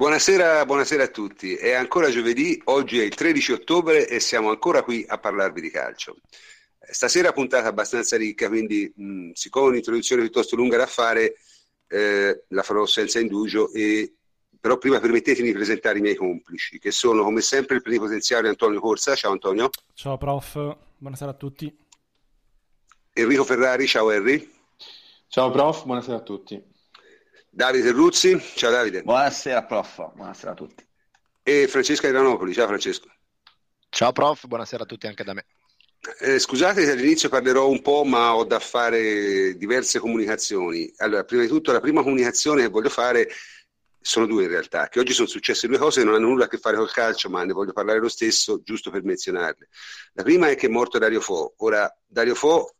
Buonasera, buonasera, a tutti. È ancora giovedì, oggi è il 13 ottobre e siamo ancora qui a parlarvi di calcio. Stasera puntata abbastanza ricca, quindi mh, siccome un'introduzione piuttosto lunga da fare, eh, la farò senza indugio, e, però prima permettetemi di presentare i miei complici, che sono come sempre il plenipotenziario Antonio Corsa. Ciao Antonio. Ciao prof, buonasera a tutti. Enrico Ferrari, ciao Henry. Ciao prof, buonasera a tutti. Davide Ruzzi, ciao Davide. Buonasera prof, buonasera a tutti. E Francesca Iranopoli, ciao Francesco. Ciao prof, buonasera a tutti anche da me. Eh, scusate se all'inizio parlerò un po', ma ho da fare diverse comunicazioni. Allora, prima di tutto, la prima comunicazione che voglio fare sono due in realtà, che oggi sono successe due cose che non hanno nulla a che fare col calcio, ma ne voglio parlare lo stesso, giusto per menzionarle. La prima è che è morto Dario Fo. Ora, Dario Fo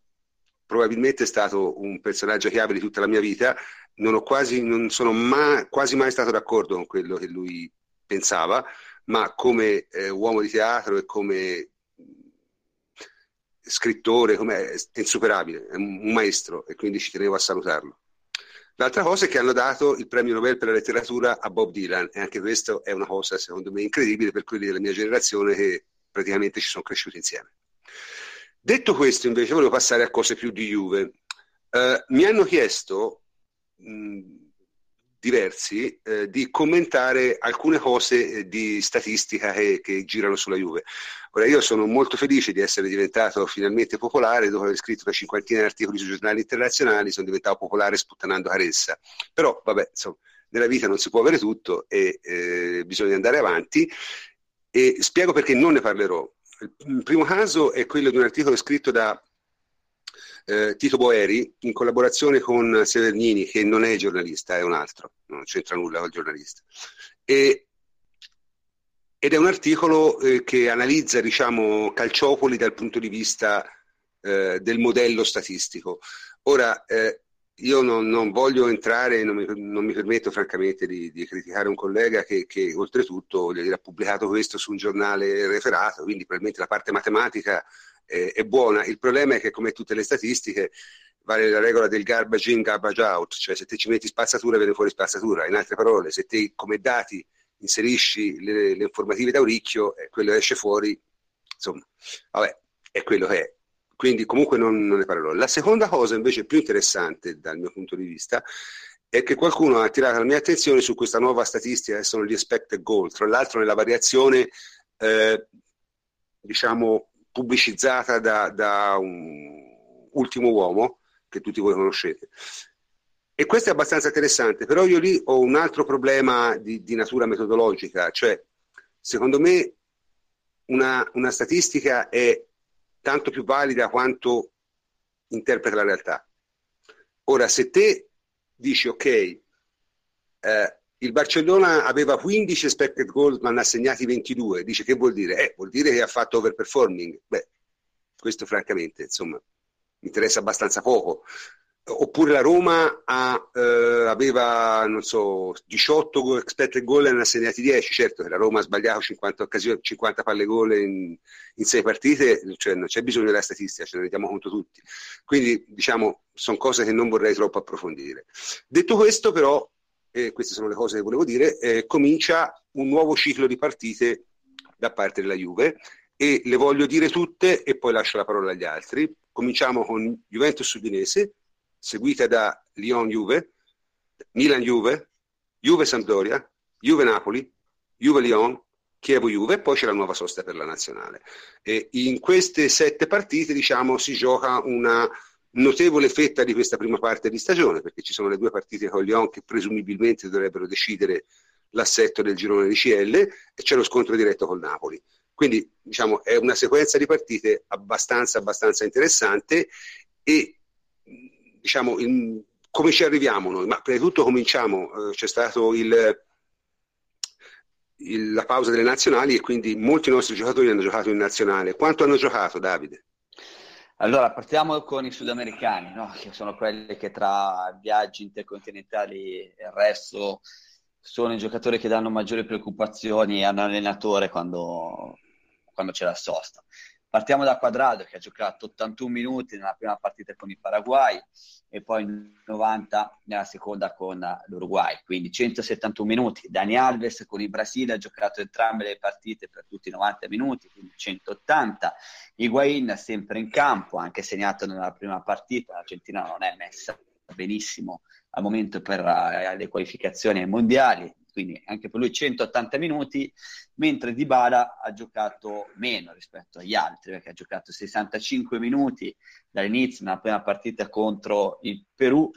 probabilmente è stato un personaggio chiave di tutta la mia vita, non, quasi, non sono mai, quasi mai stato d'accordo con quello che lui pensava, ma come eh, uomo di teatro e come scrittore, è insuperabile, è un maestro e quindi ci tenevo a salutarlo. L'altra cosa è che hanno dato il premio Nobel per la letteratura a Bob Dylan e anche questo è una cosa secondo me incredibile per quelli della mia generazione che praticamente ci sono cresciuti insieme. Detto questo invece volevo passare a cose più di Juve. Uh, mi hanno chiesto diversi eh, di commentare alcune cose eh, di statistica che, che, girano sulla Juve. Ora io sono molto felice di essere diventato finalmente popolare, dopo aver scritto una cinquantina di articoli sui giornali internazionali, sono diventato popolare sputtanando Caressa. Però vabbè, insomma, nella vita non si può avere tutto e eh, bisogna andare avanti e spiego perché non ne parlerò. Il primo caso è quello di un articolo scritto da eh, Tito Boeri in collaborazione con Severnini, che non è giornalista, è un altro, non c'entra nulla col giornalista. E, ed è un articolo eh, che analizza, diciamo, Calciopoli dal punto di vista eh, del modello statistico. Ora, eh, io non, non, voglio entrare, non mi, non mi permetto francamente di, di, criticare un collega che, che oltretutto dire, ha pubblicato questo su un giornale referato, quindi probabilmente la parte matematica eh, è buona. Il problema è che come tutte le statistiche vale la regola del garbage in, garbage out, cioè se te ci metti spazzatura viene fuori spazzatura. In altre parole, se te come dati inserisci le, le informative da uricchio, eh, quello esce fuori, insomma, vabbè, è quello che è. Quindi comunque non, non ne parlerò. La seconda cosa invece più interessante dal mio punto di vista è che qualcuno ha attirato la mia attenzione su questa nuova statistica che sono gli expected goal, tra l'altro nella variazione eh, diciamo pubblicizzata da, da un ultimo uomo che tutti voi conoscete. E questo è abbastanza interessante, però io lì ho un altro problema di, di natura metodologica, cioè secondo me una, una, statistica è tanto più valida quanto interpreta la realtà. Ora, se te dici ok, eh, il Barcellona aveva 15 expected goals ma ne ha segnati 22. Dice che vuol dire? Eh, vuol dire che ha fatto overperforming. Beh, questo francamente, insomma, mi interessa abbastanza poco. Oppure la Roma ha, eh, aveva, non so, 18 expected goal e ne ha segnati 10. Certo che la Roma ha sbagliato 50, occasioni, 50 palle gol in, in 6 partite, cioè non c'è bisogno della statistica, ce ne rendiamo conto tutti. Quindi, diciamo, sono cose che non vorrei troppo approfondire. Detto questo, però, e queste sono le cose che volevo dire, eh, comincia un nuovo ciclo di partite da parte della Juve e le voglio dire tutte e poi lascio la parola agli altri. Cominciamo con Juventus Udinese, seguita da Lyon Juve, Milan Juve, Juve Sampdoria, Juve Napoli, Juve Lyon, Chievo Juve e poi c'è la nuova sosta per la nazionale. E in queste sette partite diciamo, si gioca una notevole fetta di questa prima parte di stagione, perché ci sono le due partite con Lyon che presumibilmente dovrebbero decidere l'assetto del girone di CL e c'è lo scontro diretto col Napoli. Quindi diciamo, è una sequenza di partite abbastanza, abbastanza interessante e diciamo, in, come ci arriviamo noi? Ma prima di tutto cominciamo, eh, c'è il, la pausa delle nazionali e quindi molti nostri giocatori hanno giocato in nazionale. Quanto hanno giocato Davide? Allora, partiamo con i sudamericani, no? che sono quelli che tra viaggi intercontinentali e il resto sono i giocatori che danno maggiori preoccupazioni all'allenatore quando, quando c'è la sosta. Partiamo da Quadrado che ha giocato 81 minuti nella prima partita con il Paraguay e poi 90 nella seconda con l'Uruguay, quindi 171 minuti. Dani Alves con il Brasile ha giocato entrambe le partite per tutti i 90 minuti, quindi 180. Higuain sempre in campo, anche segnato nella prima partita, l'Argentina non è messa benissimo al momento per uh, le qualificazioni ai mondiali, quindi anche per lui 180 minuti, mentre Dybala ha giocato meno rispetto agli altri, perché ha giocato 65 minuti dall'inizio nella prima partita contro il Perù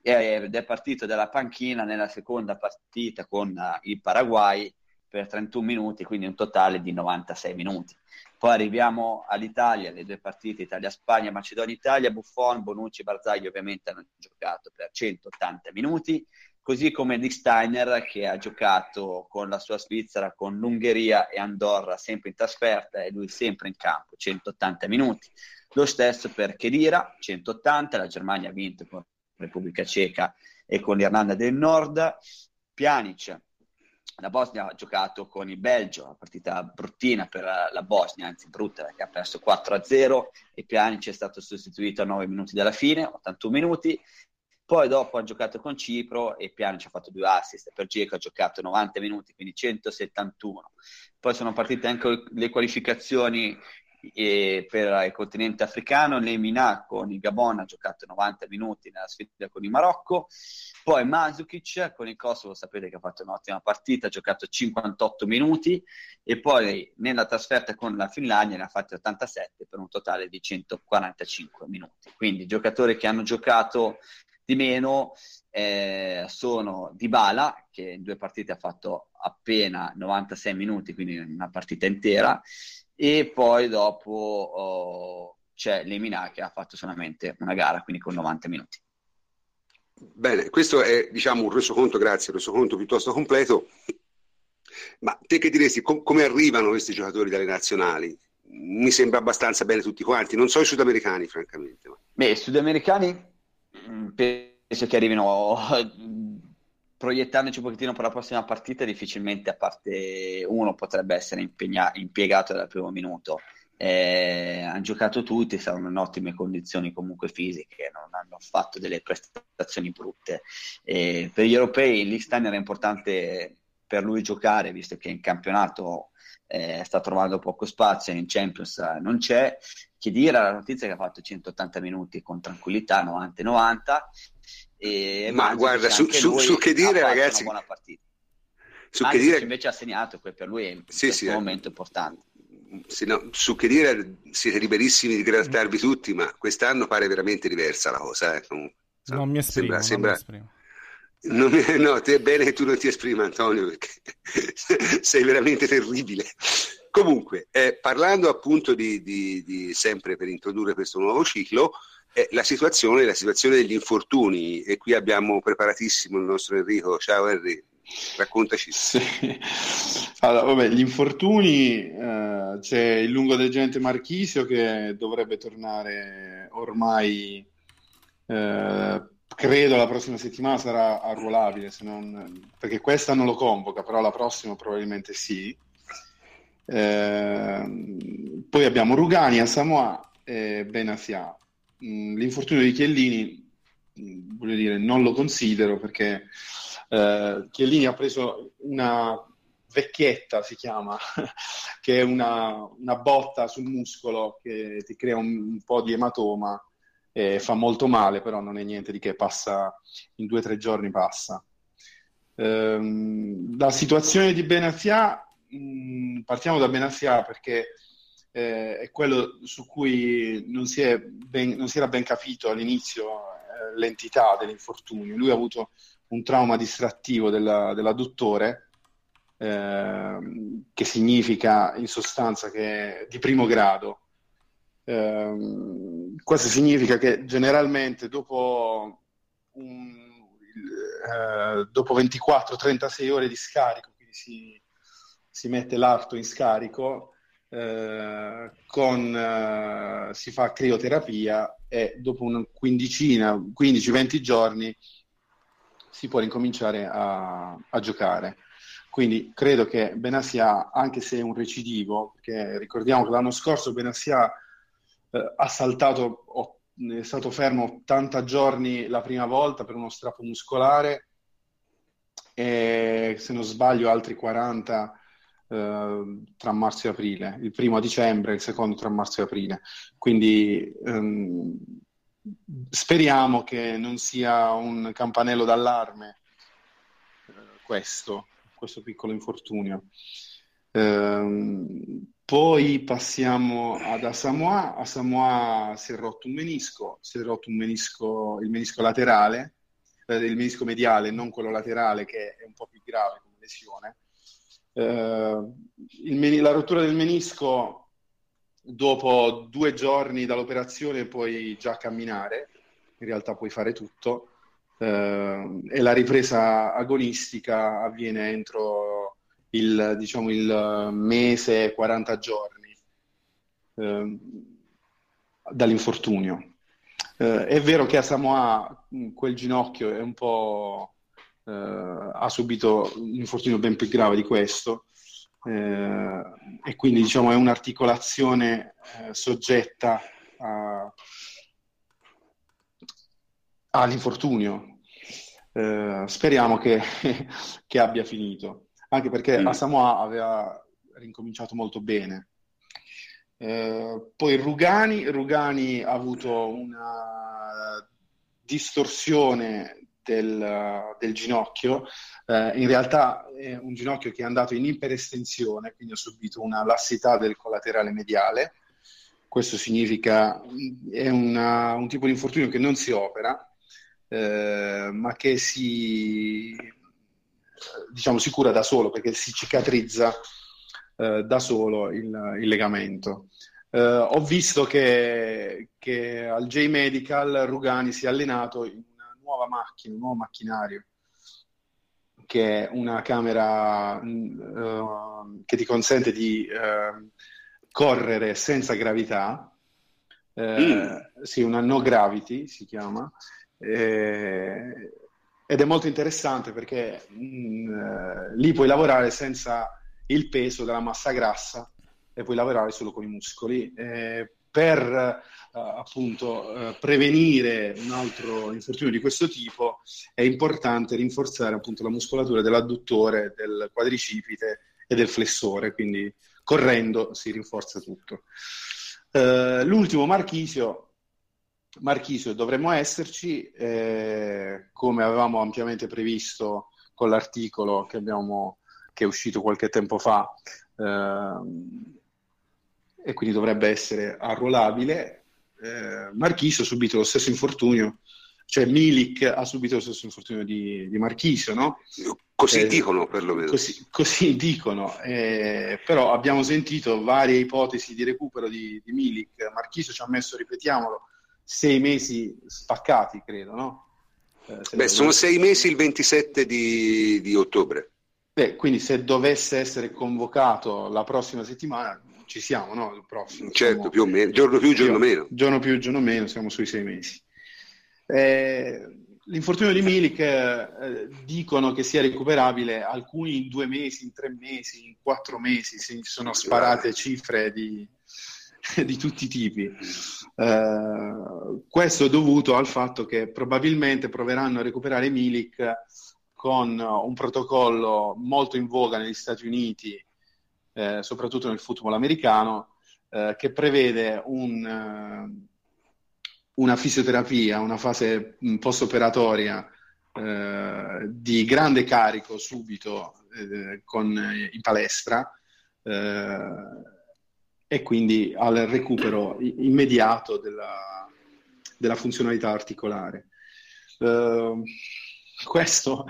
ed è partito dalla panchina nella seconda partita con uh, il Paraguay per 31 minuti, quindi un totale di 96 minuti. Poi arriviamo all'Italia, le due partite Italia-Spagna, Macedonia-Italia, Buffon, Bonucci e Barzagli ovviamente hanno giocato per 180 minuti, così come Dick Steiner che ha giocato con la sua Svizzera, con l'Ungheria e Andorra sempre in trasferta e lui sempre in campo, 180 minuti. Lo stesso per Chedira, 180, la Germania ha vinto con Repubblica Ceca e con l'Irlanda del Nord. Pjanic, la Bosnia ha giocato con il Belgio, una partita bruttina per la Bosnia, anzi brutta perché ha perso 4-0 e Pjanic è stato sostituito a 9 minuti dalla fine, 81 minuti. Poi dopo ha giocato con Cipro e Piano ci ha fatto due assist, per Geco ha giocato 90 minuti, quindi 171. Poi sono partite anche le qualificazioni eh, per il continente africano, Lemina con il Gabon ha giocato 90 minuti nella sfida con il Marocco, poi Masukic con il Kosovo sapete che ha fatto un'ottima partita, ha giocato 58 minuti e poi nella trasferta con la Finlandia ne ha fatti 87 per un totale di 145 minuti. Quindi giocatori che hanno giocato di meno eh, sono Dybala che in due partite ha fatto appena 96 minuti, quindi una partita intera, e poi dopo oh, c'è Lemina che ha fatto solamente una gara, quindi con 90 minuti. Bene, questo è diciamo un resoconto, grazie, un resoconto piuttosto completo. Ma te che diresti, com- come arrivano questi giocatori dalle nazionali? Mi sembra abbastanza bene tutti quanti, non so i sudamericani francamente. Ma... Beh, i sudamericani penso che arrivino proiettandoci un pochettino per la prossima partita, difficilmente a parte uno potrebbe essere impegna- impiegato dal primo minuto. Eh, hanno giocato tutti, saranno in ottime condizioni comunque fisiche, non hanno fatto delle prestazioni brutte. Eh, per gli europei l'Isteiner è importante per lui giocare, visto che in campionato eh, sta trovando poco spazio, in Champions non c'è. Chiedira la notizia che ha fatto 180 minuti con tranquillità, 90-90. E Ma guarda, su, su, su, che dire ragazzi... Una buona partita. Su che dire... invece ha segnato, che per lui è sì, sì, un eh. momento importante. Sì, no, su che dire siete liberissimi di grattarvi tutti, ma quest'anno pare veramente diversa la cosa. Eh. Non mi esprimo. Sembra, non sembra... Mi esprimo. No, te è bene che tu non ti esprima, Antonio, perché sei veramente terribile. Comunque, eh, parlando appunto di, di, di, sempre per introdurre questo nuovo ciclo, eh, la situazione la situazione degli infortuni e qui abbiamo preparatissimo il nostro Enrico. Ciao Enrico, raccontaci. Sì. Allora, vabbè, gli infortuni, eh, c'è il lungo del gente Marchisio che dovrebbe tornare ormai, eh, credo la prossima settimana sarà arruolabile, non, perché questa non lo convoca, però la prossima probabilmente sì. Eh, poi abbiamo Rugani Samoa e Benasia. Mm, l'infortunio di Chiellini, mm, voglio dire, non lo considero perché eh, Chiellini ha preso una vecchietta, si chiama, che è una, una, botta sul muscolo che ti crea un, un po' di ematoma e fa molto male, però non è niente di che passa in due o tre giorni passa. Ehm, la situazione di Benasia Mm, partiamo da Benassia perché eh, è quello su cui non si, ben, non si, era ben capito all'inizio eh, l'entità dell'infortunio. Lui ha avuto un trauma distrattivo della, dell'adduttore, eh, che significa in sostanza che di primo grado. Eh, questo significa che generalmente dopo, un, eh, dopo 24-36 ore di scarico, quindi si si mette l'arto in scarico, eh, con, eh, si fa crioterapia e dopo una quindicina, 15-20 giorni si può ricominciare a, a giocare. quindi credo che Benassia, anche se è un recidivo, perché ricordiamo che l'anno scorso Benassia eh, ha saltato, è stato fermo 80 giorni la prima volta per uno strappo muscolare e se non sbaglio altri 40 eh, tra marzo e aprile, il primo a dicembre, il secondo tra marzo e aprile. Quindi ehm, speriamo che non sia un campanello d'allarme eh, questo, questo piccolo infortunio. Ehm, poi passiamo ad Asamoah. Asamoah si è rotto un menisco, si è rotto un menisco, il menisco laterale, eh, il menisco mediale, non quello laterale che è un po' più grave come lesione. Eh, il, la rottura del menisco dopo due giorni dall'operazione puoi già camminare, in realtà puoi fare tutto, eh, e la ripresa agonistica avviene entro il, diciamo, il mese 40 giorni eh, dall'infortunio. Eh, è vero che a Samoa quel ginocchio è un po'... Eh, ha subito un infortunio ben più grave di questo, eh, e quindi diciamo è un'articolazione eh, soggetta a, all'infortunio. Eh, speriamo che, che, abbia finito, anche perché mm. a Samoa aveva ricominciato molto bene. Eh, poi Rugani, Rugani ha avuto una distorsione del, del ginocchio, eh, in realtà è un ginocchio che è andato in iperestensione, quindi ha subito una lassità del collaterale mediale. Questo significa è una, un tipo di infortunio che non si opera, eh, ma che si, diciamo, si cura da solo perché si cicatrizza eh, da solo il, il legamento. Uh, ho visto che, che, al J-Medical Rugani si è allenato in nuova macchina, un nuovo macchinario, che è una camera uh, che ti consente di uh, correre senza gravità, uh, mm. sì, una no gravity si chiama, eh, ed è molto interessante perché mh, mm, lì puoi lavorare senza il peso della massa grassa e puoi lavorare solo con i muscoli. Eh, per eh, appunto eh, prevenire un altro infortunio di questo tipo è importante rinforzare appunto la muscolatura dell'adduttore, del quadricipite e del flessore, quindi correndo si rinforza tutto. Uh, l'ultimo Marchisio, Marchisio dovremmo esserci, eh, come avevamo ampiamente previsto con l'articolo che, abbiamo, che è uscito qualche tempo fa, eh, e quindi dovrebbe essere arruolabile eh, Marchisio ha subito lo stesso infortunio, cioè Milik ha subito lo stesso infortunio di, di Marchisio, no? Così eh, dicono perlomeno. Così, così dicono, eh, però abbiamo sentito varie ipotesi di recupero di, di Milik. Marchisio ci ha messo, ripetiamolo, sei mesi spaccati, credo, no? Eh, Beh, sono sei mesi il 27 di, di ottobre. Beh, quindi se dovesse essere convocato la prossima settimana, ci siamo, no? Il prossimo, certo, siamo, più o meno, giorno più, giorno meno. Giorno più, giorno meno, siamo sui sei mesi. Eh, l'infortunio di Milik eh, dicono che sia recuperabile, alcuni in due mesi, in tre mesi, in quattro mesi, si sono sparate cifre di, di tutti i tipi. Eh, questo è dovuto al fatto che probabilmente proveranno a recuperare Milik con un protocollo molto in voga negli Stati Uniti eh, soprattutto nel football americano, eh, che prevede un, eh, una fisioterapia, una fase mm, post-operatoria eh, di grande carico subito eh, con, in palestra e quindi al recupero immediato della, della funzionalità articolare. Uh, questo,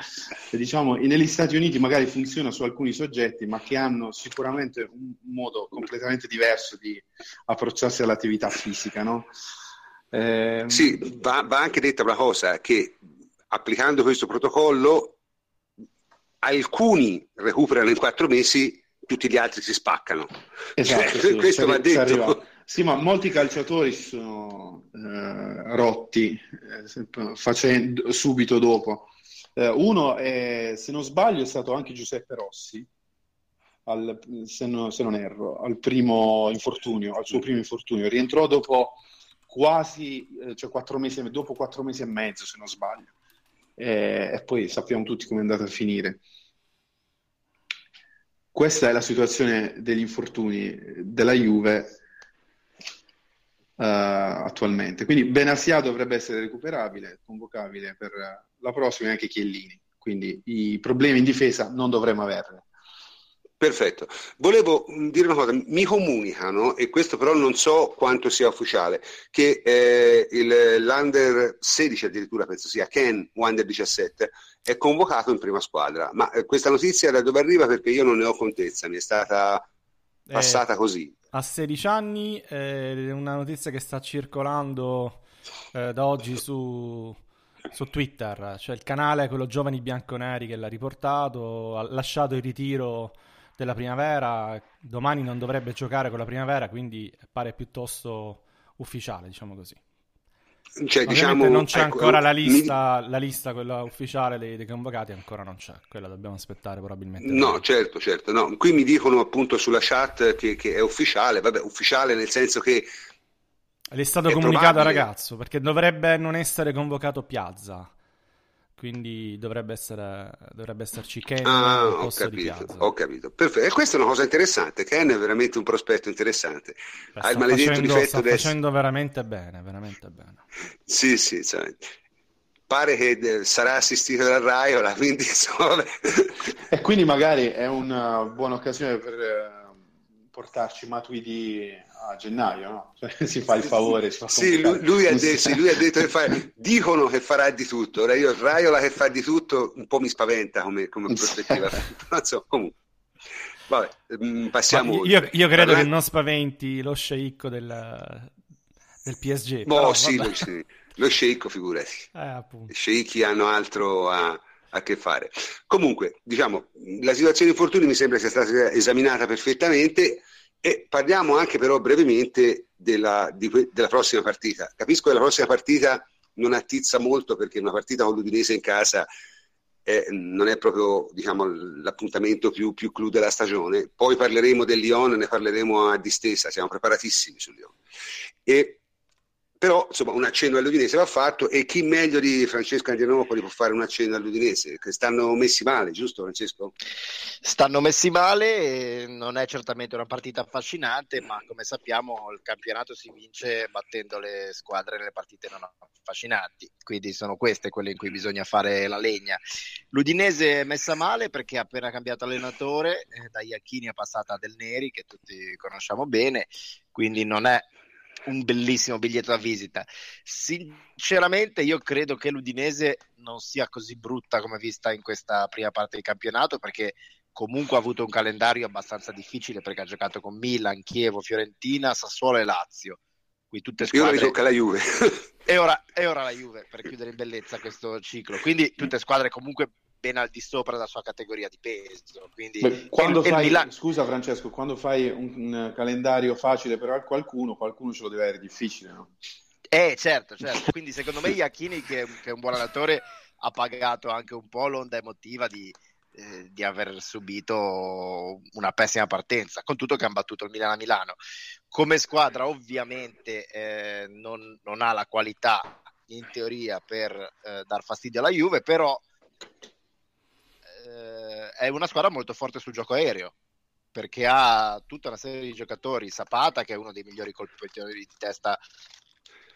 diciamo, negli Stati Uniti magari funziona su alcuni soggetti, ma che hanno sicuramente un modo completamente diverso di approcciarsi all'attività fisica, no? Eh... Sì, va, va anche detta una cosa, che applicando questo protocollo alcuni recuperano in quattro mesi, tutti gli altri si spaccano. Esatto, cioè, sì, questo va detto. Sì, ma molti calciatori si sono eh, rotti eh, facendo, subito dopo Eh, uno, è, se non sbaglio, è stato anche Giuseppe Rossi, al, se, no, se, non erro, al primo infortunio, al suo primo infortunio. Rientrò dopo quasi, eh, cioè quattro mesi, dopo quattro mesi e mezzo, se non sbaglio. E, e poi sappiamo tutti come è andata a finire. Questa è la situazione degli infortuni della Juve uh, attualmente. Quindi Benassia dovrebbe essere recuperabile, convocabile per la prossima e anche Chiellini. Quindi i problemi in difesa non dovremmo averli. Perfetto. Volevo mm, dire una cosa, mi comunicano, e questo però non so quanto sia ufficiale, che eh, il, l'Under 16 addirittura, penso sia Ken, Under 17, è convocato in prima squadra. Ma eh, questa notizia da dove arriva? Perché io non ne ho contezza, mi è stata passata eh, così. A 16 anni, è una notizia che sta circolando eh, da oggi su, su Twitter, cioè il canale, quello Giovani Bianconeri che l'ha riportato, ha lasciato il ritiro della primavera, domani non dovrebbe giocare con la primavera, quindi pare piuttosto ufficiale, diciamo così. Cioè, diciamo, non c'è ecco, ancora la lista, mi... la lista, quella ufficiale dei, dei, convocati, ancora non c'è, quella dobbiamo aspettare probabilmente. No, certo, certo. No. Qui mi dicono appunto sulla chat che, che, è ufficiale, vabbè, ufficiale nel senso che... È stato comunicato al ragazzo, perché dovrebbe non essere convocato Piazza quindi dovrebbe, essere, dovrebbe esserci Ken ah, ho capito, ho capito. Perfetto. E questa è una cosa interessante. Ken è veramente un prospetto interessante. Beh, ha il maledetto facendo, difetto sta facendo veramente bene, veramente bene. Sì, sì, cioè, pare che eh, sarà assistito dal Raiola, quindi insomma... e quindi magari è una buona occasione per eh, portarci Matuidi a gennaio, no? Cioè, si fa il favore. Fa sì, lui, lui, ha detto, sì, lui, ha detto, che fa, dicono che farà di tutto. Ora io Raiola che fa di tutto un po' mi spaventa come, come prospettiva. Insomma, comunque. Vabbè, mm, passiamo. Io, io, credo Parlando... che non spaventi lo sceicco del, del PSG. Boh, però, sì, lo, lo sceicco, figurati. Eh, I sceicchi hanno altro a, a che fare. Comunque, diciamo, la situazione di infortuni mi sembra sia stata esaminata perfettamente e parliamo anche però brevemente della, di, della prossima partita. Capisco che la prossima partita non attizza molto perché una partita con l'Udinese in casa eh, non è proprio diciamo, l'appuntamento più, più clou della stagione. Poi parleremo del Lyon, ne parleremo a distesa, siamo preparatissimi sul Lyon. E però insomma un accenno all'Udinese va fatto e chi meglio di Francesco Angianopoli può fare un accenno all'Udinese che stanno messi male giusto Francesco? Stanno messi male non è certamente una partita affascinante ma come sappiamo il campionato si vince battendo le squadre nelle partite non affascinanti quindi sono queste quelle in cui bisogna fare la legna l'Udinese è messa male perché ha appena cambiato allenatore eh, da Iacchini è passata a Del Neri che tutti conosciamo bene quindi non è un bellissimo biglietto da visita. Sinceramente, io credo che l'Udinese non sia così brutta come vista in questa prima parte di campionato, perché comunque ha avuto un calendario abbastanza difficile perché ha giocato con Milan, Chievo, Fiorentina, Sassuolo e Lazio. Qui tutte squadre... Io ora tocca la Juve. e, ora, e ora la Juve per chiudere in bellezza questo ciclo. Quindi tutte squadre comunque ben al di sopra della sua categoria di peso. Quindi Beh, quando il, fai, il Scusa Francesco, quando fai un, un, calendario facile per qualcuno, qualcuno ce lo deve avere difficile, no? Eh, certo, certo. Quindi secondo me Iachini, che, che, è un buon allenatore, ha pagato anche un po' l'onda emotiva di, eh, di aver subito una pessima partenza, con tutto che hanno battuto il Milano a Milano. Come squadra ovviamente eh, non, non, ha la qualità in teoria per eh, dar fastidio alla Juve, però eh, è una squadra molto forte sul gioco aereo perché ha tutta una serie di giocatori, Zapata che è uno dei migliori colpitori di testa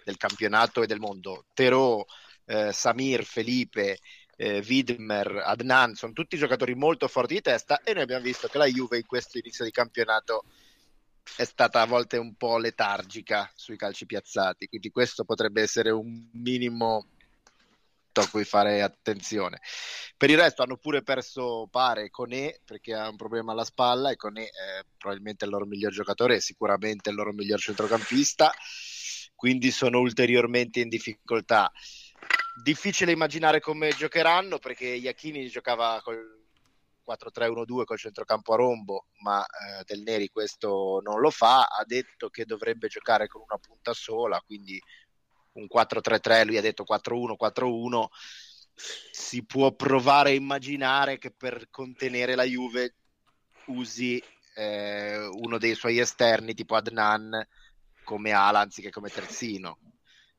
del campionato e del mondo, Terò, eh, Samir, Felipe, eh, Widmer, Adnan, sono tutti giocatori molto forti di testa e noi abbiamo visto che la Juve in questo inizio di campionato è stata a volte un po' letargica sui calci piazzati, quindi questo potrebbe essere un minimo a cui fare attenzione. Per il resto hanno pure perso pare Conè perché ha un problema alla spalla e Conè è probabilmente il loro miglior giocatore e sicuramente il loro miglior centrocampista, quindi sono ulteriormente in difficoltà. Difficile immaginare come giocheranno perché Iachini giocava col 4-3-1-2 col centrocampo a rombo, ma eh, Del Neri questo non lo fa, ha detto che dovrebbe giocare con una punta sola, quindi un 4-3-3, lui ha detto 4-1-4-1. si può provare a immaginare che per contenere la Juve usi eh, uno dei suoi esterni tipo Adnan come ala anziché come terzino.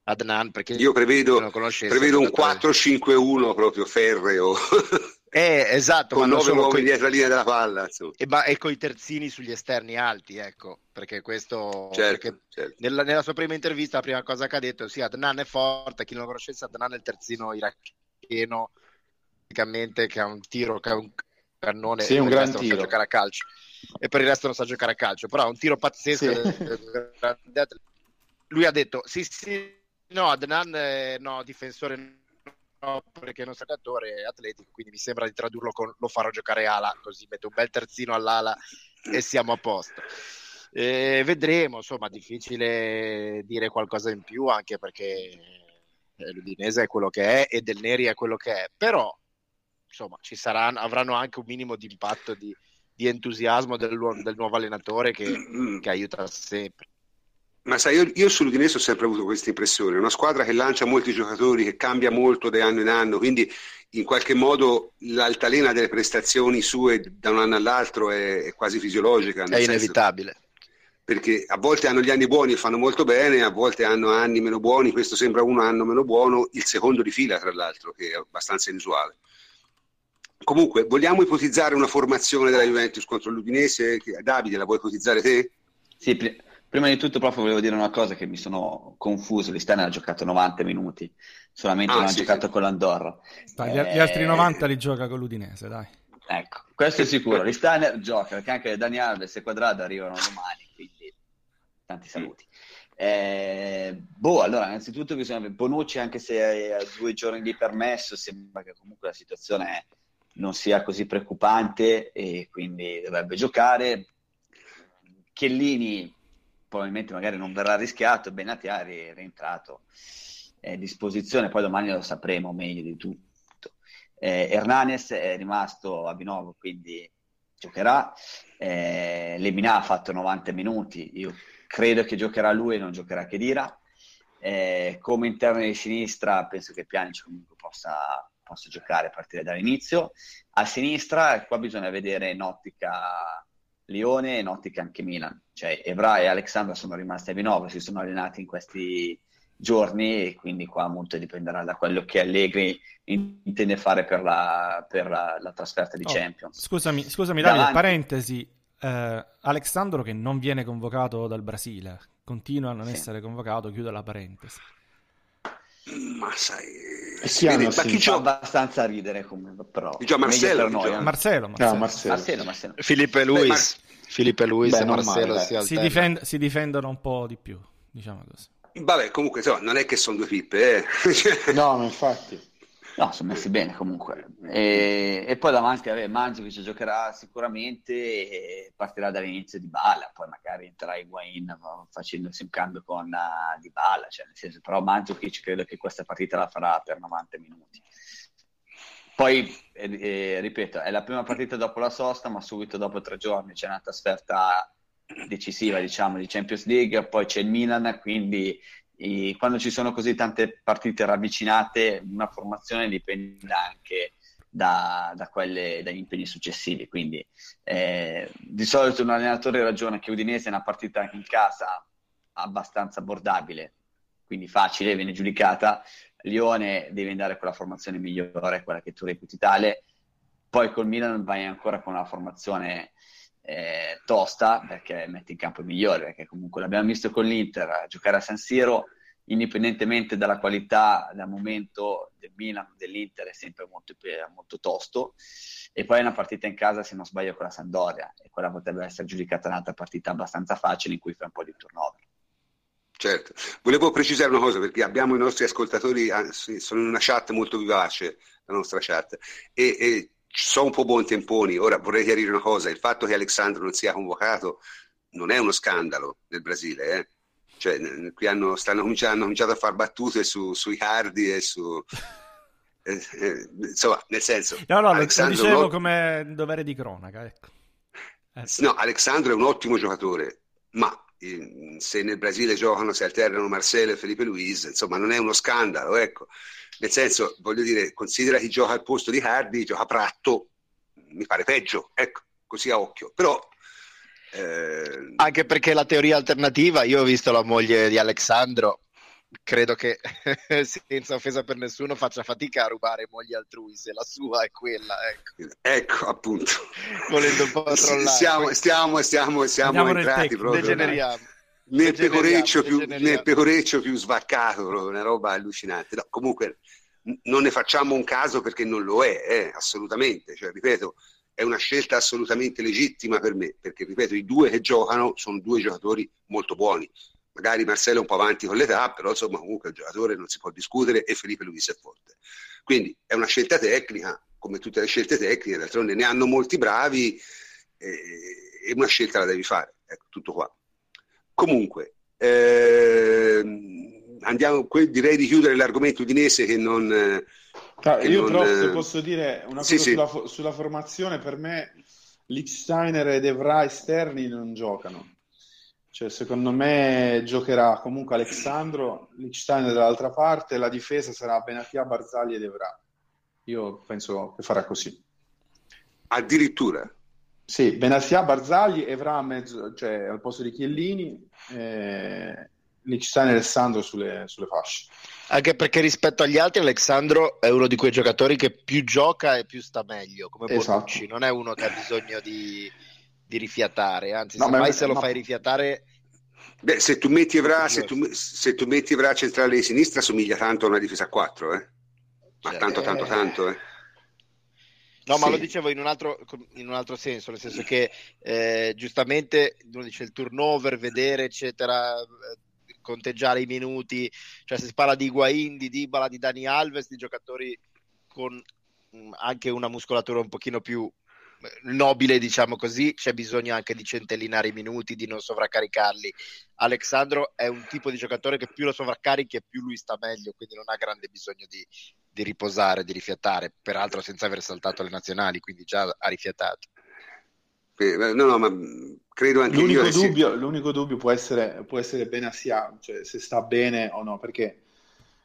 Adnan perché io prevedo, prevedo un 4-5-1 proprio ferreo. Eh, esatto, con nove uomini dietro la linea della palla e, ma, e con i terzini sugli esterni alti ecco perché questo certo, perché certo. Nella, nella, sua prima intervista la prima cosa che ha detto è sì Adnan è forte chi non lo conoscesse Adnan è il terzino iracheno praticamente che ha un tiro che ha un cannone sì, un gran tiro. non sa giocare a calcio e per il resto non sa giocare a calcio però ha un tiro pazzesco sì. lui ha detto sì sì no Adnan è, no difensore no perché non è giocatore atletico quindi mi sembra di tradurlo con lo farò giocare ala così metto un bel terzino all'ala e siamo a posto. E vedremo insomma difficile dire qualcosa in più anche perché l'Udinese è quello che è e Del Neri è quello che è però insomma ci saranno, avranno anche un minimo di impatto di, di entusiasmo del, del, nuovo allenatore che, che aiuta sempre ma sai, io, io sull'Udinese ho sempre avuto questa impressione, una squadra che lancia molti giocatori, che cambia molto da anno in anno, quindi in qualche modo l'altalena delle prestazioni sue da un anno all'altro è, è quasi fisiologica. È inevitabile. Perché a volte hanno gli anni buoni e fanno molto bene, a volte hanno anni meno buoni, questo sembra un anno meno buono, il secondo di fila tra l'altro, che è abbastanza inusuale. Comunque, vogliamo ipotizzare una formazione della Juventus contro l'Udinese? Davide, la vuoi ipotizzare te? Sì, Prima di tutto, proprio volevo dire una cosa che mi sono confuso. L'Istana ha giocato 90 minuti, solamente ah, non sì, ha giocato sì. con l'Andorra. Dai, eh... Gli altri 90 li gioca con l'Udinese, dai. Ecco, questo è sicuro. L'Istana gioca perché anche Dani Alves e Quadrado arrivano domani, quindi tanti saluti. Eh, boh, allora, innanzitutto bisogna Bonucci, anche se ha due giorni di permesso, sembra che comunque la situazione non sia così preoccupante e quindi dovrebbe giocare. Chiellini probabilmente magari non verrà rischiato, Benatiari è rientrato è a disposizione, poi domani lo sapremo meglio di tutto. Eh, Hernanes è rimasto a Binovo, quindi giocherà. Eh, Lemina ha fatto 90 minuti, io credo che giocherà lui e non giocherà Chedira. Eh, come interno di sinistra penso che Pjanic comunque possa, possa giocare a partire dall'inizio. A sinistra qua bisogna vedere in ottica Lione e in ottica anche Milan. Cioè Evra e Alexandra sono rimasti a Vinova, si sono allenati in questi giorni e quindi qua molto dipenderà da quello che Allegri intende fare per la, per la, la trasferta di oh, Champions. Scusami, scusami Davide, Davanti... parentesi, eh, Alexandro che non viene convocato dal Brasile, continua a non sì. essere convocato, chiudo la parentesi. Ma sai, eh sì, vede, ma chi fa abbastanza ridere comunque, però. Gio Marcello, noi, Gio. Marcello, Marcello. No, Marcello. Marcello, Marcello. Filippo e Luis. Beh, Mar... Filippo e Luis Beh, e Marcello si, si, difend- si, difendono un po' di più, diciamo così. Vabbè, comunque insomma, non è che sono due pippe, eh. no, infatti. No, sono messi bene comunque. E, e poi davanti vabbè, Manzo che ci giocherà sicuramente e partirà dall'inizio di Bala, poi magari entrerà Higuain facendosi un cambio con uh, Di Bala, cioè nel senso, però Mandzukic credo che questa partita la farà per 90 minuti. Poi, eh, eh, ripeto, è la prima partita dopo la sosta, ma subito dopo tre giorni c'è una trasferta decisiva, diciamo, di Champions League, poi c'è il Milan, quindi e quando ci sono così tante partite ravvicinate, una formazione dipende anche da, da quelle, dagli impegni successivi. Quindi eh, di solito un allenatore ragiona che Udinese è una partita in casa abbastanza abbordabile, quindi facile, viene giudicata. Lione deve andare con la formazione migliore, quella che tu reputi tale. Poi col Milan vai ancora con una formazione eh, tosta perché mette in campo il migliore, perché comunque l'abbiamo visto con l'Inter, giocare a San Siro, indipendentemente dalla qualità dal momento del Milan, dell'Inter, è sempre molto, molto tosto. E poi una partita in casa, se non sbaglio, con la Sandoria, e quella potrebbe essere giudicata un'altra partita abbastanza facile in cui fa un po' di turnover. Certo, volevo precisare una cosa perché abbiamo i nostri ascoltatori, sono in una chat molto vivace, la nostra chat, e, e sono un po' buontemponi. Ora vorrei chiarire una cosa: il fatto che Alessandro non sia convocato non è uno scandalo nel Brasile, eh? Cioè, qui hanno, stanno hanno cominciato a fare battute su, sui Hardy e su. Eh, eh, insomma, nel senso. No, no, Alexandro lo dicevo no... come dovere di cronaca. Ecco. No, Alessandro è un ottimo giocatore, ma se nel Brasile giocano, si alternano Marcelo e Felipe Luis, insomma non è uno scandalo, ecco. Nel senso, voglio dire, considera chi gioca al posto di Hardy, gioca Pratto, mi pare peggio, ecco, così a occhio. Però eh... Anche perché la teoria alternativa, io ho visto la moglie di Alessandro, credo che senza offesa per nessuno faccia fatica a rubare mogli altrui se la sua è quella. Ecco, ecco appunto. Volendo un po' trollare. Stiamo, stiamo, stiamo, siamo entrati proprio. Degeneriamo. Nel pecoreccio, più, nel pecoreccio più svaccato, una roba allucinante. No, comunque non ne facciamo un caso perché non lo è, eh, assolutamente. Cioè, ripeto, è una scelta assolutamente legittima per me, perché ripeto, i due che giocano sono due giocatori molto buoni. Magari Marcello è un po' avanti con l'età, però insomma comunque il giocatore non si può discutere e Felipe Luis è forte. Quindi è una scelta tecnica, come tutte le scelte tecniche, d'altronde ne hanno molti bravi eh, e una scelta la devi fare. Ecco, tutto qua. Comunque, ehm, andiamo, direi di chiudere l'argomento udinese che non... Ah, io non... però se posso dire una cosa sì, sulla, sì. sulla, formazione, per me Lichsteiner ed Evra esterni non giocano. Cioè, secondo me giocherà comunque Alessandro, Lichsteiner dall'altra parte, la difesa sarà Benatia, Barzagli ed Evra. Io penso che farà così. Addirittura? Sì, Benatia, Barzagli, Evra mezzo, cioè, al posto di Chiellini, eh, Lichsteiner e Alessandro sulle, sulle fasce. Anche perché rispetto agli altri Alessandro è uno di quei giocatori che più gioca e più sta meglio, come esatto. Bonucci, non è uno che ha bisogno di, di rifiatare, anzi no, se mai se lo no. fai rifiatare... Beh, se tu metti Evra, se tu, se tu metti Evra centrale di sinistra somiglia tanto a una difesa a 4, eh? ma cioè, tanto, tanto, tanto. Eh. No, ma lo dicevo in un, altro, in un, altro, senso, nel senso che eh, giustamente uno dice il turnover, vedere, eccetera, conteggiare i minuti, cioè se si parla di Higuain, di Dybala, di Dani Alves, di giocatori con mm, anche una muscolatura un pochino più eh, nobile, diciamo così, c'è bisogno anche di centellinare i minuti, di non sovraccaricarli. Alexandro è un tipo di giocatore che più lo sovraccarichi e più lui sta meglio, quindi non ha grande bisogno di, di riposare, di rifiatare, peraltro senza aver saltato le nazionali, quindi già ha rifiatato. No, no, ma credo anche l'unico io. Dubbio, si... L'unico dubbio può essere, può essere Benassia, cioè se sta bene o no, perché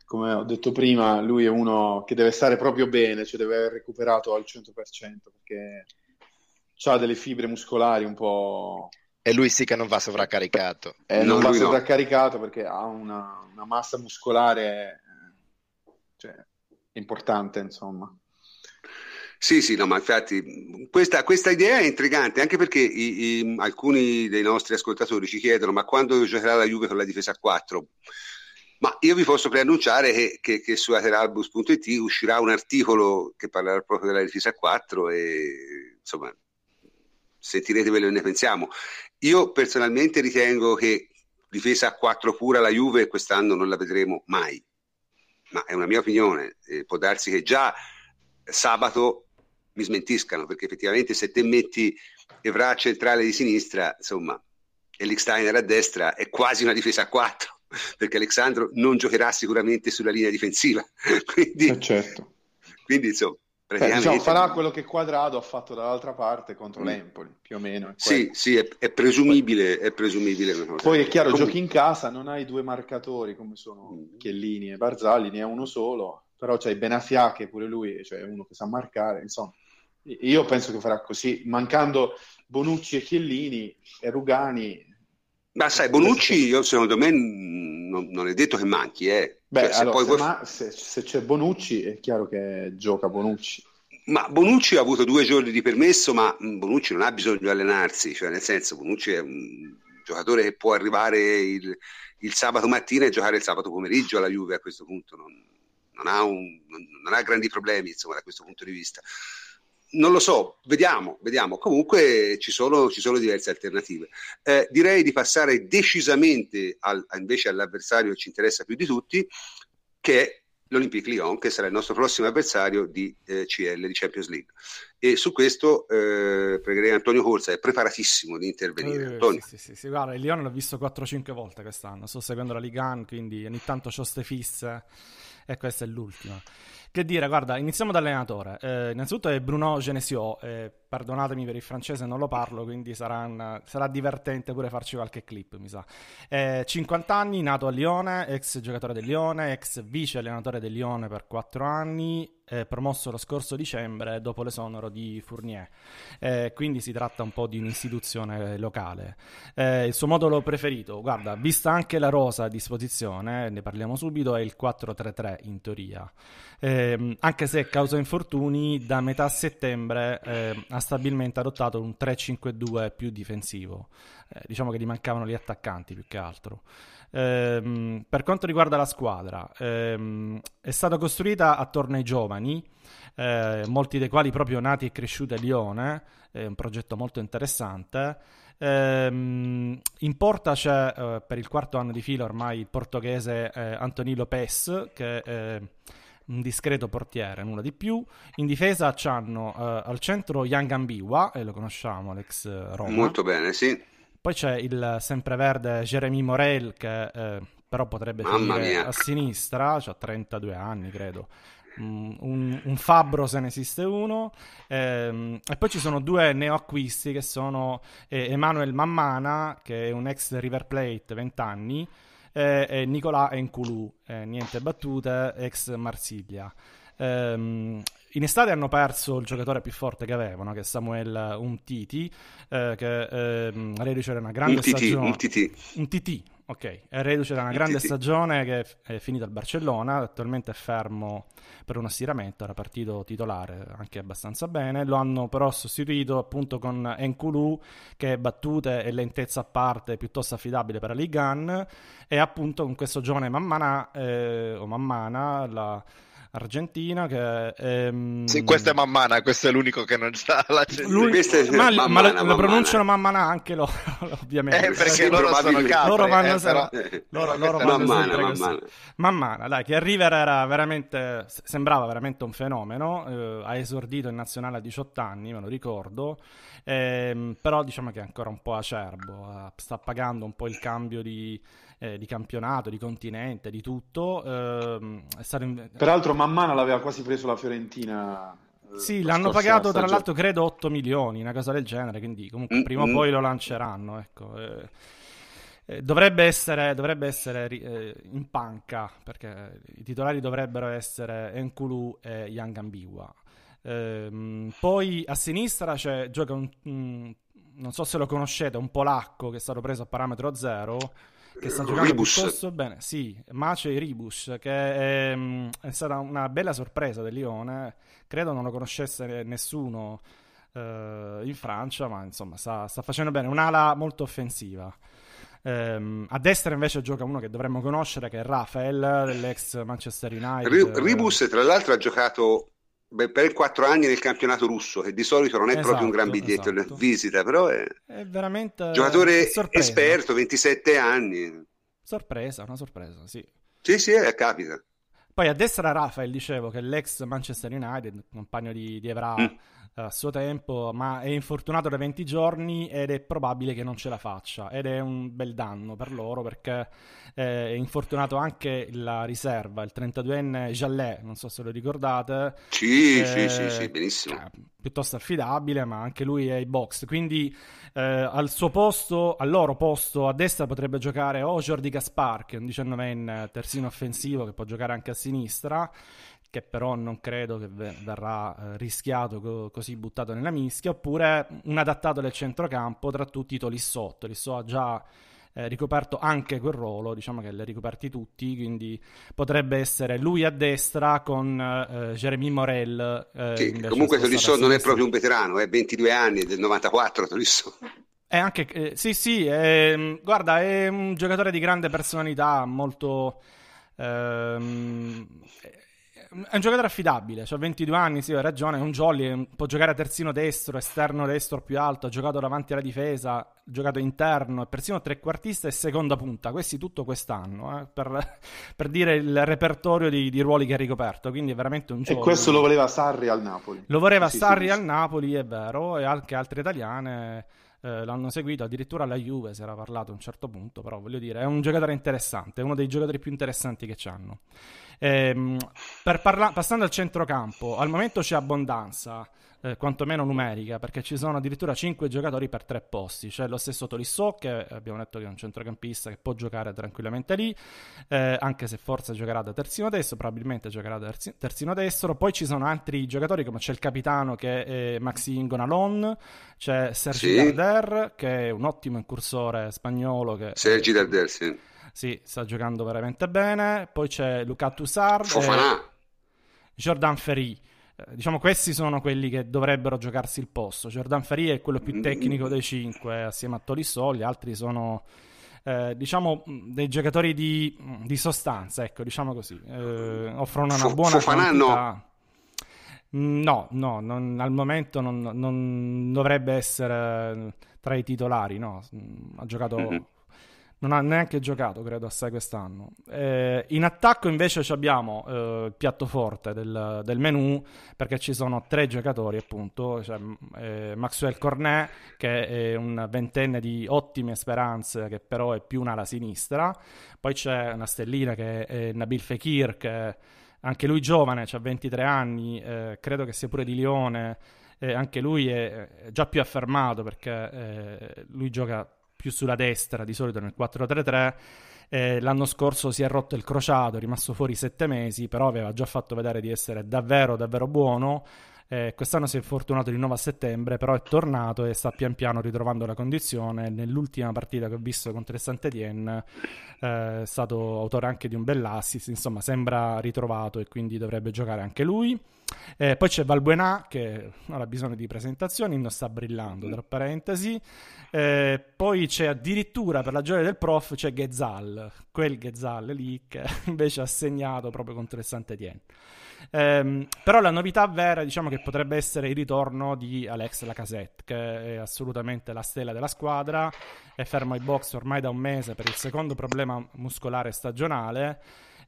come ho detto prima, lui è uno che deve stare proprio bene, cioè deve aver recuperato al 100%, perché ha delle fibre muscolari un po'... E lui sì che non va sovraccaricato. Eh, non va sovraccaricato no. perché ha una, una massa muscolare eh, cioè, importante, insomma. Sì, sì, no, ma infatti questa, questa idea è intrigante anche perché i, i, alcuni dei nostri ascoltatori ci chiedono ma quando giocherà la Juve con la difesa a 4? Ma io vi posso preannunciare che, che, che su ateralbus.it uscirà un articolo che parlerà proprio della difesa a 4 e insomma sentirete quello che ne pensiamo. Io personalmente ritengo che difesa a 4 pura la Juve quest'anno non la vedremo mai, ma è una mia opinione, eh, può darsi che già sabato mi smentiscano, perché effettivamente se te metti Evra centrale di sinistra, insomma, e Licksteiner a destra, è quasi una difesa a 4, perché Alexandro non giocherà sicuramente sulla linea difensiva. quindi, eh certo. quindi insomma, eh, diciamo, farà quello che Quadrado ha fatto dall'altra parte contro mm. l'Empoli, più o meno. Sì, sì, è, è, presumibile. È presumibile Poi è chiaro, Comunque... giochi in casa, non hai due marcatori come sono mm. Chiellini e Barzali, ne ha uno solo, però c'hai Benafia che pure lui, cioè uno che sa marcare, insomma. Io penso che farà così, mancando Bonucci e Chiellini e Rugani. Ma sai, Bonucci, io, secondo me, non, non, è detto che manchi. Eh. Beh, cioè, se, allora, se, vuoi... ma, se, se, c'è Bonucci, è chiaro che gioca Bonucci. Ma Bonucci ha avuto due giorni di permesso, ma Bonucci non ha bisogno di allenarsi, cioè nel senso, Bonucci è un giocatore che può arrivare il, il sabato mattina e giocare il sabato pomeriggio alla Juve a questo punto. Non, non, ha, un, non ha grandi problemi, insomma, da questo punto di vista non lo so, vediamo, vediamo. Comunque ci sono, ci sono diverse alternative. Eh, direi di passare decisamente al, invece all'avversario che ci interessa più di tutti, che è l'Olympique Lyon, che sarà il nostro prossimo avversario di eh, CL, di Champions League. E su questo eh, pregherei Antonio Corsa, è preparatissimo di intervenire. Eh, Antonio. Sì, sì, sì, sì, guarda, il Lyon l'ho visto 4-5 volte quest'anno, sto seguendo la Ligue 1, quindi ogni tanto ho ste fisse e questa è l'ultima. Che dire, guarda, iniziamo dall'allenatore. Eh, innanzitutto è Bruno Genesio, eh, perdonatemi per il francese, non lo parlo, quindi sarà, una, sarà divertente pure farci qualche clip, mi sa. Eh, 50 anni, nato a Lione, ex giocatore del Lione, ex vice allenatore del Lione per 4 anni, eh, promosso lo scorso dicembre dopo l'esonero di Fournier. Eh, quindi si tratta un po' di un'istituzione locale. Eh, il suo modulo preferito, guarda, vista anche la rosa a disposizione, ne parliamo subito, è il 4-3-3 in teoria. Eh, anche se causa infortuni, da metà settembre eh, ha stabilmente adottato un 3-5-2 più difensivo. Eh, diciamo che gli mancavano gli attaccanti più che altro. Ehm, per quanto riguarda la squadra, ehm, è stata costruita attorno ai giovani, eh, molti dei quali proprio nati e cresciuti a Lione, è un progetto molto interessante. Ehm, in porta c'è eh, per il quarto anno di fila ormai il portoghese eh, Antonio Lopes, che è un discreto portiere, nulla di più. In difesa c'hanno eh, al centro Young Ambiwa, e lo conosciamo, l'ex Roma. Molto bene, sì. Poi c'è il sempreverde Jeremy Morel che eh, però potrebbe Mamma finire mia. a sinistra, ha 32 anni credo. Mm, Un, un fabbro se ne esiste uno Ehm, e poi ci sono due neoacquisti che sono eh, Emanuel Mammana che è un ex River Plate 20 anni e, e Nicolà Enculù eh, niente battute ex Marsiglia Ehm, in estate hanno perso il giocatore più forte che avevano, che è Samuel Umtiti, eh, che ehm, reduce da una grande Un TT, stagione. Un TT, ok. È reduce da una Un grande TT. stagione che è- è finita al Barcellona, attualmente è fermo per uno stiramento, era partito titolare anche abbastanza bene. Lo hanno però sostituito appunto con Enkulu, che battute e lentezza a parte piuttosto affidabile per la Ligue 1, e appunto con questo giovane Mammana, eh, o Mammana, la argentina, che... ehm, Sì, questa è Mammana, questo è l'unico che non sa la lui, Questa è- ma, ma Mammana, lo, lo Mammana. pronunciano Mammana anche loro, ovviamente. Eh, perché Sì, loro sono capri, Loro vanno eh, però- loro- loro vanno Mammana, sempre così. Mammana. Mammana, dai, che River era veramente, sembrava veramente un fenomeno, eh, ha esordito in nazionale a 18 anni, me lo ricordo, ehm, però diciamo che è ancora un po' acerbo, eh, sta pagando un po' il cambio di, eh, di campionato, di continente, di tutto. ehm, è stato in- Peraltro Mammana l'aveva quasi preso la Fiorentina. eh, Sì, l'hanno pagato tra stagione. l'altro credo 8 milioni, una cosa del genere, quindi comunque Mm, prima o mm. poi lo lanceranno, ecco. eh. Eh, dovrebbe essere, dovrebbe essere eh, in panca, perché i titolari dovrebbero essere Enkulu e Young Ambiwa. Ehm, poi a sinistra c'è, gioca un, un- non so se lo conoscete, un polacco che è stato preso a parametro zero, che sta giocando Ribus. piuttosto bene. Sì, Maciej Ribus, che è, è stata una bella sorpresa del Lione. Credo non lo conoscesse nessuno eh, in Francia, ma insomma sta, sta facendo bene. Un'ala molto offensiva. Ehm, a destra invece gioca uno che dovremmo conoscere, che è Rafael, dell'ex Manchester United. Ri- Ribus, tra l'altro, ha giocato per 4 anni nel campionato russo, che di solito non è proprio un gran Esatto, biglietto esatto. visita, però è È veramente giocatore sorpresa. esperto, 27 anni. Sorpresa, una sorpresa, sì. Sì, sì, eh, capita. Poi a destra Rafael, dicevo, che è l'ex Manchester United, compagno di, di Evra Mm. Eh, a suo tempo, ma è infortunato da 20 giorni ed è probabile che non ce la faccia. Ed è un bel danno per loro perché eh, è infortunato anche la riserva, il 32enne Jallet, non so se lo ricordate. Sì, Eh, sì, sì, sì, benissimo. cioè, piuttosto affidabile, ma anche lui è ai box. Quindi eh, al suo posto, al loro posto a destra potrebbe giocare o Jordi Gaspar, che è un 19enne terzino offensivo che può giocare anche a sinistra, che però non credo che ve- verrà eh, rischiato co- così buttato nella mischia, oppure un adattato del centrocampo, tra tutti Tolisso. Tolisso ha già eh, ricoperto anche quel ruolo, diciamo che li ha ricoperti tutti, quindi potrebbe essere lui a destra con eh, Jeremy Morel. eh, invece comunque Tolisso non è proprio un veterano, è 22 anni, è del 94 Tolisso. È anche, eh, sì, sì, ehm, guarda, è un giocatore di grande personalità, molto... ehm, è un giocatore affidabile, ha 22 anni, sì, hai ragione, è un jolly, può giocare a terzino destro, esterno destro più alto, ha giocato davanti alla difesa, ha giocato interno, è persino trequartista e seconda punta, questi tutto quest'anno, eh, per, per dire il repertorio di, di ruoli che ha ricoperto, quindi è veramente un E jolly. questo lo voleva Sarri al Napoli. Lo voleva Sì, Sarri sì, al. Napoli, è vero, e anche altre italiane eh, l'hanno seguito, addirittura la Juve si era parlato a un certo punto, però voglio dire, è un giocatore interessante, uno dei giocatori più interessanti che c'hanno. Ehm, parla- passando al centrocampo, al momento c'è abbondanza eh, quantomeno numerica, perché ci sono addirittura 5 giocatori per 3 posti. C'è lo stesso Tolisso, che abbiamo detto che è un centrocampista che può giocare tranquillamente lì, eh, anche se forse giocherà da terzino destro, probabilmente giocherà da terzi- terzino destro. Poi ci sono altri giocatori, come c'è il capitano che è Maxime Gonalon, c'è Sergi Sì. Darder, che è un ottimo incursore spagnolo. Che, Sergi Darder, sì. Sì, sta giocando veramente bene. Poi c'è Luca Tussard. Fofana. Jordan Ferry. Eh, diciamo questi sono quelli che dovrebbero giocarsi il posto. Jordan Ferry è quello più tecnico dei cinque, assieme a Tolisso, gli altri sono eh, diciamo mh, dei giocatori di, di sostanza, ecco, diciamo così. Eh, offrono una buona Fofana no. quantità. Mm, No, no, non- al momento non, non dovrebbe essere tra i titolari, no. Mm, Ha giocato Mhm. Non ha neanche giocato, credo, assai quest'anno. Eh, in attacco invece abbiamo eh, il piatto forte del, del menù, perché ci sono tre giocatori, appunto. C'è eh, Maxwell Cornet, che è un ventenne di ottime speranze, che però è più un'ala sinistra. Poi c'è una stellina che è Nabil Fekir, che anche lui giovane, ha 23 anni, eh, credo che sia pure di Lione. eh, anche lui è già più affermato perché eh, lui gioca più sulla destra, di solito nel 4-3-3. Eh, l'anno scorso si è rotto il crociato, è rimasto fuori sette mesi, però aveva già fatto vedere di essere davvero, davvero buono. Eh, quest'anno si è fortunato di nuovo a settembre, però è tornato e sta pian piano ritrovando la condizione. Nell'ultima partita che ho visto contro il Saint-Étienne eh, è stato autore anche di un bell'assist, insomma sembra ritrovato e quindi dovrebbe giocare anche lui. Eh, poi c'è Valbuena che non ha bisogno di presentazioni, non sta brillando, tra parentesi. Eh, poi c'è addirittura per la gioia del prof c'è Ghezal, quel Ghezal lì che invece ha segnato proprio contro il Saint-Étienne. Ehm, però la novità vera, diciamo che potrebbe essere il ritorno di Alex Lacazette, che è assolutamente la stella della squadra, è fermo ai box ormai da un mese per il secondo problema muscolare stagionale.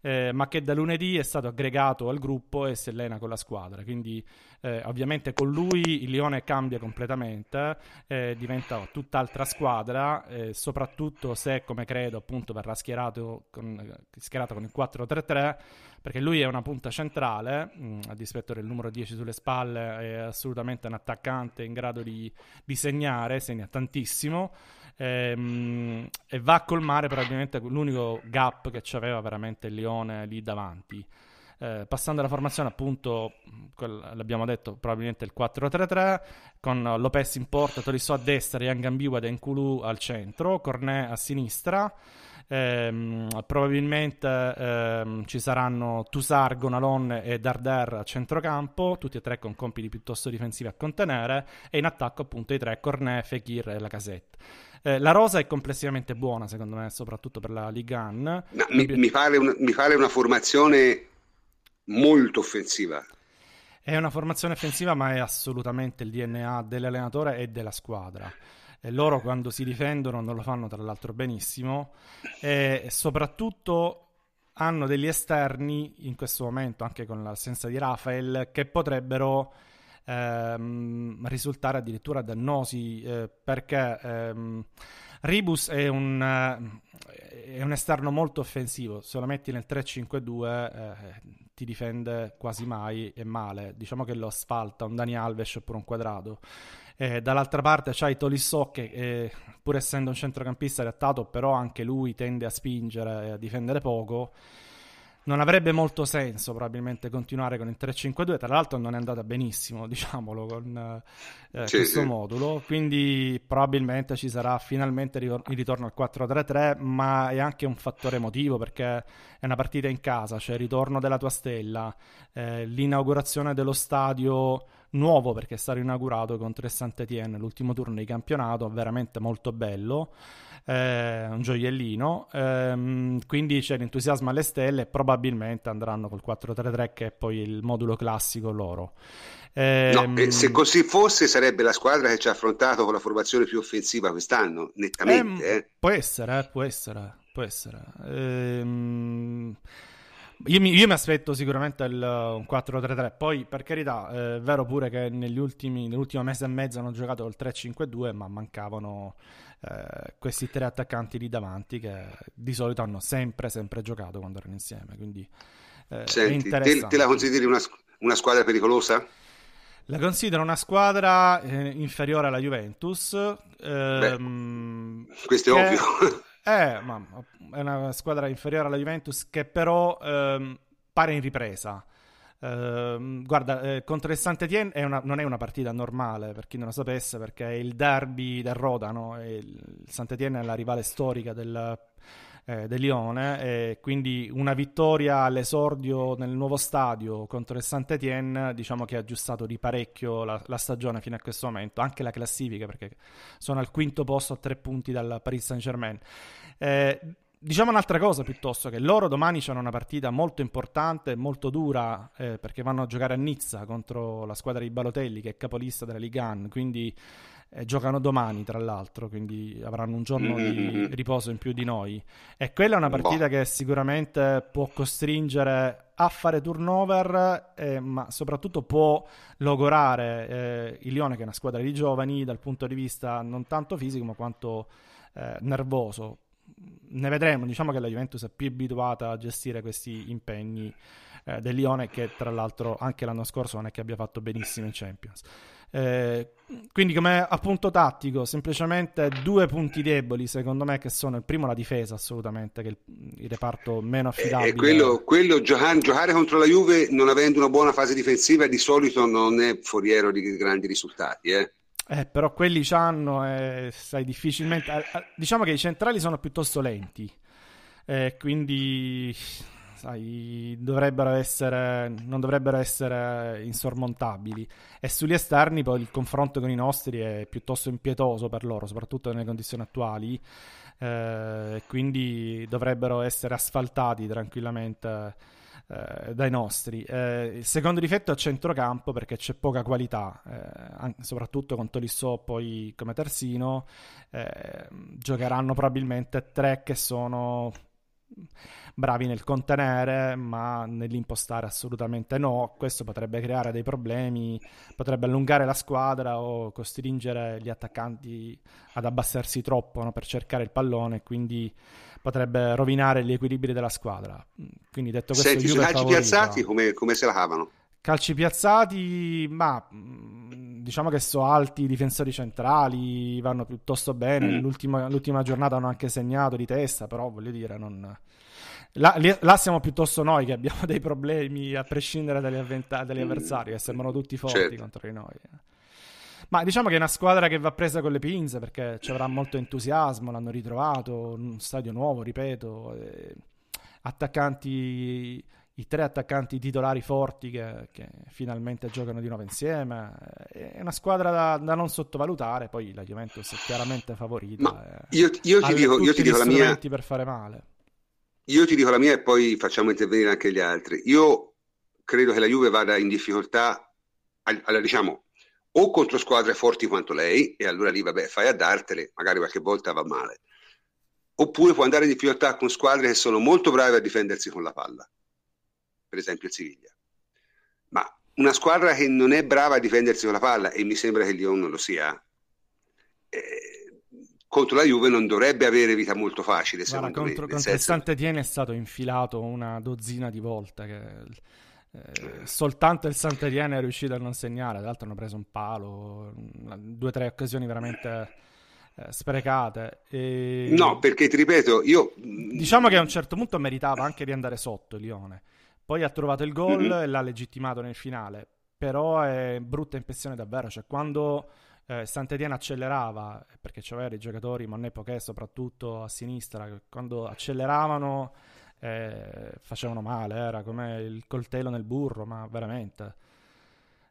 eh, ma che da lunedì è stato aggregato al gruppo e si allena con la squadra. Quindi, eh, ovviamente, con lui il Lione cambia completamente, eh, diventa tutt'altra squadra, eh, soprattutto se, come credo, appunto verrà schierato con, schierato con il 4-3-3 perché lui è una punta centrale, mh, a dispetto del numero 10 sulle spalle, è assolutamente un attaccante in grado di, di segnare, segna tantissimo. ehm, e va a colmare probabilmente l'unico gap che c'aveva veramente il Lione lì davanti. Eh, passando alla formazione, appunto, quel- l'abbiamo detto, probabilmente il 4-3-3, con Lopez in porta, Tolisso a destra, Yangambiwa e Nkulu al centro, Cornet a sinistra. Ehm, probabilmente ehm, ci saranno Tusar, Gonalon e Darder a centrocampo, tutti e tre con compiti piuttosto difensivi a contenere, e in attacco appunto i tre Cornet, Fekir e Lacazette. Eh, la rosa è complessivamente buona, secondo me, soprattutto per la Ligue 1. No, mi, mi pare un- mi pare una formazione molto offensiva. È una formazione offensiva, ma è assolutamente il DNA dell'allenatore e della squadra. E loro quando si difendono non lo fanno tra l'altro benissimo e soprattutto hanno degli esterni in questo momento, anche con l'assenza di Rafael, che potrebbero ehm, risultare addirittura dannosi eh, perché ehm, Ribus è un, eh, è un esterno molto offensivo, se lo metti nel 3-5-2 eh, ti difende quasi mai e male, diciamo che lo asfalta un Dani Alves oppure un quadrato. Eh, dall'altra parte c'hai Tolisso che eh, pur essendo un centrocampista adattato però anche lui tende a spingere e a difendere poco non avrebbe molto senso probabilmente continuare con il 3-5-2 tra l'altro non è andata benissimo diciamolo con eh, Sì, questo sì. modulo quindi probabilmente ci sarà finalmente il ritorno al 4-3-3 ma è anche un fattore emotivo perché è una partita in casa c'è il ritorno della tua stella eh, l'inaugurazione dello stadio nuovo perché è stato inaugurato contro il Saint-Étienne l'ultimo turno di campionato veramente molto bello eh, un gioiellino ehm, quindi c'è l'entusiasmo alle stelle e probabilmente andranno col 4-3-3 che è poi il modulo classico loro No, Ehm, eh, se così fosse sarebbe la squadra che ci ha affrontato con la formazione più offensiva quest'anno, nettamente. ehm, eh. può essere eh, può essere può essere Ehm, io mi, io mi aspetto sicuramente il, un 4-3-3 poi per carità eh, è vero pure che negli ultimi, nell'ultimo mese e mezzo hanno giocato col 3-5-2 ma mancavano eh, questi tre attaccanti lì davanti che di solito hanno sempre sempre giocato quando erano insieme quindi eh, Senti, te, te, la consideri una, una, squadra pericolosa? La considero una squadra eh, inferiore alla Juventus. Ehm, Beh, questo è che, ovvio. Eh, ma è una squadra inferiore alla Juventus che però ehm, pare in ripresa. Uh, guarda, eh, contro il Saint-Étienne è una, non è una partita normale per chi non lo sapesse, perché è il derby del Rodano. Il Saint-Étienne è la rivale storica del, eh, del Lione. E quindi una vittoria all'esordio nel nuovo stadio contro il Saint-Étienne, diciamo che ha aggiustato di parecchio la, la, stagione fino a questo momento, anche la classifica, perché sono al quinto posto a tre punti dal Paris Saint-Germain. Eh, Diciamo un'altra cosa piuttosto, che loro domani hanno una partita molto importante, molto dura, eh, perché vanno a giocare a Nizza contro la squadra di Balotelli, che è capolista della Ligue 1, quindi eh, giocano domani tra l'altro, quindi avranno un giorno di riposo in più di noi. E quella è una partita boh. che sicuramente può costringere a fare turnover, eh, ma soprattutto può logorare eh, il Lione, che è una squadra di giovani, dal punto di vista non tanto fisico, ma quanto eh, nervoso ne vedremo. Diciamo che la Juventus è più abituata a gestire questi impegni eh, del Lione, che tra l'altro anche l'anno scorso non è che abbia fatto benissimo in Champions. Eh, quindi come appunto tattico, semplicemente due punti deboli secondo me che sono il primo la difesa assolutamente, che è il, reparto meno affidabile. E quello, quello giocare, giocare, contro la Juve non avendo una buona fase difensiva di solito non è foriero di grandi risultati. Eh. Eh, però quelli c'hanno e sai difficilmente... Diciamo che i centrali sono piuttosto lenti, eh, quindi sai, dovrebbero essere, non dovrebbero essere insormontabili. E sugli esterni poi il confronto con i nostri è piuttosto impietoso per loro, soprattutto nelle condizioni attuali, eh, quindi dovrebbero essere asfaltati tranquillamente eh, dai nostri. Eh, il secondo difetto è a centrocampo perché c'è poca qualità, eh, anche, soprattutto con Tolisso poi come terzino. Eh, giocheranno probabilmente tre che sono bravi nel contenere, ma nell'impostare assolutamente no. Questo potrebbe creare dei problemi, potrebbe allungare la squadra o costringere gli attaccanti ad abbassarsi troppo no? per cercare il pallone, quindi potrebbe rovinare gli equilibri della squadra. Quindi detto questo, Senti, sui calci piazzati come, come se la cavano? Calci piazzati, ma diciamo che sono alti i difensori centrali, vanno piuttosto bene. Mm. L'ultima, l'ultima, giornata hanno anche segnato di testa, però voglio dire, non... là, là, siamo piuttosto noi che abbiamo dei problemi a prescindere dagli, avventa- dagli mm. avversari, che sembrano tutti forti certo. contro di noi. Ma diciamo che è una squadra che va presa con le pinze perché ci avrà molto entusiasmo, l'hanno ritrovato, un stadio nuovo, ripeto, eh, attaccanti, i tre attaccanti titolari forti che, che, finalmente giocano di nuovo insieme. È una squadra da, da non sottovalutare, poi la Juventus è chiaramente favorita. Ma io, io ti dico, io ti dico la mia... per fare male. Io ti dico la mia e poi facciamo intervenire anche gli altri. Io credo che la Juve vada in difficoltà, allora diciamo, o contro squadre forti quanto lei, e allora lì vabbè fai a dartele, magari qualche volta va male, oppure può andare in difficoltà con squadre che sono molto brave a difendersi con la palla, per esempio il Siviglia. Ma una squadra che non è brava a difendersi con la palla, e mi sembra che il Lyon non lo sia, eh, contro la Juve non dovrebbe avere vita molto facile. Guarda, contro, me, contro il Sant'Etienne è stato infilato una dozzina di volte. Che eh, soltanto il Sant'Etienne è riuscito a non segnare, tra l'altro hanno preso un palo, due o tre occasioni veramente eh, sprecate. E... No, perché ti ripeto, io... Diciamo che a un certo punto meritava anche di andare sotto il Lione, poi ha trovato il gol mm-hmm. e l'ha legittimato nel finale, però è brutta impressione davvero, cioè quando... Eh, Sant'Etienne accelerava perché c'erano i giocatori, Monnet Poché soprattutto a sinistra, quando acceleravano eh, facevano male, era come il coltello nel burro, ma veramente.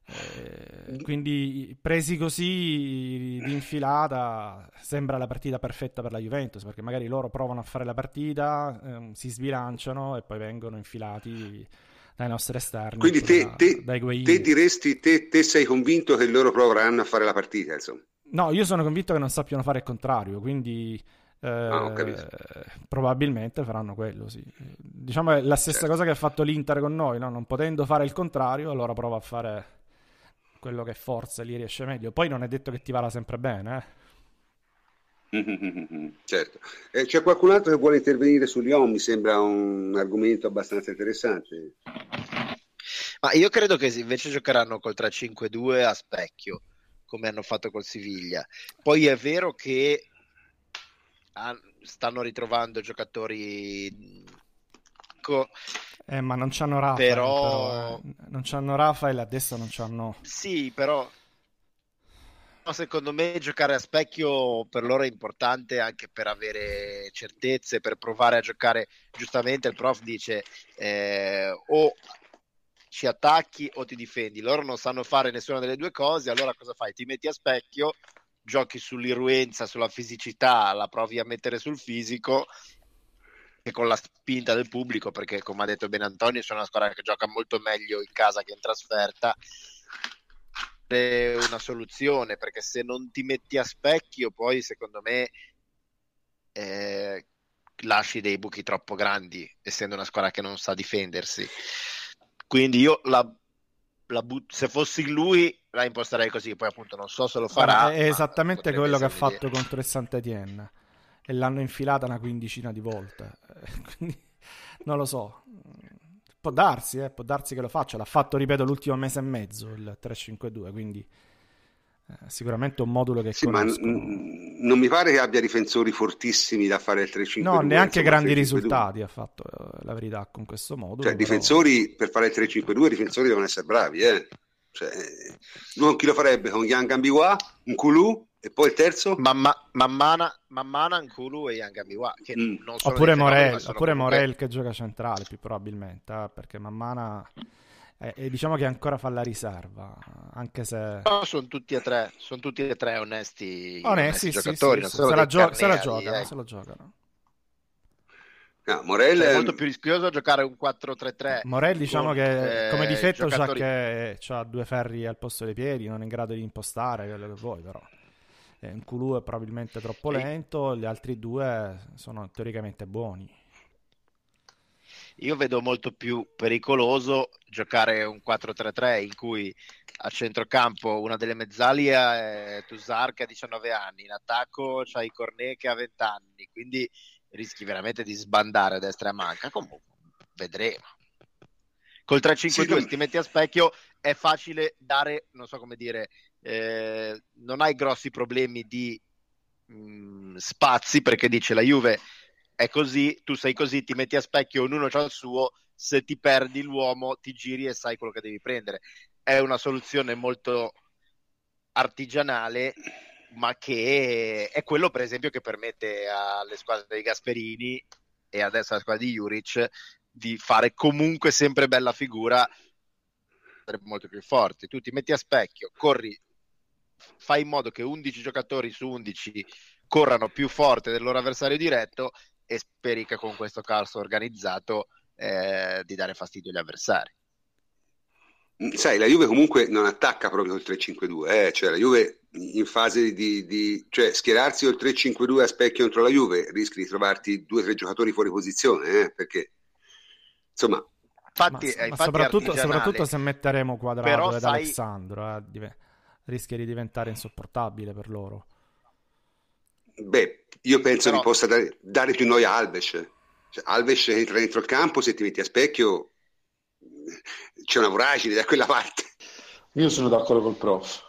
Eh, quindi presi così di infilata sembra la partita perfetta per la Juventus perché magari loro provano a fare la partita, eh, si sbilanciano e poi vengono infilati dai nostri esterni. Quindi te, da, te, te diresti, te, te, sei convinto che loro proveranno a fare la partita? Insomma. No, io sono convinto che non sappiano fare il contrario, quindi eh, ah, probabilmente faranno quello, sì. Diciamo è la stessa certo. cosa che ha fatto l'Inter con noi, no? non potendo fare il contrario, allora prova a fare quello che forse gli riesce meglio. Poi non è detto che ti vada sempre bene, eh. certo. Eh, c'è qualcun altro che vuole intervenire su Lyon? Mi sembra un argomento abbastanza interessante. Ma io credo che invece giocheranno col 3-5-2 a specchio, come hanno fatto col Siviglia. Poi è vero che stanno ritrovando giocatori eh, ma non c'hanno Rafael però... però eh. non c'hanno Rafael adesso non c'hanno sì però secondo me giocare a specchio per loro è importante anche per avere certezze, per provare a giocare. Giustamente il prof dice eh, o ci attacchi o ti difendi. Loro non sanno fare nessuna delle due cose, allora cosa fai? Ti metti a specchio, giochi sull'irruenza, sulla fisicità, la provi a mettere sul fisico con la spinta del pubblico, perché come ha detto bene Antonio, sono una squadra che gioca molto meglio in casa che in trasferta una soluzione perché se non ti metti a specchio poi secondo me eh, lasci dei buchi troppo grandi essendo una squadra che non sa difendersi. Quindi io la, la but- se fossi lui la imposterei così poi appunto non so se lo farà è esattamente quello che ha fatto contro il Sant'Etienne e l'hanno infilata una quindicina di volte quindi non lo so Può darsi, eh, può darsi che lo faccia. L'ha fatto, ripeto, l'ultimo mese e mezzo il 352, quindi eh, sicuramente un modulo che sì, conosco. ma n- non mi pare che abbia difensori fortissimi da fare il 352. No, neanche grandi risultati ha fatto, eh, la verità, con questo modulo. Cioè, però... difensori per fare il 352, i difensori devono essere bravi, eh. Cioè, non chi lo farebbe con Yang Ambiwa, un Kulu e poi il terzo? Mamma, Mammana, Mammana, Nkulu e Yangamiwa. Che mm. non sono oppure Morel, oppure Morel che gioca centrale più probabilmente, eh, perché Mammana eh, eh, diciamo che ancora fa la riserva, anche se... No, sono tutti e tre, sono tutti e tre onesti, onesti, onesti sì, giocatori, sì, sì, se, la gio- se la giocano, eh. se la giocano. No, Morel cioè, è molto più rischioso giocare un 4-3-3. Morel, diciamo con, che come difetto giocatori... c'ha che ha due ferri al posto dei piedi, non è in grado di impostare quello che vuoi, però. Eh, Nkulu è probabilmente troppo lento, gli altri due sono teoricamente buoni. Io vedo molto più pericoloso giocare un 4-3-3 in cui a centrocampo una delle mezzali è Tusar che ha 19 anni, in attacco c'hai Cornet che ha 20 anni, quindi rischi veramente di sbandare a destra e a manca. Comunque, vedremo. Col 3-5-2 sì, ti metti a specchio è facile dare, non so come dire, eh, non hai grossi problemi di mh, mm, spazi perché dice la Juve è così, tu sei così, ti metti a specchio, ognuno ha il suo, se ti perdi l'uomo ti giri e sai quello che devi prendere. È una soluzione molto artigianale, ma che è quello per esempio che permette alle squadre dei Gasperini e adesso alla squadra di Juric di fare comunque sempre bella figura molto più forti. Tu ti metti a specchio, corri fai in modo che 11 giocatori su 11 corrano più forte del loro avversario diretto e speri che con questo caos organizzato eh, di dare fastidio agli avversari. Mm, sai, la Juve comunque non attacca proprio col 3-5-2, eh? cioè la Juve in fase di, di cioè schierarsi col 3-5-2 a specchio contro la Juve rischi di trovarti due o tre giocatori fuori posizione, eh? perché insomma infatti, ma, ma soprattutto, soprattutto, se metteremo quadrato ed sai... Alessandro eh, rischia di diventare insopportabile per loro. Beh, io penso Però... che possa dare, dare, più noia a Alves. Cioè, Alves entra dentro il campo, se ti metti a specchio c'è una voragine da quella parte. Io sono d'accordo col prof.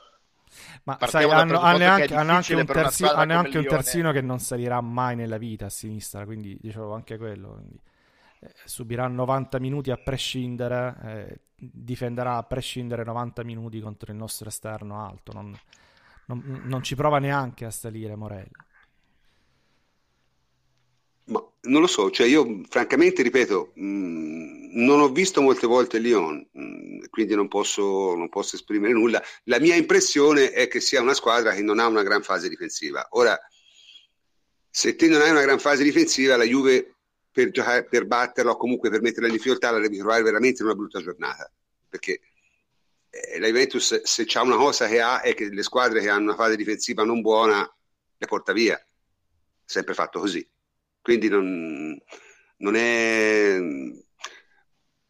Ma sai, hanno, hanno, anche, hanno, anche, un, terzi, hanno anche un terzino che non salirà mai nella vita a sinistra, quindi dicevo anche quello. Quindi, subirà 90 minuti a prescindere, eh, difenderà a prescindere 90 minuti contro il nostro esterno alto. Non, non, non ci prova neanche a salire Morelli. Ma non lo so, cioè io francamente ripeto, mh, mm, non ho visto molte volte Lyon, mh, mm, quindi non posso, non posso, esprimere nulla. La mia impressione è che sia una squadra che non ha una gran fase difensiva. Ora, se te non hai una gran fase difensiva, la Juve per, giocare, per batterlo o comunque per metterla in difficoltà la devi trovare veramente in una brutta giornata. Perché eh, la Juventus se c'è una cosa che ha è che le squadre che hanno una fase difensiva non buona le porta via. Sempre fatto così. Quindi non, non è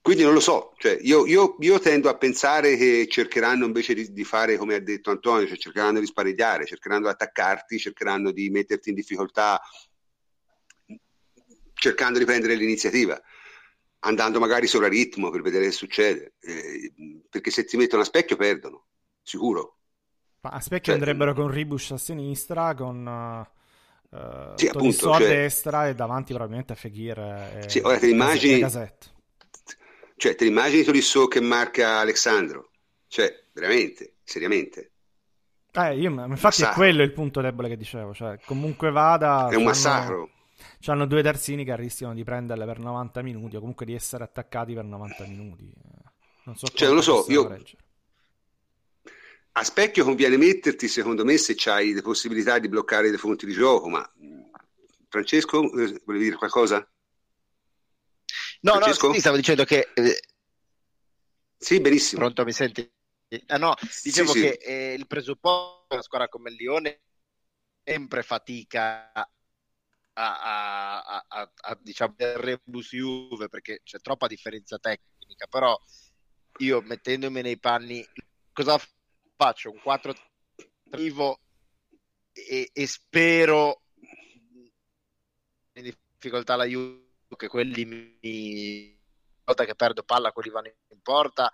Quindi non lo so, cioè, io, io, io, tendo a pensare che cercheranno invece di, di, fare come ha detto Antonio, cioè cercheranno di sparigliare, cercheranno di attaccarti, cercheranno di metterti in difficoltà, cercando di prendere l'iniziativa, andando magari sopra ritmo per vedere che succede, eh, perché se ti mettono a specchio perdono, sicuro. Ma a specchio cioè, andrebbero con Ribush a sinistra, con uh, sì, appunto, a cioè, destra e davanti probabilmente a Fekir e, sì, ora te immagini cioè, te immagini Tolisso che marca Alessandro? Cioè, veramente, seriamente. Eh, io, infatti massacro. è quello il punto debole che dicevo, cioè, comunque vada... È un massacro. Hanno due terzini che rischiano di prenderle per 90 minuti o comunque di essere attaccati per 90 minuti. Non so cioè, non lo so, io... Reggere. A specchio conviene metterti, secondo me, se hai le possibilità di bloccare le fonti di gioco, ma Francesco, eh, volevi dire qualcosa? No, Francesco? no, sì, stavo dicendo che... Eh... Sì, benissimo. Pronto, mi senti? Ah, no, dicevo sì, che sì. Eh, il presupposto di una squadra come il Lione sempre fatica a, a, a, a, diciamo, rebus Juve perché c'è troppa differenza tecnica, però io mettendomi nei panni, cosa faccio? Un 4 vivo e, e spero in difficoltà la Juve che quelli mi volta che perdo palla quelli vanno in porta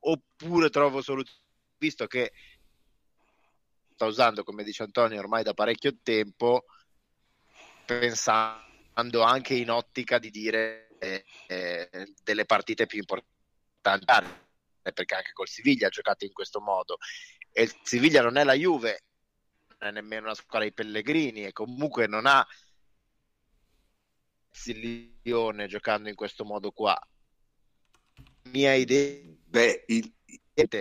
oppure trovo soluzioni visto che sta usando come dice Antonio ormai da parecchio tempo pensando anche in ottica di dire eh, eh, delle partite più importanti perché anche col Siviglia ha giocato in questo modo e il Siviglia non è la Juve non è nemmeno una squadra di Pellegrini e comunque non ha il Lione giocando in questo modo qua? Mia idea. Beh, il,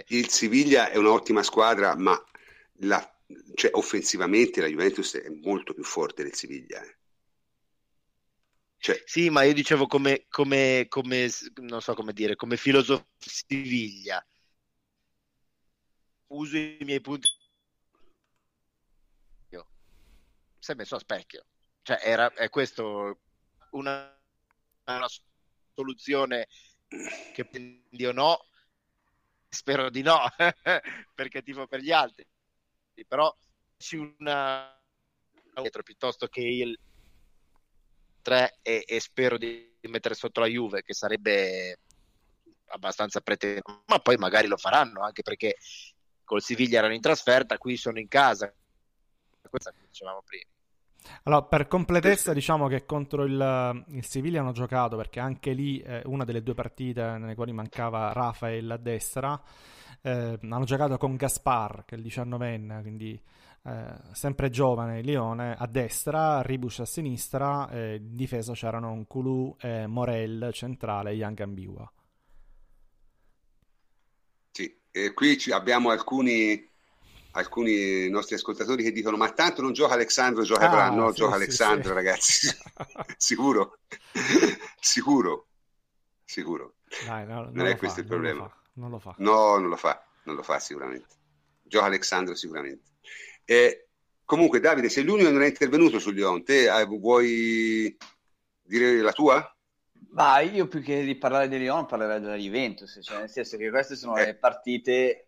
il Siviglia è un'ottima squadra, ma la, cioè, offensivamente la Juventus è molto più forte del Siviglia. Eh. Cioè... Sì, ma io dicevo come, come, come, non so come dire, come filosofia Siviglia. Uso i miei punti. Io. Si è messo a specchio. Cioè, era, è questo una, una soluzione che prendi o no, spero di no, perché tifo per gli altri, però c'è una piuttosto che il 3 e, e, spero di mettere sotto la Juve, che sarebbe abbastanza pretendente, ma poi magari lo faranno, anche perché col Siviglia erano in trasferta, qui sono in casa, questo che dicevamo prima. Allora, per completezza, diciamo che contro il, il Siviglia hanno giocato perché anche lì eh, una delle due partite nelle quali mancava Rafael a destra. Eh, hanno giocato con Gaspar, che è il diciannovenne, quindi eh, sempre giovane, Lione a destra, Ribus a sinistra, eh, in difesa c'erano Nkulu, eh, Morel centrale e Young Ambiwa. Sì, qui abbiamo alcuni alcuni nostri ascoltatori che dicono ma tanto non gioca Alessandro, gioca ah, no, sì, gioca sì, Alessandro sì. ragazzi, sicuro, sicuro, sicuro. Dai, no, non, non è questo fa, il problema. Non lo, fa. No, non lo fa, non lo fa sicuramente. Gioca Alessandro sicuramente. E, comunque Davide, sei l'unico che non è intervenuto su Lyon, te eh, vuoi dire la tua? Ma io più che di parlare di Lyon parlerei della Juventus, cioè nel senso che queste sono eh. le partite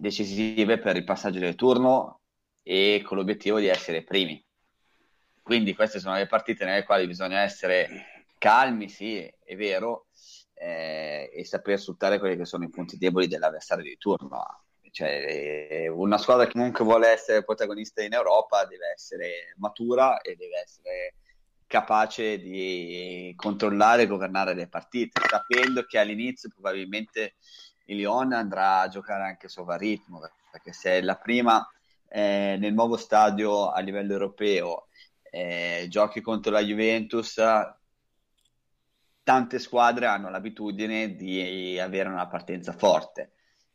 decisive per il passaggio del turno e con l'obiettivo di essere primi. Quindi queste sono le partite nelle quali bisogna essere calmi, sì, è vero, eh, e saper sfruttare quelli che sono i punti deboli dell'avversario di turno. Cioè, eh, una squadra che comunque vuole essere protagonista in Europa deve essere matura e deve essere capace di controllare e governare le partite, sapendo che all'inizio probabilmente il Lyon andrà a giocare anche sopra ritmo, perché se è la prima eh, nel nuovo stadio a livello europeo eh, giochi contro la Juventus, tante squadre hanno l'abitudine di avere una partenza forte.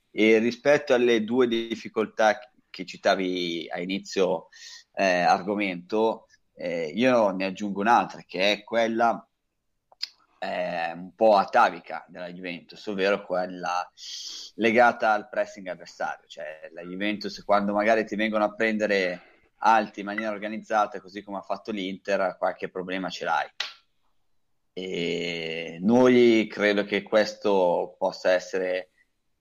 E rispetto alle due difficoltà che citavi a inizio eh, argomento, eh, io ne aggiungo un'altra, che è quella eh, un po' atavica della Juventus, ovvero quella legata al pressing avversario, cioè la Juventus quando magari ti vengono a prendere alti in maniera organizzata, così come ha fatto l'Inter, qualche problema ce l'hai. E noi credo che questo possa essere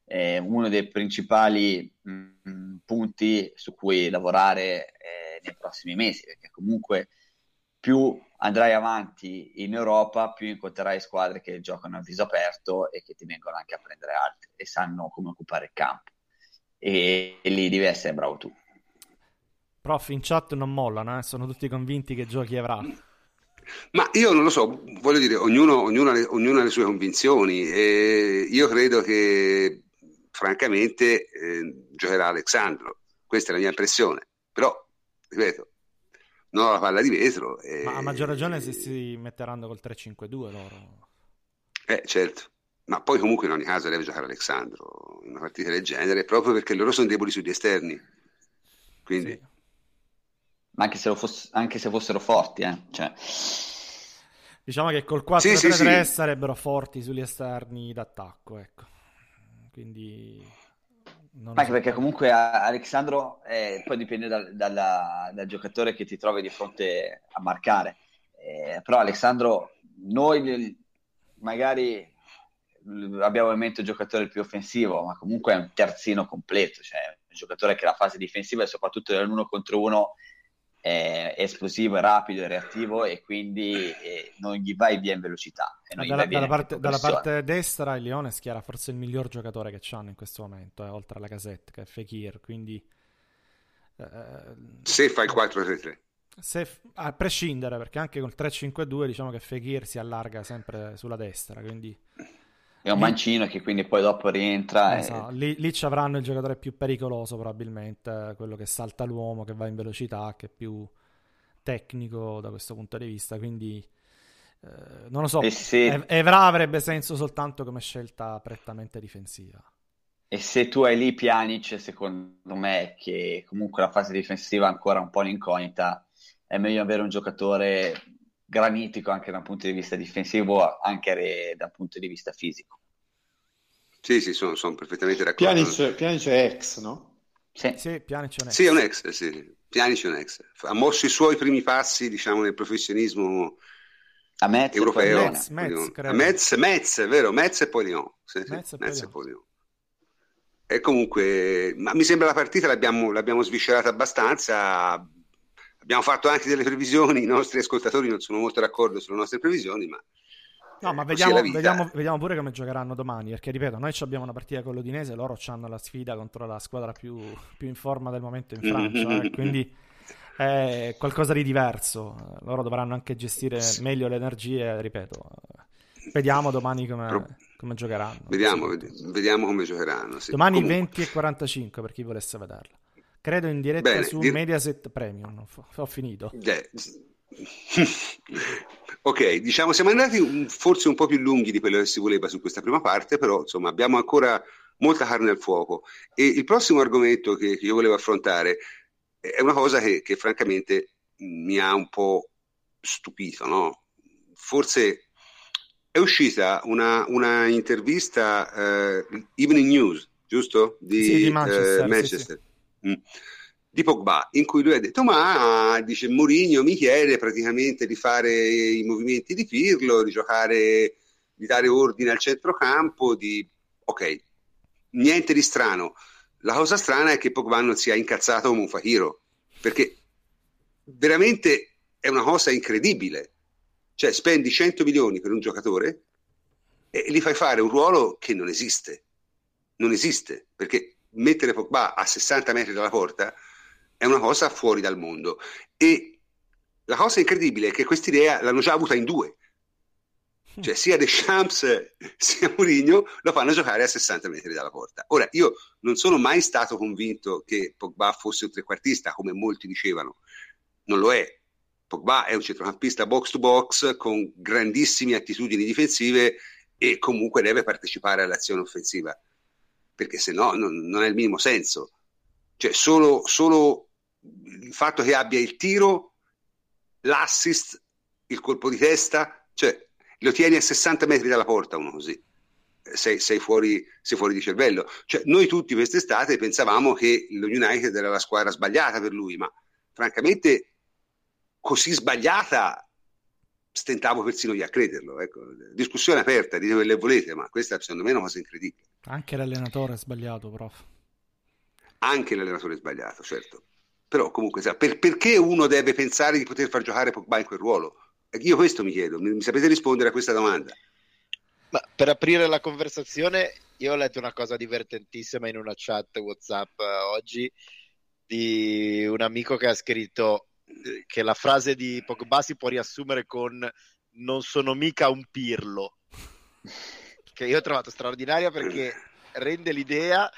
eh, uno dei principali mh, mm, punti su cui lavorare eh, nei prossimi mesi, perché comunque più andrai avanti in Europa, più incontrerai squadre che giocano a viso aperto e che ti vengono anche a prendere altri e sanno come occupare il campo. E, e lì devi essere bravo tu. Prof, in chat non mollano, eh? sono tutti convinti che giochi avrà. Ma io non lo so, voglio dire, ognuno, ognuno, ha, le, ognuno ha le sue convinzioni e io credo che francamente eh, giocherà Alessandro, questa è la mia impressione, però, ripeto, non ho la palla di vetro. E... Ma a maggior ragione se si metteranno col 3-5-2 loro. Eh, certo. Ma poi comunque in ogni caso deve giocare Alessandro in una partita del genere, proprio perché loro sono deboli sugli esterni. Quindi... Sì. Ma anche se, fosse, anche se fossero forti, eh? cioè... Diciamo che col 4-3-3 sì, sì, sì. sarebbero forti sugli esterni d'attacco, ecco. Quindi non Anche so. perché comunque Alessandro eh, poi dipende dal, dalla, dal, giocatore che ti trovi di fronte a marcare. Eh, però Alessandro, noi magari abbiamo in mente il giocatore più offensivo, ma comunque è un terzino completo, cioè un giocatore che la fase difensiva e soprattutto nell'uno contro uno è esplosivo, è rapido, è reattivo e quindi eh, non gli vai via in velocità. Dalla, dalla, parte, dalla, parte, destra il Lione schiera forse il miglior giocatore che hanno in questo momento, eh, oltre alla casetta, che è Fekir, quindi... Eh, se fai il 4-3-3. Se, a prescindere, perché anche col 3-5-2 diciamo che Fekir si allarga sempre sulla destra, quindi è un mancino che quindi poi dopo rientra. Esatto. E... Lì, lì ci avranno il giocatore più pericoloso probabilmente, quello che salta l'uomo, che va in velocità, che è più tecnico da questo punto di vista. Quindi eh, non lo so, se... Evra avrebbe senso soltanto come scelta prettamente difensiva. E se tu hai lì Pjanic, secondo me, che comunque la fase difensiva è ancora un po' l'incognita, è meglio avere un giocatore granitico anche da un punto di vista difensivo, anche da un punto di vista fisico. Sì, sì, sono, sono perfettamente d'accordo. Pjanic, Pjanic è ex, no? Sì, sì Pjanic è un ex. Sì, è un ex, sì. Pjanic è un ex. Ha mosso i suoi primi passi, diciamo, nel professionismo a Metz europeo. Metz, Metz, a Metz, Metz, vero, Metz e poi Lyon. Sì, sì. Metz, e Metz e poi Lyon. E comunque, ma mi sembra la partita l'abbiamo, l'abbiamo sviscerata abbastanza abbiamo fatto anche delle previsioni, i nostri ascoltatori non sono molto d'accordo sulle nostre previsioni, ma... No, ma vediamo, vediamo, vediamo, pure come giocheranno domani, perché ripeto, noi abbiamo una partita con l'Udinese, loro hanno la sfida contro la squadra più, più in forma del momento in Francia, eh, quindi è qualcosa di diverso, loro dovranno anche gestire meglio le energie, ripeto, vediamo domani come, come giocheranno. Vediamo, vediamo come giocheranno. Sì. Domani Comunque. 20 e 45 per chi volesse vederla. Credo in diretta Bene, su dir... Mediaset Premium. Ho finito. Yeah. ok, diciamo siamo andati forse un po' più lunghi di quello che si voleva su questa prima parte, però insomma abbiamo ancora molta carne al fuoco. E il prossimo argomento che, che io volevo affrontare è una cosa che, che francamente mi ha un po' stupito, no? Forse è uscita una, una intervista uh, Evening News, giusto? Di, sì, di Manchester. Uh, Manchester. Sì, sì. Di Pogba, in cui lui ha detto: Ma dice Mourinho mi chiede praticamente di fare i movimenti di Pirlo, di giocare, di dare ordine al centrocampo. Di... Ok, niente di strano. La cosa strana è che Pogba non sia incazzato come un Fahiro perché veramente è una cosa incredibile. Cioè, spendi 100 milioni per un giocatore e gli fai fare un ruolo che non esiste. Non esiste perché mettere Pogba a 60 metri dalla porta è una cosa fuori dal mondo. E la cosa incredibile è che quest'idea l'hanno già avuta in due. Cioè sia Deschamps sia Mourinho lo fanno giocare a 60 metri dalla porta. Ora, io non sono mai stato convinto che Pogba fosse un trequartista, come molti dicevano. Non lo è. Pogba è un centrocampista box to box con grandissime attitudini difensive e comunque deve partecipare all'azione offensiva perché se no non, non, ha il minimo senso. Cioè, solo, solo il fatto che abbia il tiro, l'assist, il colpo di testa, cioè lo tieni a 60 metri dalla porta uno così. Sei, sei, fuori, sei fuori di cervello. Cioè, noi tutti quest'estate pensavamo che lo United era la squadra sbagliata per lui, ma francamente così sbagliata stentavo persino io a crederlo. Ecco. Discussione aperta, dite quello che volete, ma questa secondo me è una cosa incredibile. Anche l'allenatore è sbagliato, prof. Anche l'allenatore è sbagliato, certo. Però comunque, per, perché uno deve pensare di poter far giocare Pogba in quel ruolo? Io questo mi chiedo, mi, mi sapete rispondere a questa domanda? Ma per aprire la conversazione, io ho letto una cosa divertentissima in una chat WhatsApp uh, oggi di un amico che ha scritto eh, che la frase di Pogba si può riassumere con non sono mica un pirlo, che io ho trovato straordinaria perché rende l'idea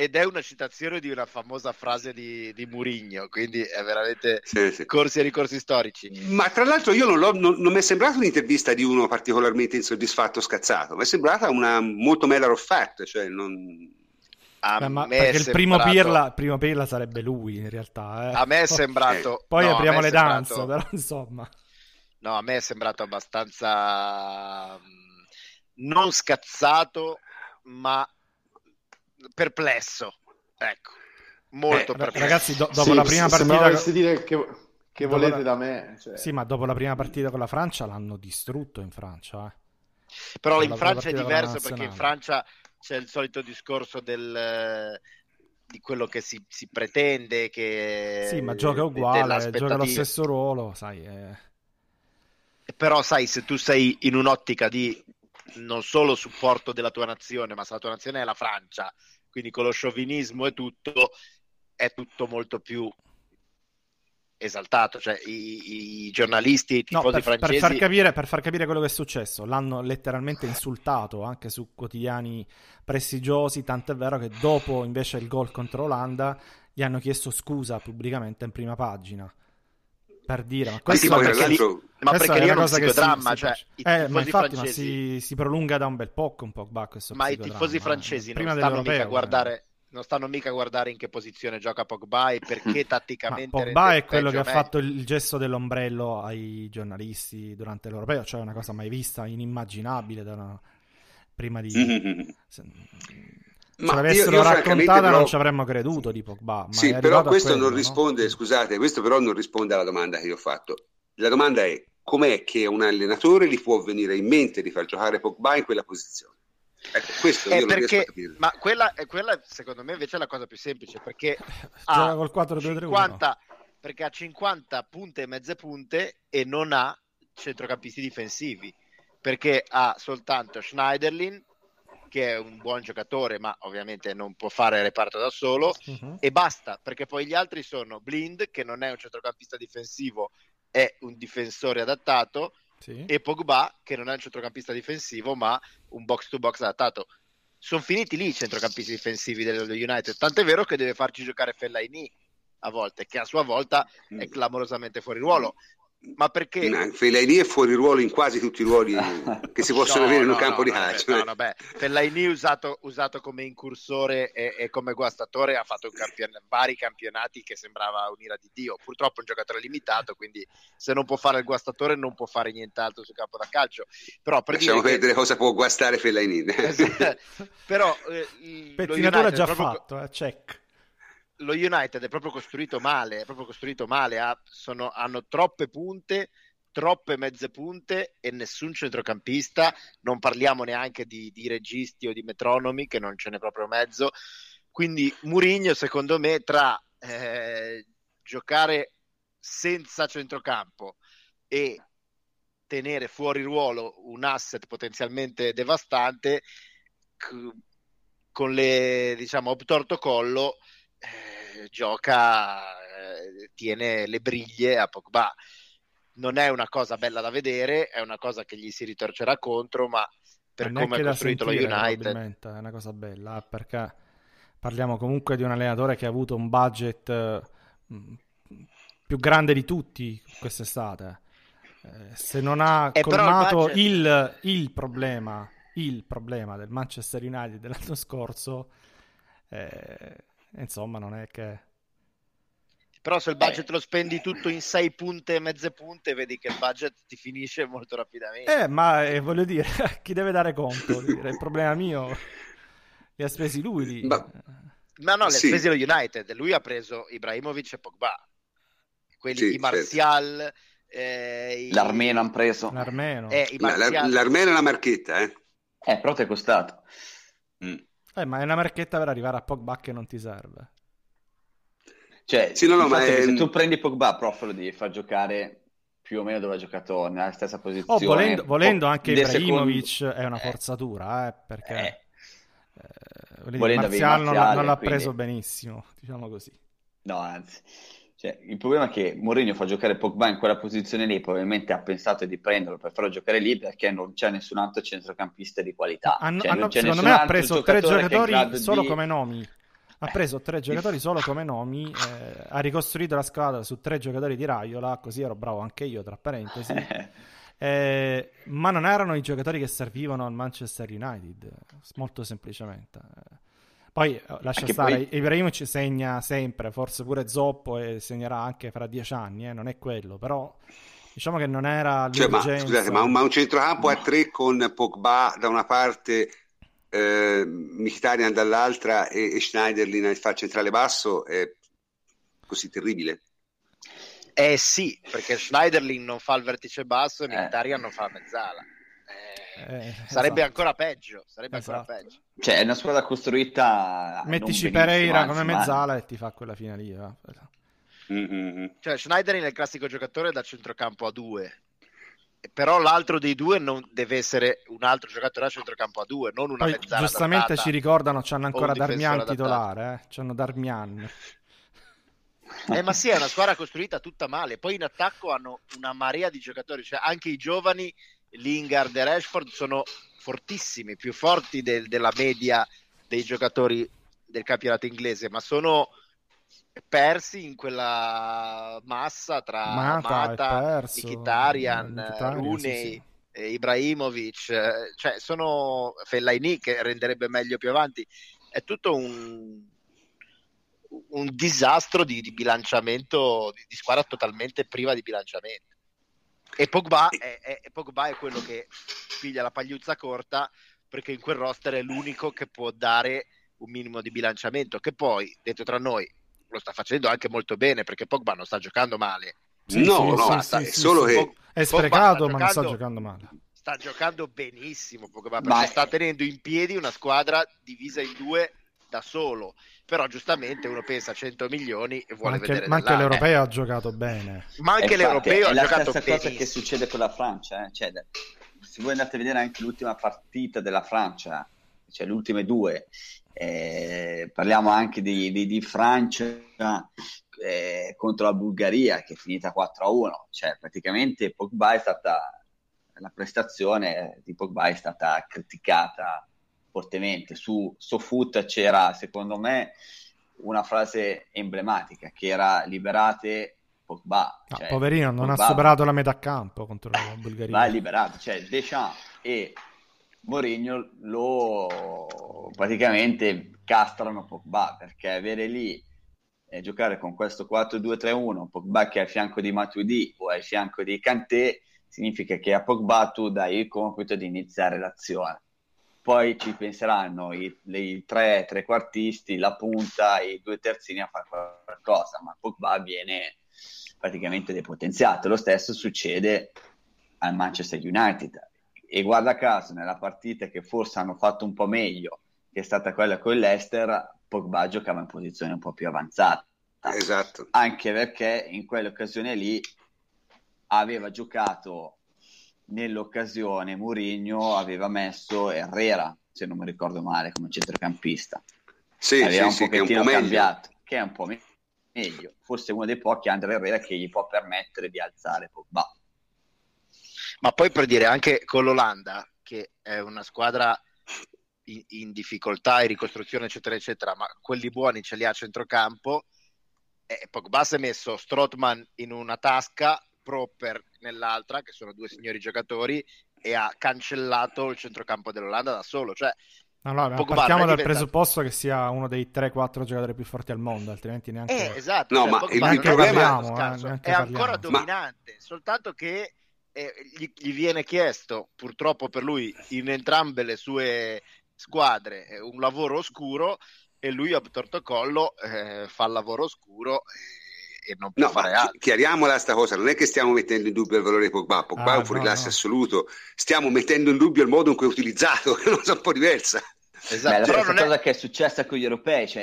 ed è una citazione di una famosa frase di, di Murigno, quindi è veramente sì, sì. corsi e ricorsi storici. Ma tra l'altro io non, non, non mi è sembrata un'intervista di uno particolarmente insoddisfatto o scazzato, mi è sembrata una molto matter of fact, cioè non... A Beh, ma perché il primo, Pirla, primo Pirla sarebbe lui in realtà. Eh. A me è sembrato... Poi no, apriamo le danze, sembrato... però insomma... No, a me è sembrato abbastanza mm, non scazzato, ma perplesso. Ecco, molto eh, perplesso. Ragazzi, do- dopo sì, la prima partita... Se dire che, che volete la... da me... Cioè... Sì, ma dopo la prima partita con la Francia l'hanno distrutto in Francia. Eh. Però in Francia è diverso perché in Francia c'è il solito discorso del di quello che si, si, pretende che sì ma gioca uguale gioca lo stesso ruolo sai eh... però sai se tu sei in un'ottica di non solo supporto della tua nazione, ma se la tua nazione è la Francia, quindi con lo sciovinismo e tutto, è tutto molto più esaltato, cioè i, i giornalisti, i tifosi no, per, francesi... Per far, capire, per far, capire, quello che è successo, l'hanno letteralmente insultato anche su quotidiani prestigiosi, tant'è vero che dopo invece il gol contro l'Olanda gli hanno chiesto scusa pubblicamente in prima pagina per dire, ma questo ma, sì, perché, lì, ma perché è uno psicodramma, cioè, si, eh, ma infatti ma si, si, prolunga da un bel po' un po' questo Ma i tifosi eh. francesi non stanno mica a guardare. Non stanno mica a guardare in che posizione gioca Pogba e perché tatticamente Ma Pogba è quello che ha fatto il gesto dell'ombrello ai giornalisti durante l'Europeo, cioè una cosa mai vista, inimmaginabile una... prima di ma se l'avessero io, io raccontata però... non ci avremmo creduto di Pogba. sì, però questo quello, non risponde, no? scusate, questo però non risponde alla domanda che io ho fatto. La domanda è com'è che un allenatore gli può venire in mente di far giocare Pogba in quella posizione? Ecco, questo io perché, Ma quella, quella, secondo me invece è la cosa più semplice perché ha, col 4, 2, 3, 50, perché ha 50 punte e mezze punte e non ha centrocampisti difensivi perché ha soltanto Schneiderlin che è un buon giocatore, ma ovviamente non può fare reparto da solo, uh-huh. e basta, perché poi gli altri sono Blind, che non è un centrocampista difensivo, è un difensore adattato, sì. e Pogba, che non è un centrocampista difensivo, ma un box to box adattato. Sono finiti lì i centrocampisti difensivi dello United, tant'è vero che deve farci giocare Fellaini a volte, che a sua volta è mm. clamorosamente fuori ruolo. Ma perché? Fellaini è fuori ruolo in quasi tutti i ruoli che si possono no, avere in un campo no, di calcio. No, no, beh, Fellaini usato, usato come incursore e, e, come guastatore ha fatto campion- vari campionati che sembrava un'ira di Dio. Purtroppo è un giocatore limitato, quindi se non può fare il guastatore non può fare nient'altro sul campo da calcio. Però per Lasciamo perdere che... cosa può guastare Fellaini. Però eh, Pettinatura già proprio... fatto, eh, check lo United è proprio costruito male, è proprio costruito male, ha, sono, hanno troppe punte, troppe mezze punte e nessun centrocampista, non parliamo neanche di, di registi o di metronomi che non ce n'è proprio mezzo, quindi Murigno secondo me tra eh, giocare senza centrocampo e tenere fuori ruolo un asset potenzialmente devastante c- con le diciamo obtorto collo eh, gioca, eh, tiene le briglie a Pogba. Non è una cosa bella da vedere, è una cosa che gli si ritorcerà contro, ma per come è costruito sentire, lo United... È una cosa bella, eh, perché parliamo comunque di un allenatore che ha avuto un budget più grande di tutti quest'estate. Eh, se non ha eh, colmato il, budget... il, il, problema, il problema del Manchester United dell'anno scorso, eh, insomma, non è che... Però se il budget eh. lo spendi tutto in sei punte e mezze punte, vedi che il budget ti finisce molto rapidamente. Eh, ma eh, voglio dire, chi deve dare conto? Dire, il problema mio li ha spesi lui lì. Ma... No, no, li ha sì. spesi lo United. Lui ha preso Ibrahimovic e Pogba. Quelli sì, di Martial, certo. Eh, L'armeno hanno preso. L'armeno. Eh, la, la, l'armeno è una marchetta, eh? Eh, però ti è costato. Mm. Eh, ma è una marchetta per arrivare a Pogba che non ti serve. Cioè, sì, no, no, ma è... se tu prendi Pogba, prof, lo devi far giocare più o meno dove ha giocato nella stessa oh, posizione. Oh, volendo, volendo anche Ibrahimovic secondi... è una eh. forzatura, eh, perché eh. Eh, volendo Marzial non, non l'ha quindi... preso benissimo, diciamo così. No, anzi. Cioè, il problema è che Mourinho fa giocare Pogba in quella posizione lì, probabilmente ha pensato di prenderlo per farlo giocare lì perché non c'è nessun altro centrocampista di qualità. Hanno, cioè, hanno, secondo me ha preso tre giocatori solo di... come nomi. Ha eh. preso tre giocatori solo come nomi, eh, ha ricostruito la squadra su tre giocatori di Raiola, così ero bravo anche io, tra parentesi. eh, ma non erano i giocatori che servivano al Manchester United, molto semplicemente. Poi eh, lascia anche stare, poi... Ibrahimovic segna sempre, forse pure Zoppo e segnerà anche fra dieci anni, eh, non è quello, però diciamo che non era cioè, ma, scusate, ma, un, ma un centrocampo a tre con Pogba da una parte, eh, Mkhitaryan dall'altra e, e Schneiderlin nel far centrale basso è così terribile? Eh sì, perché Schneiderlin non fa il vertice basso e eh. Mkhitaryan non fa la mezzala. Eh, sarebbe esatto. ancora peggio. Sarebbe esatto. ancora peggio. Cioè, è una squadra costruita. Mettici Pereira come mezzala e ti fa quella fine lì. Mm-hmm. Cioè, Schneider è il classico giocatore da centrocampo a due. Però l'altro dei due non deve essere un altro giocatore a centrocampo a due, non una Poi, mezzala. Giustamente ci ricordano, c'hanno ancora Darmian titolare. Eh? C'hanno Darmian. Eh, ma sì, è una squadra costruita tutta male. Poi in attacco hanno una marea di giocatori, cioè anche i giovani Lingard e Rashford sono fortissimi, più forti del, della media dei giocatori del campionato inglese, ma sono persi in quella massa tra Mata, Mata Mkhitaryan, Rooney, sì, sì. Ibrahimovic, cioè sono Fellaini che renderebbe meglio più avanti. È tutto un, un disastro di, di bilanciamento, di, di squadra totalmente priva di bilanciamento. E Pogba è, è, Pogba è quello che piglia la pagliuzza corta perché in quel roster è l'unico che può dare un minimo di bilanciamento, che poi, detto tra noi, lo sta facendo anche molto bene perché Pogba non sta giocando male. Sì, no, sì, no, sì, è solo che... È sprecato, ma non sta giocando male. Sta giocando benissimo Pogba, perché sta tenendo in piedi una squadra divisa in due da solo. Però giustamente uno pensa a 100 milioni e vuole ma vedere ma anche l'europeo ha giocato bene. Ma anche l'europeo ha giocato bene è la stessa cosa che succede con la Francia eh? cioè, se voi andate a vedere anche l'ultima partita della Francia cioè le ultime due eh, parliamo anche di, di, di Francia eh, contro la Bulgaria che è finita 4-1 cioè praticamente Pogba è stata la prestazione di Pogba è stata criticata fortemente. Su SoFoot c'era, secondo me, una frase emblematica che era liberate Pogba. Cioè, poverino, non Pogba, ha superato la metà campo contro la Bulgaria. Va liberato, cioè Deschamps e Mourinho lo praticamente castrano Pogba perché avere lì e giocare con questo 4-2-3-1, Pogba che è al fianco di Matuidi o al fianco di Kanté, significa che a Pogba tu dai il compito di iniziare l'azione poi ci penseranno i, i tre trequartisti, la punta e i due terzini a fare qualcosa, ma Pogba viene praticamente depotenziato. Lo stesso succede al Manchester United e guarda caso nella partita che forse hanno fatto un po' meglio, che è stata quella con l'Ester, Pogba giocava in posizione un po' più avanzata. Esatto. Anche perché in quell'occasione lì aveva giocato nell'occasione Mourinho aveva messo Herrera, se non mi ricordo male, come centrocampista. Sì, aveva sì, un pochettino sì, che è un po cambiato, meglio. che è un po' meglio. Forse uno dei pochi Andre Herrera che gli può permettere di alzare Pogba. Ma poi per dire anche con l'Olanda, che è una squadra in, in difficoltà e ricostruzione, eccetera, eccetera, ma quelli buoni ce li ha a centrocampo. Eh, Pogba si è messo Strotman in una tasca Proper nell'altra, che sono due signori giocatori, e ha cancellato il centrocampo dell'Olanda da solo. Cioè, allora, partiamo dal diventato... presupposto che sia uno dei 3-4 giocatori più forti al mondo, altrimenti neanche... Eh, esatto, no, cioè, ma il, il problema parliamo, eh, è ancora dominante, ma... soltanto che eh, gli, gli, viene chiesto, purtroppo per lui, in entrambe le sue squadre, eh, un lavoro oscuro e lui a torto collo eh, fa il lavoro oscuro e non può No, fare altro. chiariamola sta cosa, non è che stiamo mettendo in dubbio il valore di Pogba, Pogba Ah, è un fuoriclasse no, no. assoluto, stiamo mettendo in dubbio il modo in cui è utilizzato, che è una cosa un po' diversa. Esatto, Beh, la stessa non è- cosa che è successa con gli europei, cioè,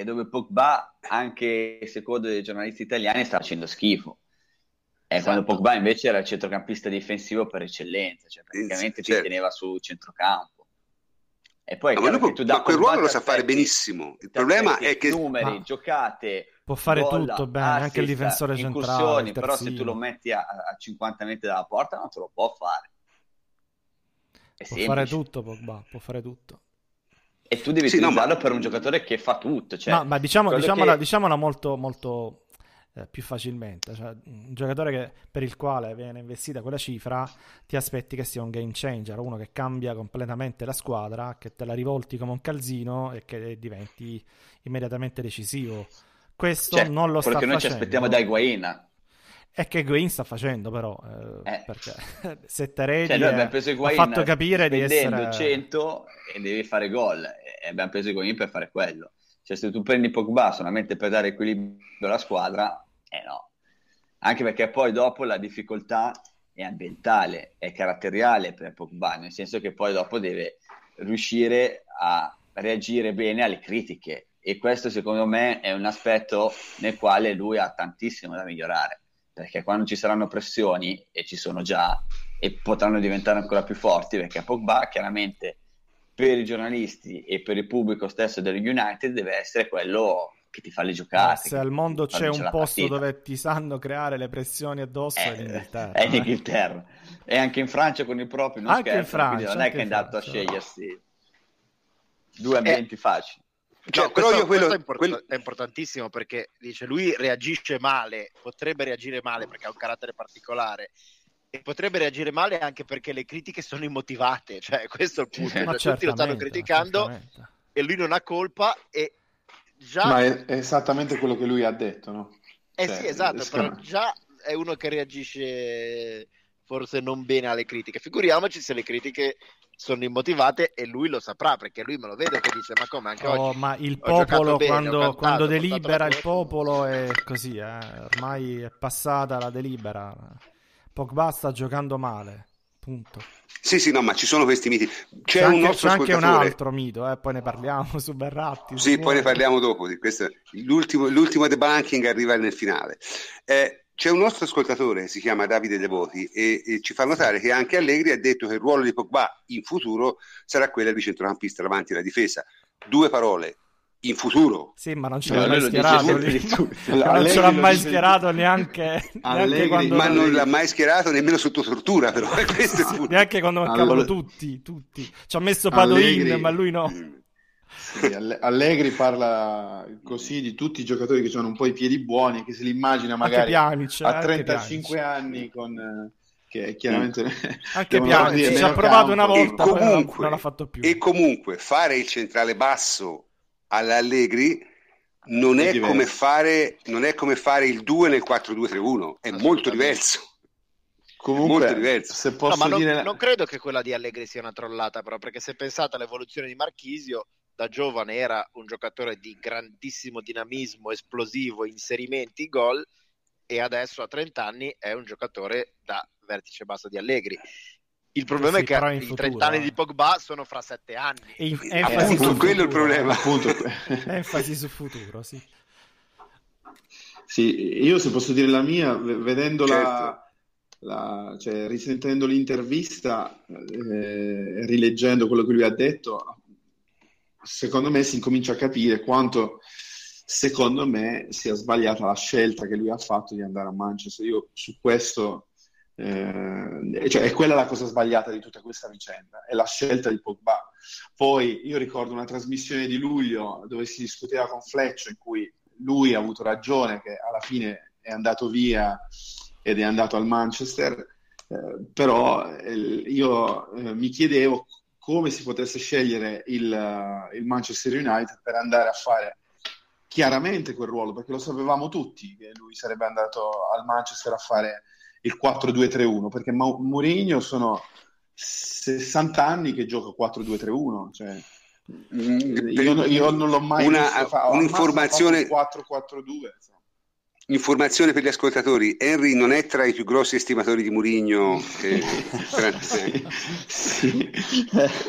eh, dove Pogba, anche secondo i giornalisti italiani, sta facendo schifo. E Esatto. quando Pogba invece era il centrocampista difensivo per eccellenza, cioè praticamente ti certo. teneva su centrocampo. E poi No, ma, lui ma quel ruolo lo sa fare benissimo. Il ti problema è che numeri, Ma- giocate, Può fare gol, tutto bene, anche il assist, difensore centrale, però se tu lo metti a, a 50 metri dalla porta non te lo può fare. È Può semplice. fare tutto Pogba, può fare tutto. E tu devi Sì, no, utilizzarlo ma- per un giocatore che fa tutto. Cioè, ma, ma diciamo, quello diciamola, che- diciamola molto, molto eh, più facilmente. Cioè, un giocatore che- per il quale viene investita quella cifra, ti aspetti che sia un game changer, uno che cambia completamente la squadra, che te la rivolti come un calzino e che diventi immediatamente decisivo. Questo Cioè, non lo sta quello che noi ci facendo. aspettiamo da Higuain. È che Higuain sta facendo però, eh, Eh. perché Setterelli Cioè, noi eh, ha fatto capire di essere... 100 e devi fare gol. E abbiamo preso Higuain per fare quello. Cioè, se tu prendi Pogba solamente per dare equilibrio alla squadra, eh no. Anche perché poi dopo la difficoltà è ambientale, è caratteriale per Pogba, nel senso che poi dopo deve riuscire a reagire bene alle critiche e questo secondo me è un aspetto nel quale lui ha tantissimo da migliorare, perché quando ci saranno pressioni, e ci sono già, e potranno diventare ancora più forti, perché Pogba chiaramente per i giornalisti e per il pubblico stesso del United deve essere quello che ti fa le giocate. Se al mondo c'è un posto partita. dove ti sanno creare le pressioni addosso è Eh, l'Inghilterra. è in eh. Inghilterra. E anche in Francia con i propri non Anche in scherzano, quindi Francia, non è che è in andato a scegliersi due ambienti facili. Cioè, No, però questo, io quello- è, import- quello- è importantissimo perché dice lui reagisce male, potrebbe reagire male perché ha un carattere particolare e potrebbe reagire male anche perché le critiche sono immotivate, cioè questo è il punto, Ma Cioè, tutti lo stanno criticando e lui non ha colpa e già Ma è, è esattamente quello che lui ha detto, no? Eh Cioè, sì, esatto, però già è uno che reagisce forse non bene alle critiche. Figuriamoci se le critiche sono immotivate e lui lo saprà, perché lui me lo vede che dice ma come anche Oh, oggi ma il popolo bene, quando, cantato, quando delibera il popolo è così, eh. ormai è passata la delibera. Pogba sta giocando male, punto. Sì, sì, no, ma ci sono questi miti. C'è, C'è, un anche, nostro c'è anche un altro mito, eh, poi ne parliamo su Berratti. Sì, se poi ne parliamo dopo. Di questo. L'ultimo, l'ultimo debunking arriva nel finale. Eh, c'è un nostro ascoltatore che si chiama Davide Devoti e, e ci fa notare che anche Allegri ha detto che il ruolo di Pogba in futuro sarà quello di centrocampista davanti alla difesa. Due parole. In futuro. Sì, ma non ce No, l'ha mai schierato non Allegri ce l'ha mai schierato neanche, neanche Allegri- quando, Ma non l'ha mai schierato nemmeno sotto tortura, però. Il punto. neanche quando mancavano Allora- tutti, tutti. Ci ha messo Padoin, Allegri- ma lui no. Sì, Alle- Allegri parla così di tutti i giocatori che hanno un po' i piedi buoni, che se li immagina magari Pjanic, a anche 35 Pjanic. anni con eh, che chiaramente Anche dire ci ha provato una volta, E comunque- non l'ha fatto più. E comunque fare il centrale basso all'Allegri non È è, come fare, non è come fare il 2 nel 4-2-3-1, è molto Assolutamente. diverso. Comunque, molto diverso. se No, posso ma non, dire non credo che quella di Allegri sia una trollata, però, perché se pensate all'evoluzione di Marchisio, da giovane era un giocatore di grandissimo dinamismo, esplosivo, inserimenti, gol, e adesso a 30 anni è un giocatore da vertice basso di Allegri. Il problema Sì, è che i futuro, 30 anni eh. di Pogba sono fra 7 anni. E in- enfasi appunto, sul quello è il futuro. problema. appunto Enfasi sul futuro, sì. Sì, io se posso dire la mia, v- vedendo Certo. la, la- cioè, risentendo l'intervista, eh, rileggendo quello che lui ha detto, secondo me si incomincia a capire quanto, secondo me, sia sbagliata la scelta che lui ha fatto di andare a Manchester. Io su questo, eh, cioè, è quella la cosa sbagliata di tutta questa vicenda, è la scelta di Pogba. Poi io ricordo una trasmissione di luglio dove si discuteva con Fleccio in cui lui ha avuto ragione che alla fine è andato via ed è andato al Manchester, eh, però eh, io eh, mi chiedevo come si potesse scegliere il, eh, il Manchester United per andare a fare chiaramente quel ruolo, perché lo sapevamo tutti che lui sarebbe andato al Manchester a fare il 4-2-3-1, perché Ma- Mourinho sono 60 anni che gioca 4-2-3-1, cioè io, io non l'ho mai Una- visto fa- un'informazione- massimo ha fatto 4-4-2. insomma. Informazione per gli ascoltatori, Henry non è tra i più grossi estimatori di Murigno. Che... sì, sì,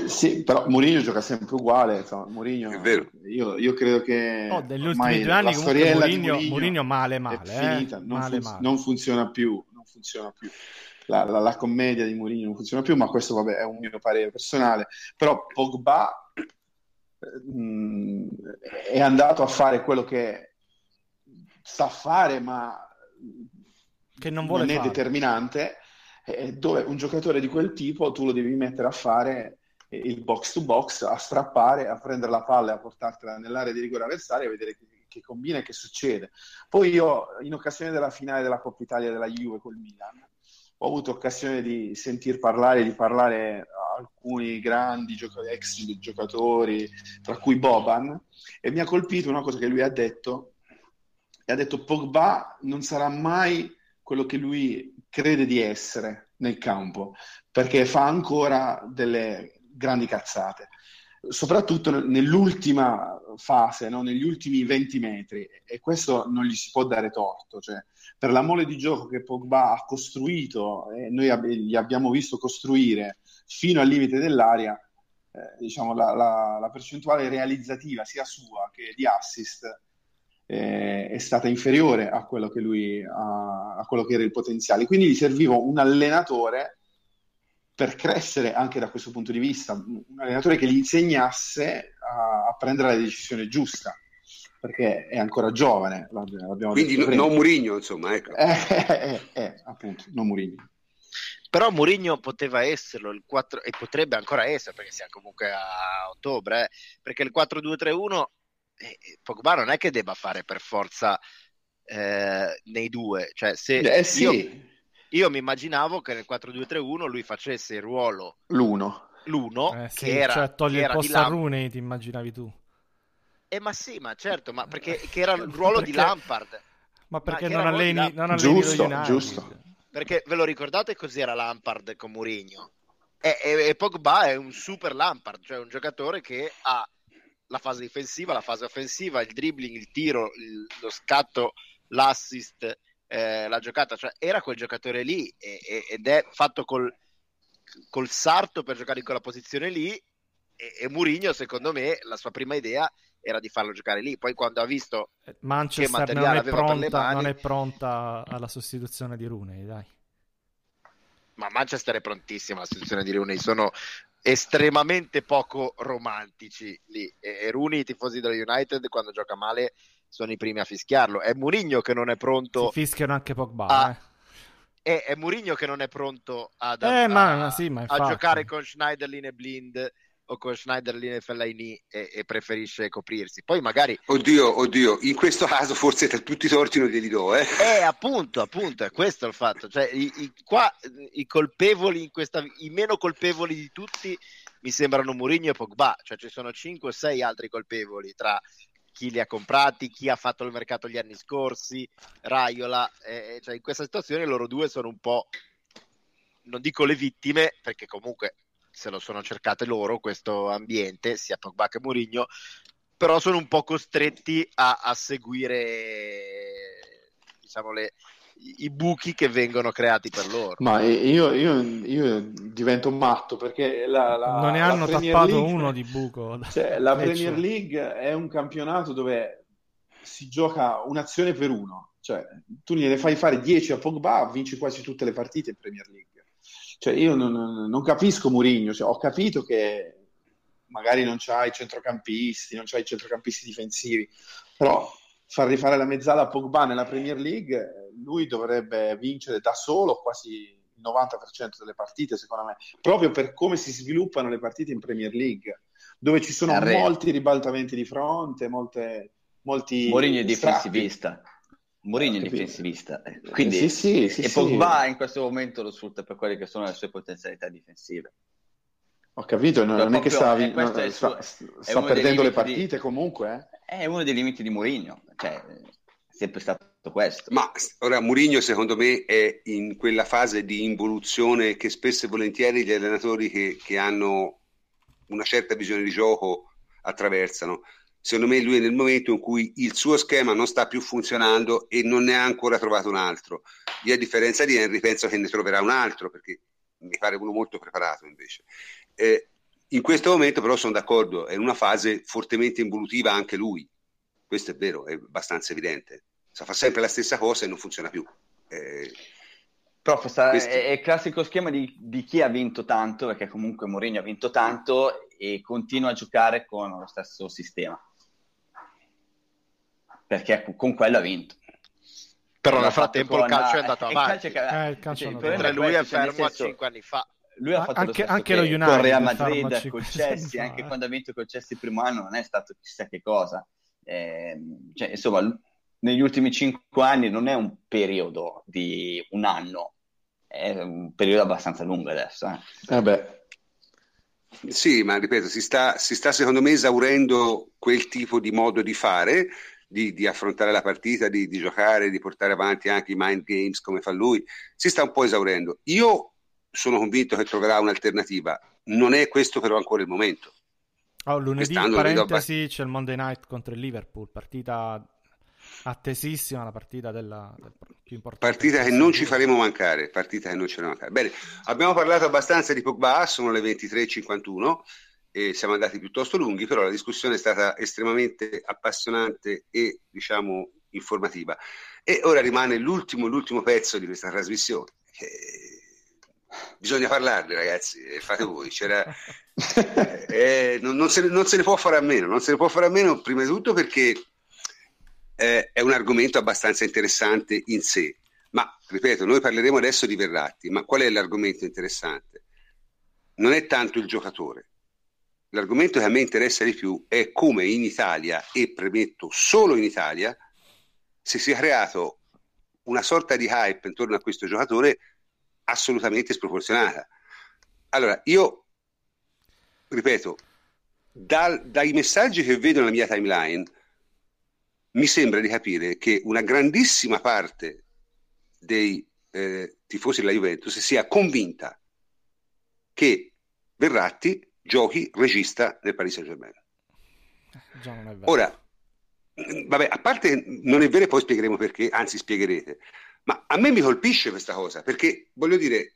sì, però Murigno gioca sempre uguale. Insomma, Murigno, è vero. Io, io credo che oh, degli ultimi due anni comunque Murigno, Murigno male male, è finita, eh? non, male, fun- male. non funziona più, funziona più. La, la, la, commedia di Mourinho non funziona più, ma questo vabbè, è un mio parere personale. Però Pogba mh, mm, è andato a fare quello che sa fare, ma che non, vuole non è fare. determinante, eh, dove un giocatore di quel tipo tu lo devi mettere a fare il box to box, a strappare, a prendere la palla e a portartela nell'area di rigore avversaria e vedere che, che combina e che succede. Poi io, in occasione della finale della Coppa Italia della Juve col Milan, ho avuto occasione di sentir parlare, di parlare a alcuni grandi gioc- ex giocatori, tra cui Boban, e mi ha colpito una cosa che lui ha detto, e ha detto Pogba non sarà mai quello che lui crede di essere nel campo, perché fa ancora delle grandi cazzate, soprattutto nell'ultima fase, no? negli ultimi 20 metri, e questo non gli si può dare torto. Cioè, per la mole di gioco che Pogba ha costruito, e noi ab- gli abbiamo visto costruire fino al limite dell'aria, eh, diciamo, la, la, la percentuale realizzativa sia sua che di assist eh, è stata inferiore a quello che lui a, a, quello che era il potenziale. Quindi gli serviva un allenatore per crescere anche da questo punto di vista, un allenatore che gli insegnasse a, a prendere la decisione giusta. Perché è ancora giovane, l'abbiamo Quindi detto no, non Murigno, insomma, ecco. Eh, eh, eh, appunto, non Murigno. Però Mourinho poteva esserlo il 4, e potrebbe ancora essere perché siamo comunque a ottobre, eh, perché il 4-2-3-1 eh, Pogba non è che debba fare per forza eh, nei due, cioè se eh, sì. io, io, mi immaginavo che nel 4-2-3-1 lui facesse il ruolo l'uno, l'uno eh, sì, che era, cioè toglie che il posto di a Rooney, ti immaginavi tu. Eh ma sì, ma certo, ma perché che era il ruolo Perché- di Lampard. Ma perché che non alleni, non alleni Giusto, United? giusto. Perché ve lo ricordate cos'era Lampard con Mourinho? E, e- e Pogba è un super Lampard, cioè un giocatore che ha la fase difensiva, la fase offensiva, il dribbling, il tiro, il- lo scatto, l'assist, eh, la giocata, cioè era quel giocatore lì e- e- ed è fatto col, col sarto per giocare in quella posizione lì e, e Mourinho secondo me la sua prima idea era di farlo giocare lì, poi quando ha visto Eh, Manchester non materiale è, pronta, mani? non è pronta alla sostituzione di Rooney, dai. ma Manchester è prontissima alla situazione di Rooney, sono estremamente poco romantici lì e, e Rooney, i tifosi dello United quando gioca male sono i primi a fischiarlo, è Mourinho che non è pronto Si fischiano anche Pogba, Ah, eh. È, è Mourinho che non è pronto ad, Eh, a, ma- ma sì, ma a giocare con Schneiderlin e Blind o con Schneiderlin e Fellaini e, e preferisce coprirsi poi magari Oddio, oddio, in questo caso forse tra tutti i torti non glieli do, eh. Eh, appunto, appunto, è questo il fatto. Cioè, i, i- qua i colpevoli in questa, i meno colpevoli di tutti mi sembrano Mourinho e Pogba. Cioè, ci sono 5 o 6 altri colpevoli tra chi li ha comprati, chi ha fatto il mercato gli anni scorsi, Raiola. eh, cioè, in questa situazione loro due sono un po', non dico le vittime, perché comunque se lo sono cercate loro questo ambiente, sia Pogba che Mourinho, però sono un po' costretti a, a seguire diciamo le, i, buchi che vengono creati per loro. Ma io, io- io divento matto perché la, la- non ne hanno tappato League- uno di buco. Cioè, la Premier cioè. League è un campionato dove si gioca un'azione per uno. Cioè, tu gliene fai fare 10 a Pogba, vinci quasi tutte le partite in Premier League. Cioè, io non, non- non capisco Mourinho, cioè, ho capito che magari non c'hai i centrocampisti, non c'hai i centrocampisti difensivi, però far rifare la mezzala a Pogba nella Premier League, eh, lui dovrebbe vincere da solo quasi il 90% delle partite, secondo me, proprio per come si sviluppano le partite in Premier League, dove ci sono Arre- molti ribaltamenti di fronte, molte, molti Mourinho è difensivista. Mourinho è difensivista. eh, Quindi, Sì, sì, sì, e. Pogba in questo momento lo sfrutta per quelle che sono le sue potenzialità difensive. Ho capito, non, Cioè, non è che proprio- sta, eh, il sta- suo- sta perdendo le limiti di- partite comunque, eh. È uno dei limiti di Mourinho, cioè è sempre stato questo. Ma ora Mourinho secondo me è in quella fase di involuzione che spesso e volentieri gli allenatori che, che hanno una certa visione di gioco attraversano. secondo me lui è nel momento in cui il suo schema non sta più funzionando e non ne ha ancora trovato un altro. Io a differenza di Henry penso che ne troverà un altro perché mi pare uno molto preparato invece. Eh, in questo momento però sono d'accordo, è in una fase fortemente involutiva anche lui, questo è vero, è abbastanza evidente. Fa sempre la stessa cosa e non funziona più. Eh, Prof, sta, questo... è, il classico schema di, di, chi ha vinto tanto, perché comunque Mourinho ha vinto tanto e continua a giocare con lo stesso sistema. Perché con quello ha vinto. Però nel frattempo il calcio è andato avanti. Che, eh, il calcio cioè, lui è fermo senso, a 5 anni fa. Lui ha fatto anche, lo anche lo United con Real Madrid, col Chelsea, anche quando ha vinto col Chelsea il primo anno non è stato chissà che cosa. Eh, cioè, insomma, negli ultimi 5 anni non è un periodo di un anno, è un periodo abbastanza lungo adesso. Eh. Eh sì, ma ripeto, si sta, si sta secondo me esaurendo quel tipo di modo di fare di, di affrontare la partita, di, di, giocare, di portare avanti anche i mind games come fa lui, si sta un po' esaurendo. Io sono convinto che troverà un'alternativa, non è questo però ancora il momento. Oh, lunedì, parentesi, c'è il Monday Night contro il Liverpool, partita attesissima, la partita della, del più importante. Partita che non ci faremo mancare, partita che non ci faremo mancare. Bene, abbiamo parlato abbastanza di Pogba, sono le 23.51 e siamo andati piuttosto lunghi, però la discussione è stata estremamente appassionante e diciamo informativa. E ora rimane l'ultimo, l'ultimo pezzo di questa trasmissione. Bisogna parlarne, ragazzi, fate voi. eh, eh, non, non, se, non, se, ne può fare a meno, non se ne può fare a meno, prima di tutto perché eh, è un argomento abbastanza interessante in sé. Ma ripeto, noi parleremo adesso di Verratti, ma qual è l'argomento interessante? Non è tanto il giocatore, l'argomento che a me interessa di più è come in Italia, e premetto solo in Italia, si sia creato una sorta di hype intorno a questo giocatore assolutamente sproporzionata. Allora, io ripeto, dal, dai messaggi che vedo nella mia timeline, mi sembra di capire che una grandissima parte dei eh, tifosi della Juventus sia convinta che Verratti giochi regista nel Paris Saint Germain. Eh, Ora, vabbè, a parte non è vero e poi spiegheremo perché, anzi spiegherete, ma a me mi colpisce questa cosa perché voglio dire,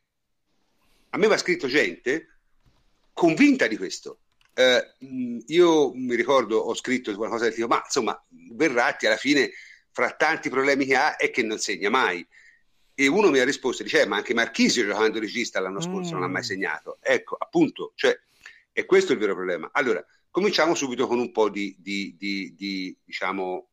a me va scritto gente convinta di questo. Eh, io mi ricordo, ho scritto qualcosa del tipo, ma insomma, Verratti alla fine, fra tanti problemi che ha, è che non segna mai. E uno mi ha risposto, dice, eh, ma anche Marchisio giocando regista l'anno scorso mm. non ha mai mm. segnato. Ecco, appunto, cioè, e questo è il vero problema. Allora, cominciamo subito con un po' di, di, di, di diciamo,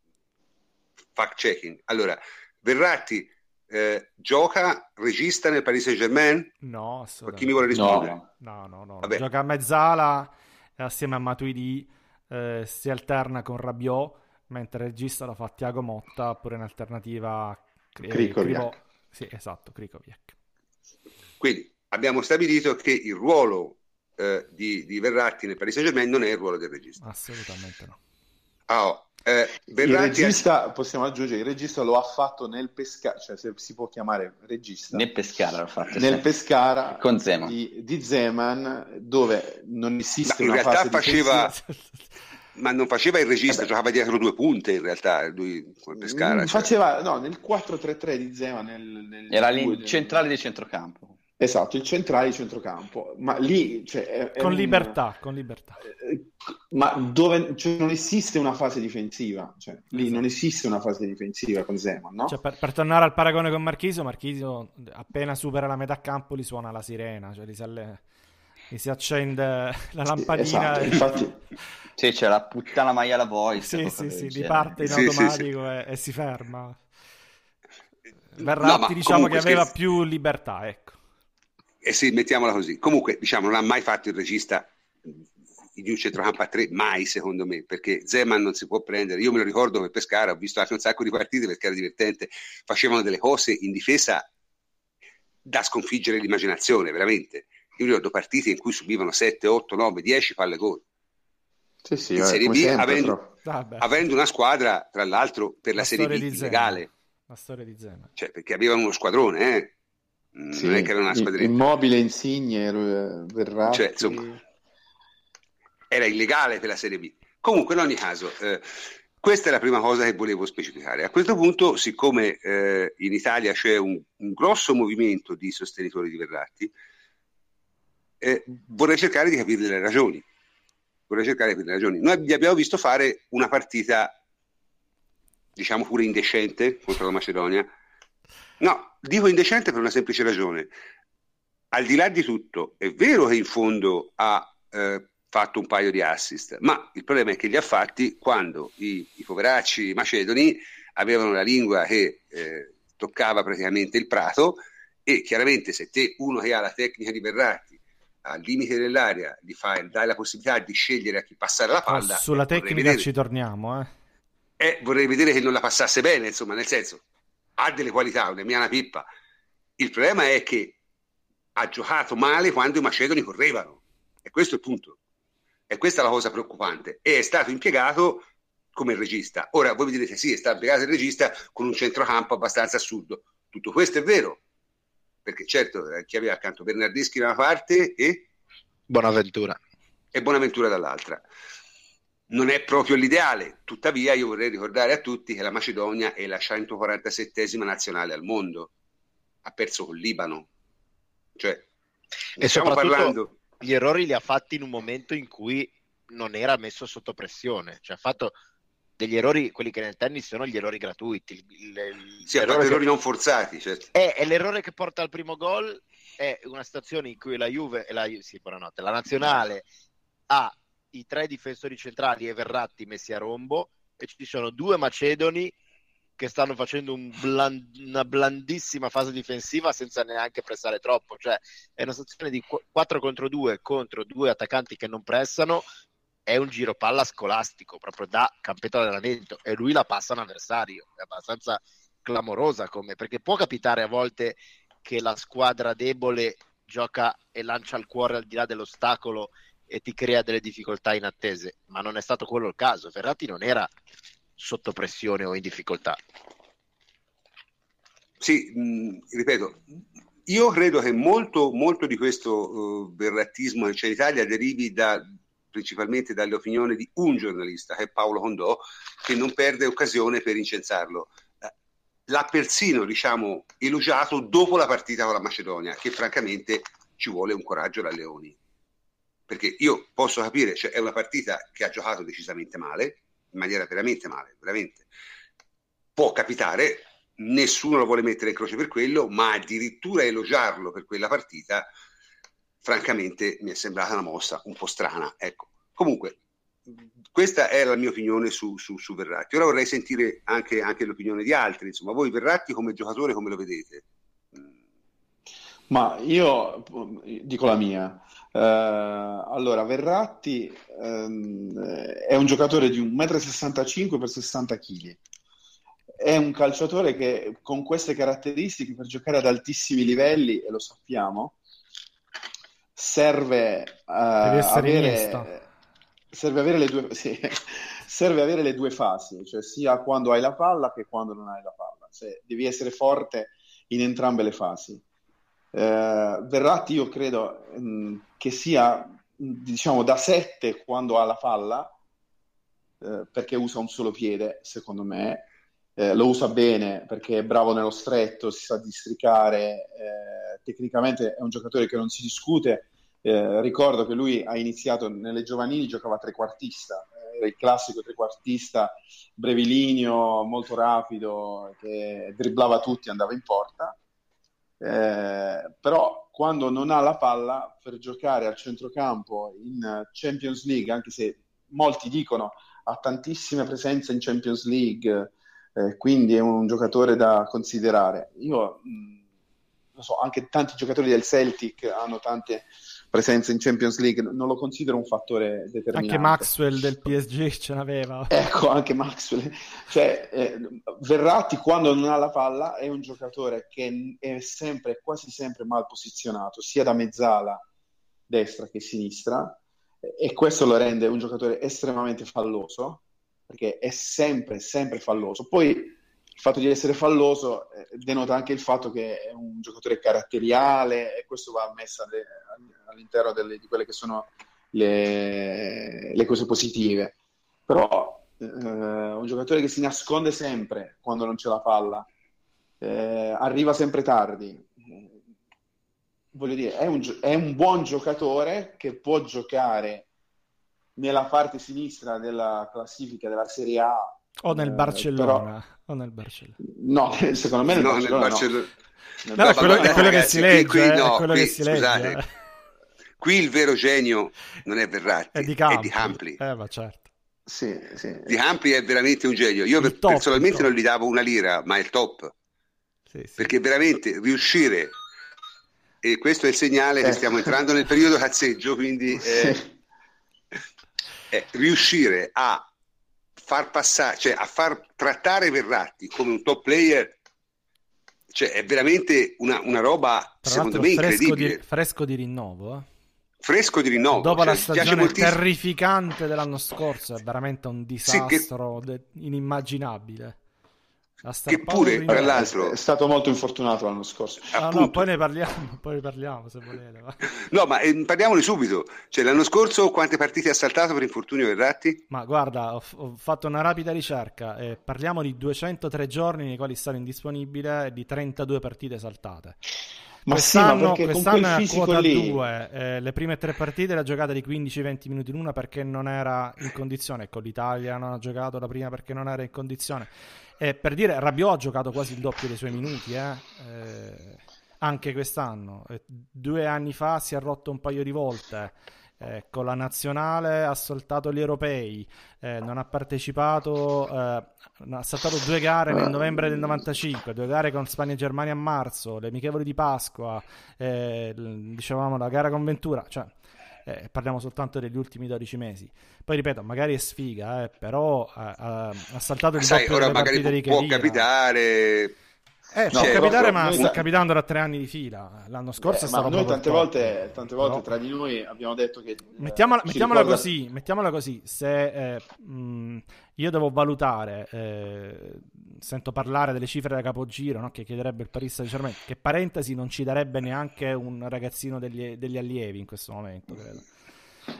fact checking. Allora, Verratti eh, gioca regista nel Paris Saint Germain? No, chi mi vuole rispondere? No, no, no. no. Gioca a mezzala assieme a Matuidi, eh, si alterna con Rabiot, mentre il regista lo fa Tiago Motta, oppure in alternativa eh. Sì, esatto, Krikoviak. Quindi abbiamo stabilito che il ruolo eh, di, di, Verratti nel Paris Saint Germain non è il ruolo del regista. Assolutamente no. Oh, eh, il regista, possiamo aggiungere, il regista lo ha fatto nel Pescara, cioè se si può chiamare regista. Nel Pescara l'ha fatto. Nel sì. Pescara con Zeman. Di, di, Zeman, dove non esiste Ma una fase faceva... Ma non faceva il regista, Vabbè. giocava dietro due punte in realtà, lui con Pescara. Mm, cioè. Faceva, no, nel 4-3-3 di Zeman. Nel, nel Era il centrale di centrocampo. Esatto, il centrale di centrocampo, ma lì... Cioè, è, è con un... libertà, con libertà. Eh, ma dove cioè, non esiste una fase difensiva, cioè, lì esatto. non esiste una fase difensiva con Zeman, no? Cioè, per, per, tornare al paragone con Marchisio, Marchisio appena supera la metà campo gli suona la sirena, cioè gli, sale, gli si accende la lampadina. Sì, esatto, e... infatti... sì, c'è la puttana maiala voice. Sì, sì, sì, di parte in sì, automatico sì, e, e, si ferma. Verratti no, diciamo che aveva scherzi... più libertà, ecco. Eh sì, mettiamola così. Comunque, diciamo, non ha mai fatto il regista di un centrocampo a tre, mai secondo me, perché Zeman non si può prendere. Io me lo ricordo per Pescara, ho visto anche un sacco di partite perché era divertente, facevano delle cose in difesa da sconfiggere l'immaginazione, veramente. Io ricordo partite in cui subivano 7, 8, 9, 10 palle gol. Sì, sì, in Serie B, sempre, avendo, avendo, una squadra, tra l'altro, per la, la Serie B illegale. La storia di Zeman. Cioè, perché avevano uno squadrone, eh? Sì, non è che era una squadretta. Immobile, Insigne, Verratti. Cioè, insomma, era illegale per la Serie B. Comunque, in ogni caso, eh, questa è la prima cosa che volevo specificare. A questo punto, siccome eh, in Italia c'è un, un, grosso movimento di sostenitori di Verratti, eh, vorrei cercare di capire le ragioni. Vorrei cercare di capire le ragioni. Noi gli abbiamo visto fare una partita, diciamo pure indecente contro la Macedonia. No, dico indecente per una semplice ragione. Al di là di tutto, è vero che in fondo ha eh, fatto un paio di assist, ma il problema è che li ha fatti quando i, i poveracci macedoni avevano la lingua che eh, toccava praticamente il prato e chiaramente se te, uno che ha la tecnica di Verratti, al limite dell'area, gli fai, dai la possibilità di scegliere a chi passare la palla. Sulla tecnica vedere, ci torniamo, eh. eh. Vorrei vedere che non la passasse bene, insomma, nel senso, ha delle qualità, una mia pippa. Il problema è che ha giocato male quando i macedoni correvano. E questo è il punto. E questa è la cosa preoccupante. E è stato impiegato come regista. Ora voi mi direte sì, è stato impiegato il regista con un centrocampo abbastanza assurdo. Tutto questo è vero, perché certo eh, chi aveva accanto Bernardeschi da una parte e Bonaventura. E Bonaventura dall'altra. Non è proprio l'ideale, tuttavia io vorrei ricordare a tutti che la Macedonia è la 147esima nazionale al mondo, ha perso col Libano. Cioè, e stiamo parlando gli errori li ha fatti in un momento in cui non era messo sotto pressione, cioè ha fatto degli errori, quelli che nel tennis sono gli errori gratuiti. Il, sì, ha fatto errori non forzati. Certo. È, è, l'errore che porta al primo gol, è una situazione in cui la Juve, la, sì, buonanotte, la nazionale ha i tre difensori centrali e Verratti messi a rombo e ci sono due macedoni che stanno facendo un bland, una blandissima fase difensiva senza neanche pressare troppo. Cioè, è una situazione di 4 contro 2 contro due attaccanti che non pressano. È un giro palla scolastico proprio da campetto allenamento e lui la passa un avversario. È abbastanza clamorosa come perché può capitare a volte che la squadra debole gioca e lancia il cuore al di là dell'ostacolo e ti crea delle difficoltà inattese, ma non è stato quello il caso. Ferrati non era sotto pressione o in difficoltà. Sì, mh, ripeto, io credo che molto, molto di questo uh, verrattismo che c'è in Italia derivi da, principalmente dalle opinioni di un giornalista, che è Paolo Condò, che non perde occasione per incensarlo. Uh, l'ha persino, diciamo, elogiato dopo la partita con la Macedonia, che francamente ci vuole un coraggio da Leoni. Perché io posso capire, cioè, è una partita che ha giocato decisamente male, in maniera veramente male, veramente. Può capitare, nessuno lo vuole mettere in croce per quello, ma addirittura elogiarlo per quella partita, francamente mi è sembrata una mossa un po' strana. Ecco. Comunque, questa è la mia opinione su, su, su Verratti. Ora vorrei sentire anche, anche, l'opinione di altri. Insomma, voi Verratti come giocatore come lo vedete? Ma io dico la mia. Uh, allora, Verratti um, è un giocatore di 1,65 m per 60 kg. È un calciatore che con queste caratteristiche per giocare ad altissimi livelli, e lo sappiamo, serve uh, avere, serve avere, le due, sì, serve avere le due fasi, cioè sia quando hai la palla che quando non hai la palla. Cioè, devi essere forte in entrambe le fasi. Eh, Verratti io credo mh, che sia diciamo da 7 quando ha la palla eh, perché usa un solo piede secondo me. Eh, lo usa bene perché è bravo nello stretto si sa districare eh, tecnicamente è un giocatore che non si discute. Eh, ricordo che lui ha iniziato nelle giovanili giocava trequartista era il classico trequartista brevilineo molto rapido che dribblava tutti andava in porta eh, però quando non ha la palla per giocare al centrocampo in Champions League, anche se molti dicono ha tantissime presenze in Champions League, eh, quindi è un giocatore da considerare. Io mh, lo so, anche tanti giocatori del Celtic hanno tante presenza in Champions League, non lo considero un fattore determinante. Anche Maxwell del PSG ce l'aveva. Ecco, anche Maxwell. Cioè, eh, Verratti quando non ha la palla è un giocatore che è sempre, quasi sempre mal posizionato, sia da mezzala destra che sinistra, e questo lo rende un giocatore estremamente falloso, perché è sempre, sempre falloso. Poi il fatto di essere falloso eh, denota anche il fatto che è un giocatore caratteriale e questo va messo alle, all'interno delle, di quelle che sono le, le cose positive. però eh, un giocatore che si nasconde sempre quando non c'è la palla, eh, arriva sempre tardi. Voglio dire, è un, è un buon giocatore che può giocare nella parte sinistra della classifica della Serie A o nel eh, Barcellona. però- O nel Barcellona. No, secondo me nel No, Barcellona, nel no. Barcellona. No, No, è quello, ma è quello che ragazzi, si legge. qui- eh, no, è quello qui, che si legge. scusate, eh. Qui il vero genio non è Verratti, È di Campli. è di Hampli. Eh, ma certo. Sì, sì. Di Hampli è veramente un genio. Io per- top, personalmente non gli davo una lira, ma è il top. Sì, sì. Perché veramente riuscire, e questo è il segnale che Eh. stiamo entrando nel periodo cazzeggio, quindi eh, Sì. eh, riuscire a far passare, cioè a far trattare Verratti come un top player, cioè è veramente una, una roba, Tra secondo me, fresco incredibile. di, fresco di rinnovo. eh. Fresco di rinnovo. Dopo la cioè, piace stagione terrificante dell'anno scorso, è veramente un Sì, che- disastro inimmaginabile. Che pure, tra l'altro, È stato molto infortunato l'anno scorso. Ah, no, appunto. poi ne parliamo, poi ne parliamo se volete. va. No, ma eh, parliamone subito. Cioè, l'anno scorso quante partite ha saltato per infortunio Verratti? Ma guarda, ho, ho fatto una rapida ricerca e parliamo di 203 giorni nei quali è stato indisponibile e di 32 partite saltate. Ma sì, ma Quest'anno, con quest'anno quota lì... 2, eh, le prime tre partite le ha giocate di 15-20 minuti l'una perché non era in condizione, con l'Italia non ha giocato la prima perché non era in condizione. E per dire, Rabiot ha giocato quasi il doppio dei suoi minuti, eh, eh, anche quest'anno. Due anni fa si è rotto un paio di volte. Eh, con la nazionale ha saltato gli europei, eh, non ha partecipato, eh, ha saltato due gare nel novembre del 95, due gare con Spagna e Germania a marzo, le amichevoli di Pasqua, eh, dicevamo la gara con Ventura, cioè eh, parliamo soltanto degli ultimi 12 mesi. Poi ripeto, magari è sfiga, eh, però ha, ha- saltato il Sai, doppio ora magari può, può capitare. Eh, può No, però capitare, ma noi sta capitando da tre anni di fila. L'anno scorso è Eh, ma stato noi proprio tante volte, tante volte Però- tra di noi abbiamo detto che... eh, Mettiamola, ci mettiamola ricorda- così, mettiamola così, se eh, mh, io devo valutare, eh, sento parlare delle cifre da capogiro no, che chiederebbe il Paris Saint-Germain, che parentesi non ci darebbe neanche un ragazzino degli, degli allievi in questo momento, credo.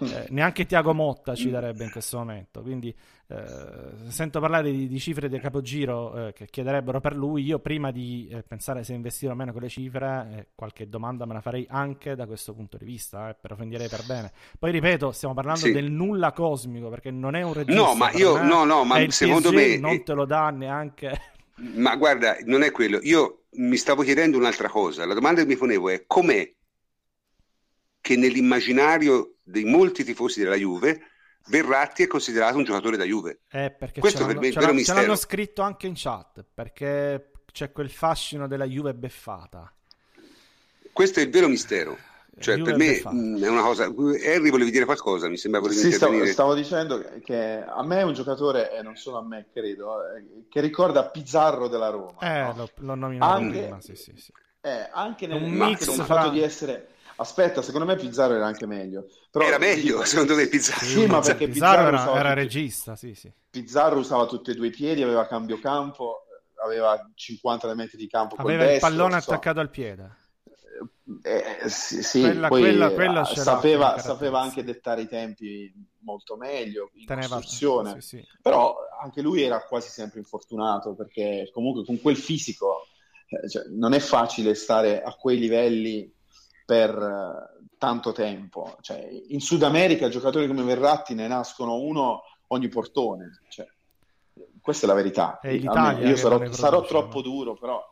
Eh, neanche Tiago Motta ci darebbe in questo momento. Quindi eh, sento parlare di, di cifre di capogiro eh, che chiederebbero per lui. Io prima di eh, pensare se investire o meno quelle cifre, eh, qualche domanda me la farei anche da questo punto di vista, eh, per offendirei per bene. Poi ripeto, stiamo parlando Sì. del nulla cosmico perché non è un regista. No, ma io, me no, no, ma secondo PSG, me, non te lo dà neanche. ma guarda, non è quello. Io mi stavo chiedendo un'altra cosa. La domanda che mi ponevo è com'è che nell'immaginario di molti tifosi della Juve Verratti è considerato un giocatore da Juve. Eh, perché Questo per me è il ce vero l'ha- ce mistero. l'hanno scritto anche in chat perché c'è quel fascino della Juve beffata. Questo è il vero mistero. Cioè, Juve per me beffata. mh, è una cosa. Henry volevi dire qualcosa? Mi sembra volevi Sì, stavo, stavo dicendo che- a me è un giocatore, e non solo a me credo, eh, che ricorda Pizzarro della Roma. Eh, no? l'ho, l'ho nominato Anche- prima, sì, sì, sì. Eh, anche nel, Un mix fra- fatto di essere... Aspetta, secondo me Pizzarro era anche meglio. Però, Era meglio, secondo me, Pizzarro. Sì, ma perché Pizarro Pizzarro era, era tutti- regista, sì, sì. Pizzarro usava tutti e due i piedi, aveva cambio campo, aveva 50 metri di campo col Aveva il destro, pallone so. attaccato al piede. Eh, sì, sì, Quella- poi quella- quella eh, l'ha sapeva, sapeva anche dettare i tempi molto meglio in Teneva, costruzione. sì, sì. Però anche lui era quasi sempre infortunato perché comunque con quel fisico eh, cioè, non è facile stare a quei livelli per eh, tanto tempo. Cioè, in Sud America giocatori come Verratti ne nascono uno ogni portone. Cioè, questa è la verità. È io sarò, ne sarò produce, troppo ma- duro, però...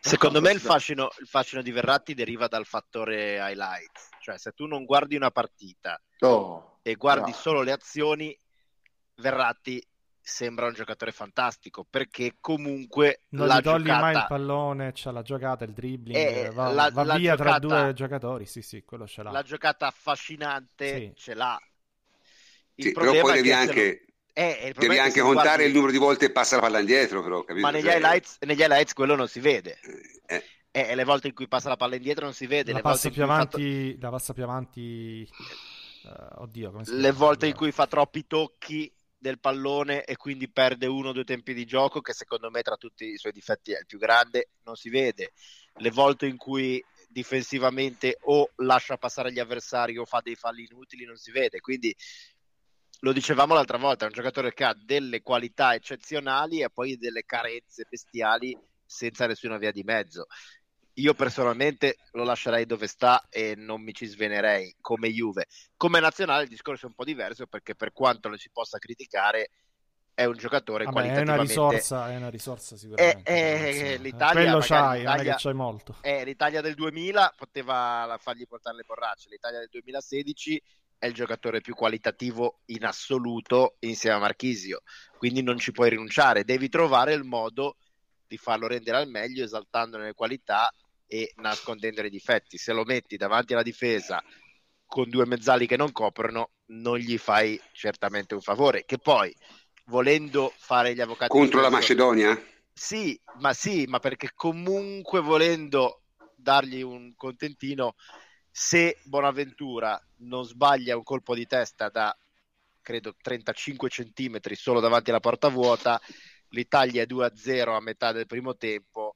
Secondo me il fascino, il fascino di Verratti deriva dal fattore highlights, cioè se tu non guardi una partita Oh, e guardi bravo. solo le azioni, Verratti sembra un giocatore fantastico perché comunque Non la gli togli mai il giocata pallone, c'ha la giocata, il dribbling, Eh, va, la- va la via tra giocata- due giocatori, sì, sì, quello ce l'ha. la giocata affascinante Sì. ce l'ha. Il Sì, però problema poi è devi anche, lo- eh, il devi anche contare guardi- il numero di volte che passa la palla indietro, però, capito? Ma negli Cioè, highlights, negli highlights quello non si vede. eh, E e le volte in cui passa la palla indietro non si vede. la le passa più avanti, la passa più avanti, eh, oddio, come si le volte in cui fa troppi tocchi del pallone e quindi perde uno o due tempi di gioco, che secondo me tra tutti i suoi difetti è il più grande, non si vede. Le volte in cui difensivamente o lascia passare gli avversari o fa dei falli inutili non si vede. Quindi lo dicevamo l'altra volta, è un giocatore che ha delle qualità eccezionali e poi delle carenze bestiali senza nessuna via di mezzo. Io personalmente lo lascerei dove sta e non mi ci svenerei come Juve. Come nazionale il discorso è un po' diverso perché per quanto lo si possa criticare è un giocatore Vabbè, è una risorsa, è una risorsa sicuramente. È, è, l'Italia, Quello c'hai, l'Italia, non che c'hai molto. È, l'Italia del 2000 poteva fargli portare le borracce, l'Italia del 2016 è il giocatore più qualitativo in assoluto insieme a Marchisio, quindi non ci puoi rinunciare, devi trovare il modo di farlo rendere al meglio esaltandone le qualità e nascondendo i difetti. Se lo metti davanti alla difesa con due mezzali che non coprono, non gli fai certamente un favore, che poi volendo fare gli avvocati contro la Macedonia? Sì, ma sì, ma perché comunque volendo dargli un contentino, se Bonaventura non sbaglia un colpo di testa da credo 35 centimetri solo davanti alla porta vuota, l'Italia è 2-0 a metà del primo tempo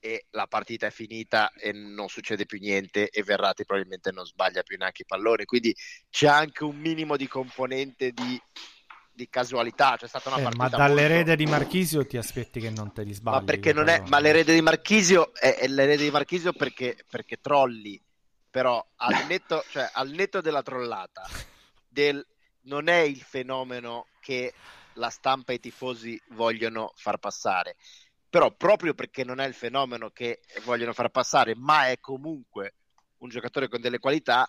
e la partita è finita e non succede più niente e Verratti probabilmente non sbaglia più neanche i palloni, quindi c'è anche un minimo di componente di di casualità. C'è stata una eh, partita. Ma dall'erede molto... di Marchisio ti aspetti che non te li sbagli. Ma perché non è. Ma l'erede di Marchisio è, è l'erede di Marchisio perché, perché trolli. Però al netto, cioè, al netto della trollata, del, non è il fenomeno che la stampa e i tifosi vogliono far passare. Però proprio perché non è il fenomeno che vogliono far passare, ma è comunque un giocatore con delle qualità,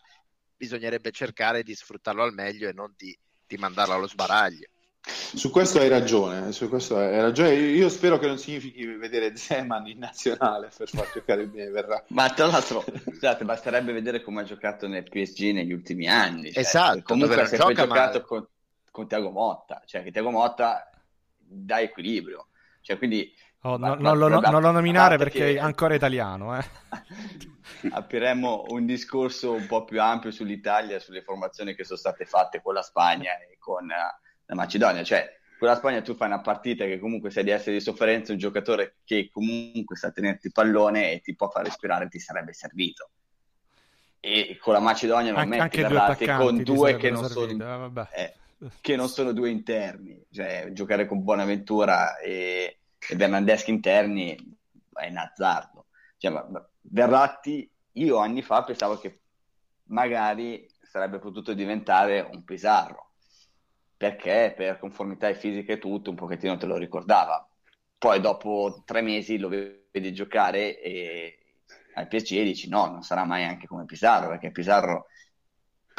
bisognerebbe cercare di sfruttarlo al meglio e non di di mandarla allo sbaraglio. Su questo hai ragione, su questo hai ragione. Io spero che non significhi vedere Zeman in nazionale per far giocare bene Verrà. Ma tra l'altro, scusate, basterebbe vedere come ha giocato nel PSG negli ultimi anni. Cioè, esatto, comunque ha sempre giocato con, con Tiago Motta, cioè che Tiago Motta dà equilibrio. Cioè, quindi Oh, no, non, lo, non, lo, nominare perché è ancora italiano. Eh. apriremo un discorso un po' più ampio sull'Italia, sulle formazioni che sono state fatte con la Spagna e con uh, la Macedonia. Cioè, con la Spagna tu fai una partita che comunque sai di essere di sofferenza, un giocatore che comunque sa tenerti il pallone e ti può far respirare ti sarebbe servito. E con la Macedonia non An- metti Verratti con due che non, sono, eh, che non sono due interni. Cioè, giocare con Bonaventura e e Bernardeschi interni è un azzardo. Cioè, Verratti, io anni fa pensavo che magari sarebbe potuto diventare un Pisarro, perché per conformità fisica e tutto un pochettino te lo ricordava. Poi dopo tre mesi lo vedi giocare e al PSG dici no, non sarà mai anche come Pisarro, perché Pisarro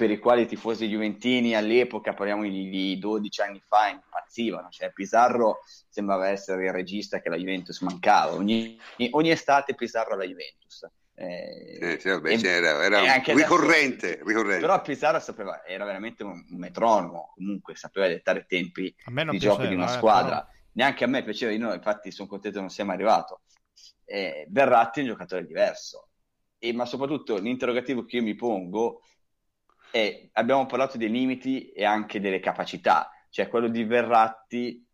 per i quali i tifosi juventini all'epoca, parliamo di, di 12 anni fa, impazzivano. Cioè, Pizarro sembrava essere il regista che la Juventus mancava. Ogni, ogni estate Pizarro alla Juventus. Eh, eh, sì, vabbè, e, era, era ricorrente, adesso, ricorrente, Però Pizarro sapeva, era veramente un, metronomo, comunque sapeva dettare tempi di gioco di una eh, squadra. Però... Neanche a me piaceva, io infatti sono contento che non sia mai arrivato. Eh, Verratti è un giocatore diverso, e, ma soprattutto l'interrogativo che io mi pongo e abbiamo parlato dei limiti e anche delle capacità, cioè quello di Verratti,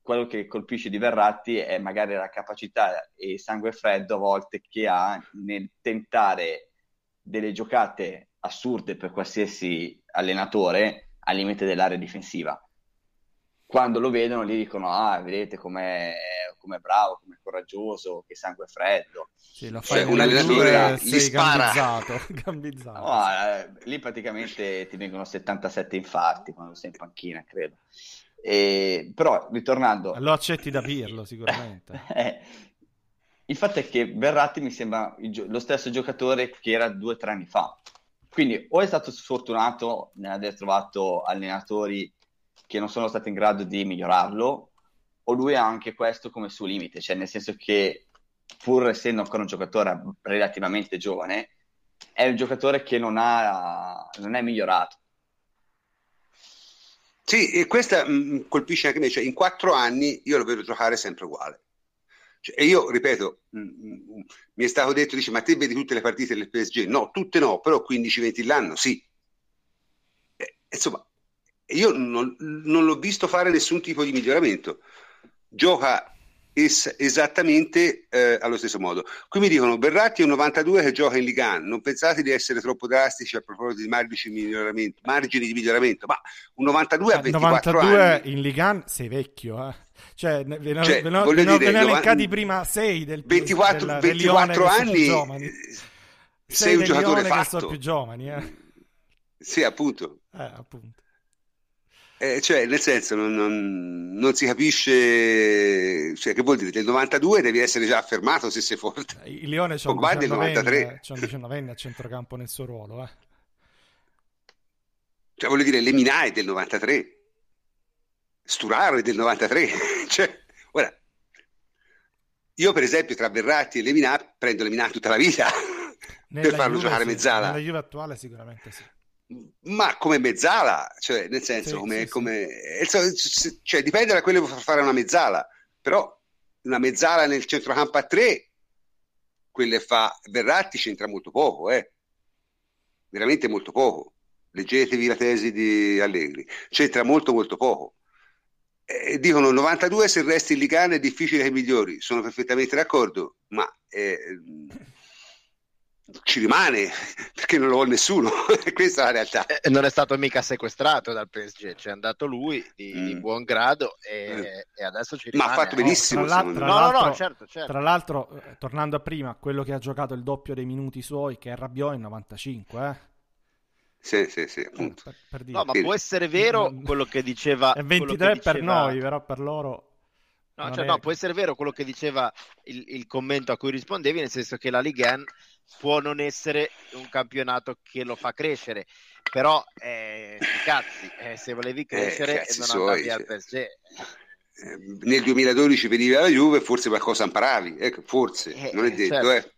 quello che colpisce di Verratti è magari la capacità e sangue freddo a volte che ha nel tentare delle giocate assurde per qualsiasi allenatore al limite dell'area difensiva. Quando lo vedono gli dicono, ah, vedete com'è, com'è bravo, com'è coraggioso, che sangue freddo. Sì, fai cioè, un allenatore gli spara. Gambizzato, gambizzato. Oh, eh, lì praticamente ti vengono 77 infarti quando sei in panchina, credo. E, però, ritornando... Lo accetti da Pirlo, sicuramente. eh, il fatto è che Verratti mi sembra lo stesso giocatore che era due o tre anni fa. Quindi o è stato sfortunato nell'aver trovato allenatori che non sono stati in grado di migliorarlo, o lui ha anche questo come suo limite, cioè nel senso che pur essendo ancora un giocatore relativamente giovane, è un giocatore che non, ha, non è migliorato. Sì, e questa mh, mm, colpisce anche me, cioè in quattro anni io lo vedo giocare sempre uguale. Cioè, e io, ripeto, mh, mm, mh, mm, mi è stato detto, dice, ma te vedi tutte le partite del PSG? No, tutte no, però 15-20 l'anno sì. Eh, insomma, io non, non l'ho visto fare nessun tipo di miglioramento gioca es- esattamente eh, allo stesso modo. Qui mi dicono Berratti è un 92 che gioca in Ligan, non pensate di essere troppo drastici a proposito di margini di miglioramento, margini di miglioramento, ma un 92 a 24 92 anni... in Ligan sei vecchio, eh. Cioè, ve ne, Cioè, ve ne- voglio ve ne- dire, ve ne ho novan- elencati prima 6 del 24, del- del 24 Lione che sono più anni eh, Sei sei un giocatore Lione che sono fatto. più giovani, eh. Sì, appunto. Eh, appunto. Eh, cioè, nel senso, non, non- non si capisce, cioè, che vuol dire, del 92 devi essere già affermato se sei forte. Il Lione c'è un Pogba è del 19enne 93. c'è un 19enne a centrocampo nel suo ruolo, eh. Cioè, voglio dire, Lemina è del 93, Sturaro è del 93. cioè, ora, io per esempio tra Verratti e Lemina prendo Lemina tutta la vita per farlo Juve giocare mezzala. Nella Juve attuale sicuramente sì. Ma come mezzala, cioè nel senso, Sì, come, sì, sì. come- eh, so- s- cioè, dipende da quello che può fare una mezzala, però una mezzala nel centrocampo a tre, quelle fa Verratti c'entra molto poco, eh. veramente molto poco. Leggetevi la tesi di Allegri, c'entra molto molto poco. Eh, dicono 92 se resti in Ligana è difficile che migliori, sono perfettamente d'accordo, ma eh, ci rimane perché non lo vuole nessuno, questa è la realtà. Eh, non è stato mica sequestrato dal PSG, c'è andato lui di, Mm. di buon grado e, Eh. e adesso ci Ma ha rimane. fatto eh. benissimo, tra l'altro- No, me. no, no, l'altro- certo, certo. Tra l'altro, eh, tornando a prima, quello che ha giocato il doppio dei minuti suoi, che è Rabiot, è 95, eh. Sì, sì, sì, appunto. Per, per dire. No, ma può essere vero quello che diceva... È quello 23 che per diceva- noi, però per loro... No, non cioè, no, può essere vero quello che diceva il, il commento a cui rispondevi, nel senso che la Ligue 1 può non essere un campionato che lo fa crescere, però eh, cazzi, eh, se volevi crescere cazzi non suoi, andavi al cioè. PSG. Eh, Nel 2012 veniva la Juve, forse qualcosa imparavi, ecco, forse, Eh, non è eh, detto, certo. eh.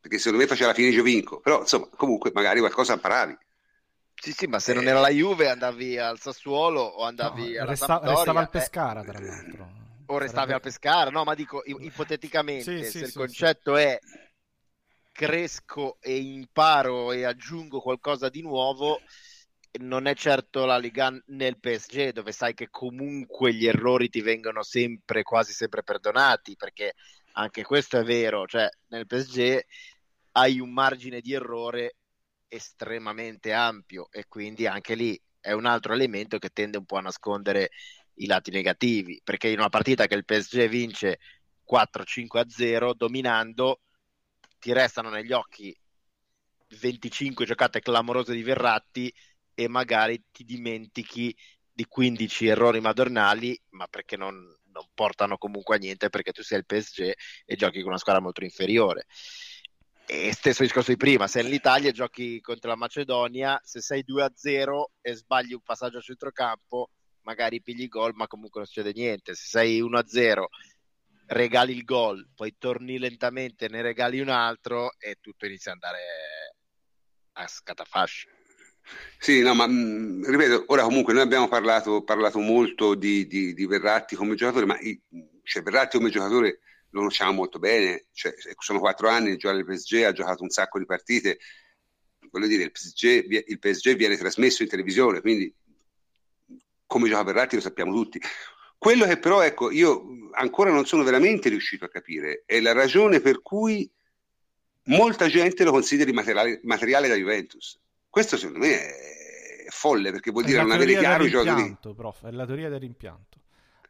Perché secondo me faceva la fine io vinco, però insomma, comunque magari qualcosa imparavi. Sì, sì, ma se non Eh. era la Juve andavi al Sassuolo o no, andavi alla resta- Sampdoria, restava al eh, Pescara, tra l'altro. O restavi al Pescara, no, ma dico ipoteticamente, Sì, se sì, il sì, concetto è cresco e imparo e aggiungo qualcosa di nuovo, non è certo la Liga nel PSG, dove sai che comunque gli errori ti vengono sempre, quasi sempre perdonati, perché anche questo è vero, cioè nel PSG hai un margine di errore estremamente ampio e quindi anche lì è un altro elemento che tende un po' a nascondere i lati negativi, perché in una partita che il PSG vince 4-5 a 0 dominando ti restano negli occhi 25 giocate clamorose di Verratti e magari ti dimentichi di 15 errori madornali, ma perché non, non portano comunque a niente perché tu sei il PSG e giochi con una squadra molto inferiore. E stesso discorso di prima, sei nell'Italia e giochi contro la Macedonia, se sei 2-0 e sbagli un passaggio a centrocampo, magari pigli gol, ma comunque non succede niente. Se sei 1-0 regali il gol, poi torni lentamente, ne regali un altro e tutto inizia ad andare a scatafascio. Sì, no, ma mh, ripeto, ora comunque noi abbiamo parlato, parlato molto di, di- di Verratti come giocatore, ma i- cioè, Verratti come giocatore lo conosciamo molto bene, cioè, sono quattro anni, gioca nel PSG, ha giocato un sacco di partite, voglio dire, il PSG, il PSG viene trasmesso in televisione, quindi come gioca Verratti lo sappiamo tutti. Quello che però, ecco, io ancora non sono veramente riuscito a capire è la ragione per cui molta gente lo consideri materiale, materiale da Juventus. Questo secondo me è folle perché vuol dire non avere chiaro i giocatori. prof, è la teoria del rimpianto.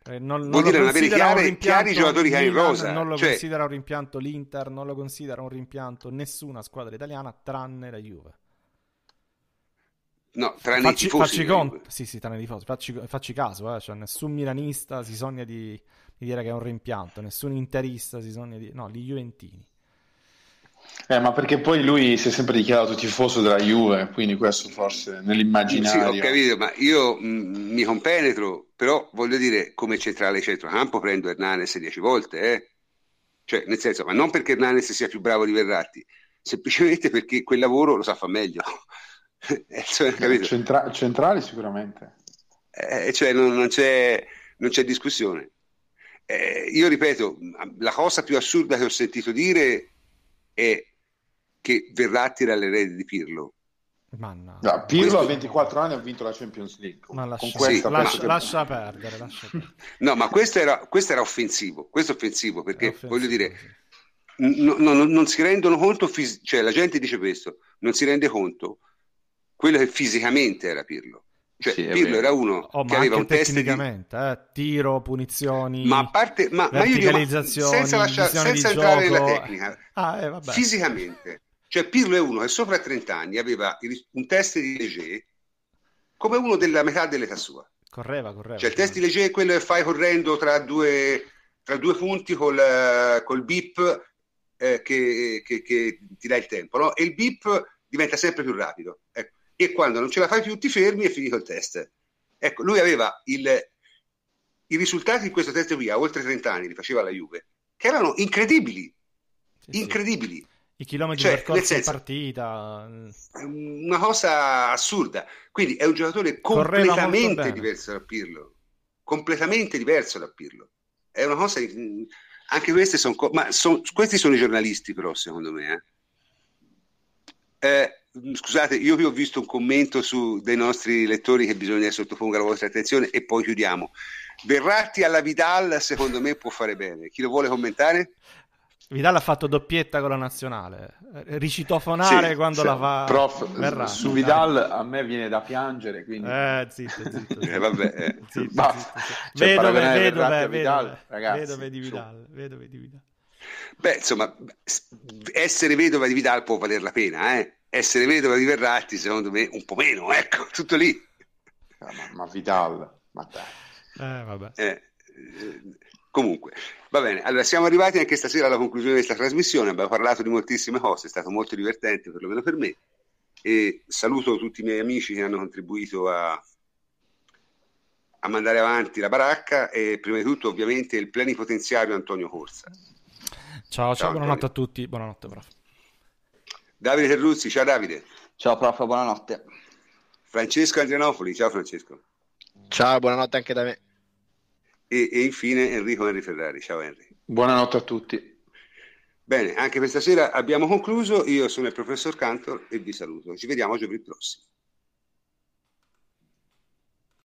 Eh, non, non Vuol dire non avere chiare- chiari i giocatori che hai in rosa, Non lo cioè- considera un rimpianto l'Inter, non lo considera un rimpianto nessuna squadra italiana tranne la Juve. No, tranne i Facci, tifosi. facci Juve. sì, sì, tranne i tifosi, facci, facci caso, eh, cioè, nessun milanista si sogna di, di dire che è un rimpianto, nessun interista si sogna di... No, gli Juventini. Eh, ma perché poi lui si è sempre dichiarato tifoso della Juve, quindi questo forse Sì, nell'immaginario. ho capito, ma io mh, mi compenetro, però voglio dire, come centrale centrocampo prendo Hernanes 10 volte, eh. Cioè, nel senso, ma non perché Hernanes sia più bravo di Verratti, semplicemente perché quel lavoro lo sa far meglio. Eh, cioè, capito? Centra- centrali sicuramente. Eh, cioè, non, non c'è, non c'è discussione. Eh, io ripeto, la cosa più assurda che ho sentito dire è che Verratti era l'erede di Pirlo. Manna. No, Pirlo questo... a 24 anni ha vinto la Champions League. Ma lascia, sì, lascia, lascia, perdere, lascia perdere. No, ma questo era, questo era offensivo. Questo è offensivo perché offensivo, voglio dire, no, no, non si rendono conto, cioè la gente dice questo, non si rende conto quello che fisicamente era Pirlo. Cioè, sì, Pirlo era uno oh, che aveva un test di... eh, tiro, punizioni, ma a parte, ma, ma io dico, ma senza, lasciare, senza entrare nella tecnica, ah, eh, fisicamente cioè Pirlo è uno che sopra 30 anni aveva un test di Leger come uno della metà dell'età sua. Correva, correva. Cioè il test di Leger è quello che fai correndo tra due, tra due punti col, col bip eh, che, che, che, ti dà il tempo, no? E il bip diventa sempre più rapido. Ecco. E quando non ce la fai più ti fermi e finito il test. Ecco, lui aveva il, i risultati di questo test qui a oltre 30 anni, li faceva la Juve, che erano incredibili. Sì, incredibili. Sì. I chilometri cioè, percorsi senso, in partita. Una cosa assurda. Quindi è un giocatore completamente diverso da Pirlo. Completamente diverso da Pirlo. È una cosa... Anche queste sono... Ma son, questi sono i giornalisti però, secondo me. Eh. Eh, scusate, io vi ho visto un commento su dei nostri lettori che bisogna sottoporre la vostra attenzione e poi chiudiamo. Verratti alla Vidal, secondo me, può fare bene. Chi lo vuole commentare? Vidal ha fatto doppietta con la nazionale, ricitofonare sì, quando sì. la fa. Prof, Verrà. su Vidal a me viene da piangere, quindi... Eh, zitto, zitto. zitto. Eh, vabbè, eh. Zitto, zitto, cioè, vedove, vedove, vedove, vedove di Vidal, vedove di Vidal. Beh, insomma, essere vedova di Vidal può valer la pena, eh? Essere vedova di Verratti, secondo me, un po' meno, ecco, tutto lì. Ah, ma, ma, Vidal, ma dai. Eh, vabbè. Eh, eh Comunque, va bene. Allora, siamo arrivati anche stasera alla conclusione di questa trasmissione. Abbiamo parlato di moltissime cose, è stato molto divertente, perlomeno per me. E saluto tutti i miei amici che hanno contribuito a, a mandare avanti la baracca e prima di tutto, ovviamente, il plenipotenziario Antonio Corsa. Ciao, ciao, ciao buonanotte a tutti. Buonanotte, prof. Davide Terruzzi, ciao Davide. Ciao, prof, buonanotte. Francesco Andrianopoli, ciao Francesco. Ciao, buonanotte anche da me e, e infine Enrico Henry Ferrari. Ciao Henry. Buonanotte a tutti. Bene, anche questa sera abbiamo concluso. Io sono il professor Cantor e vi saluto. Ci vediamo giovedì prossimo.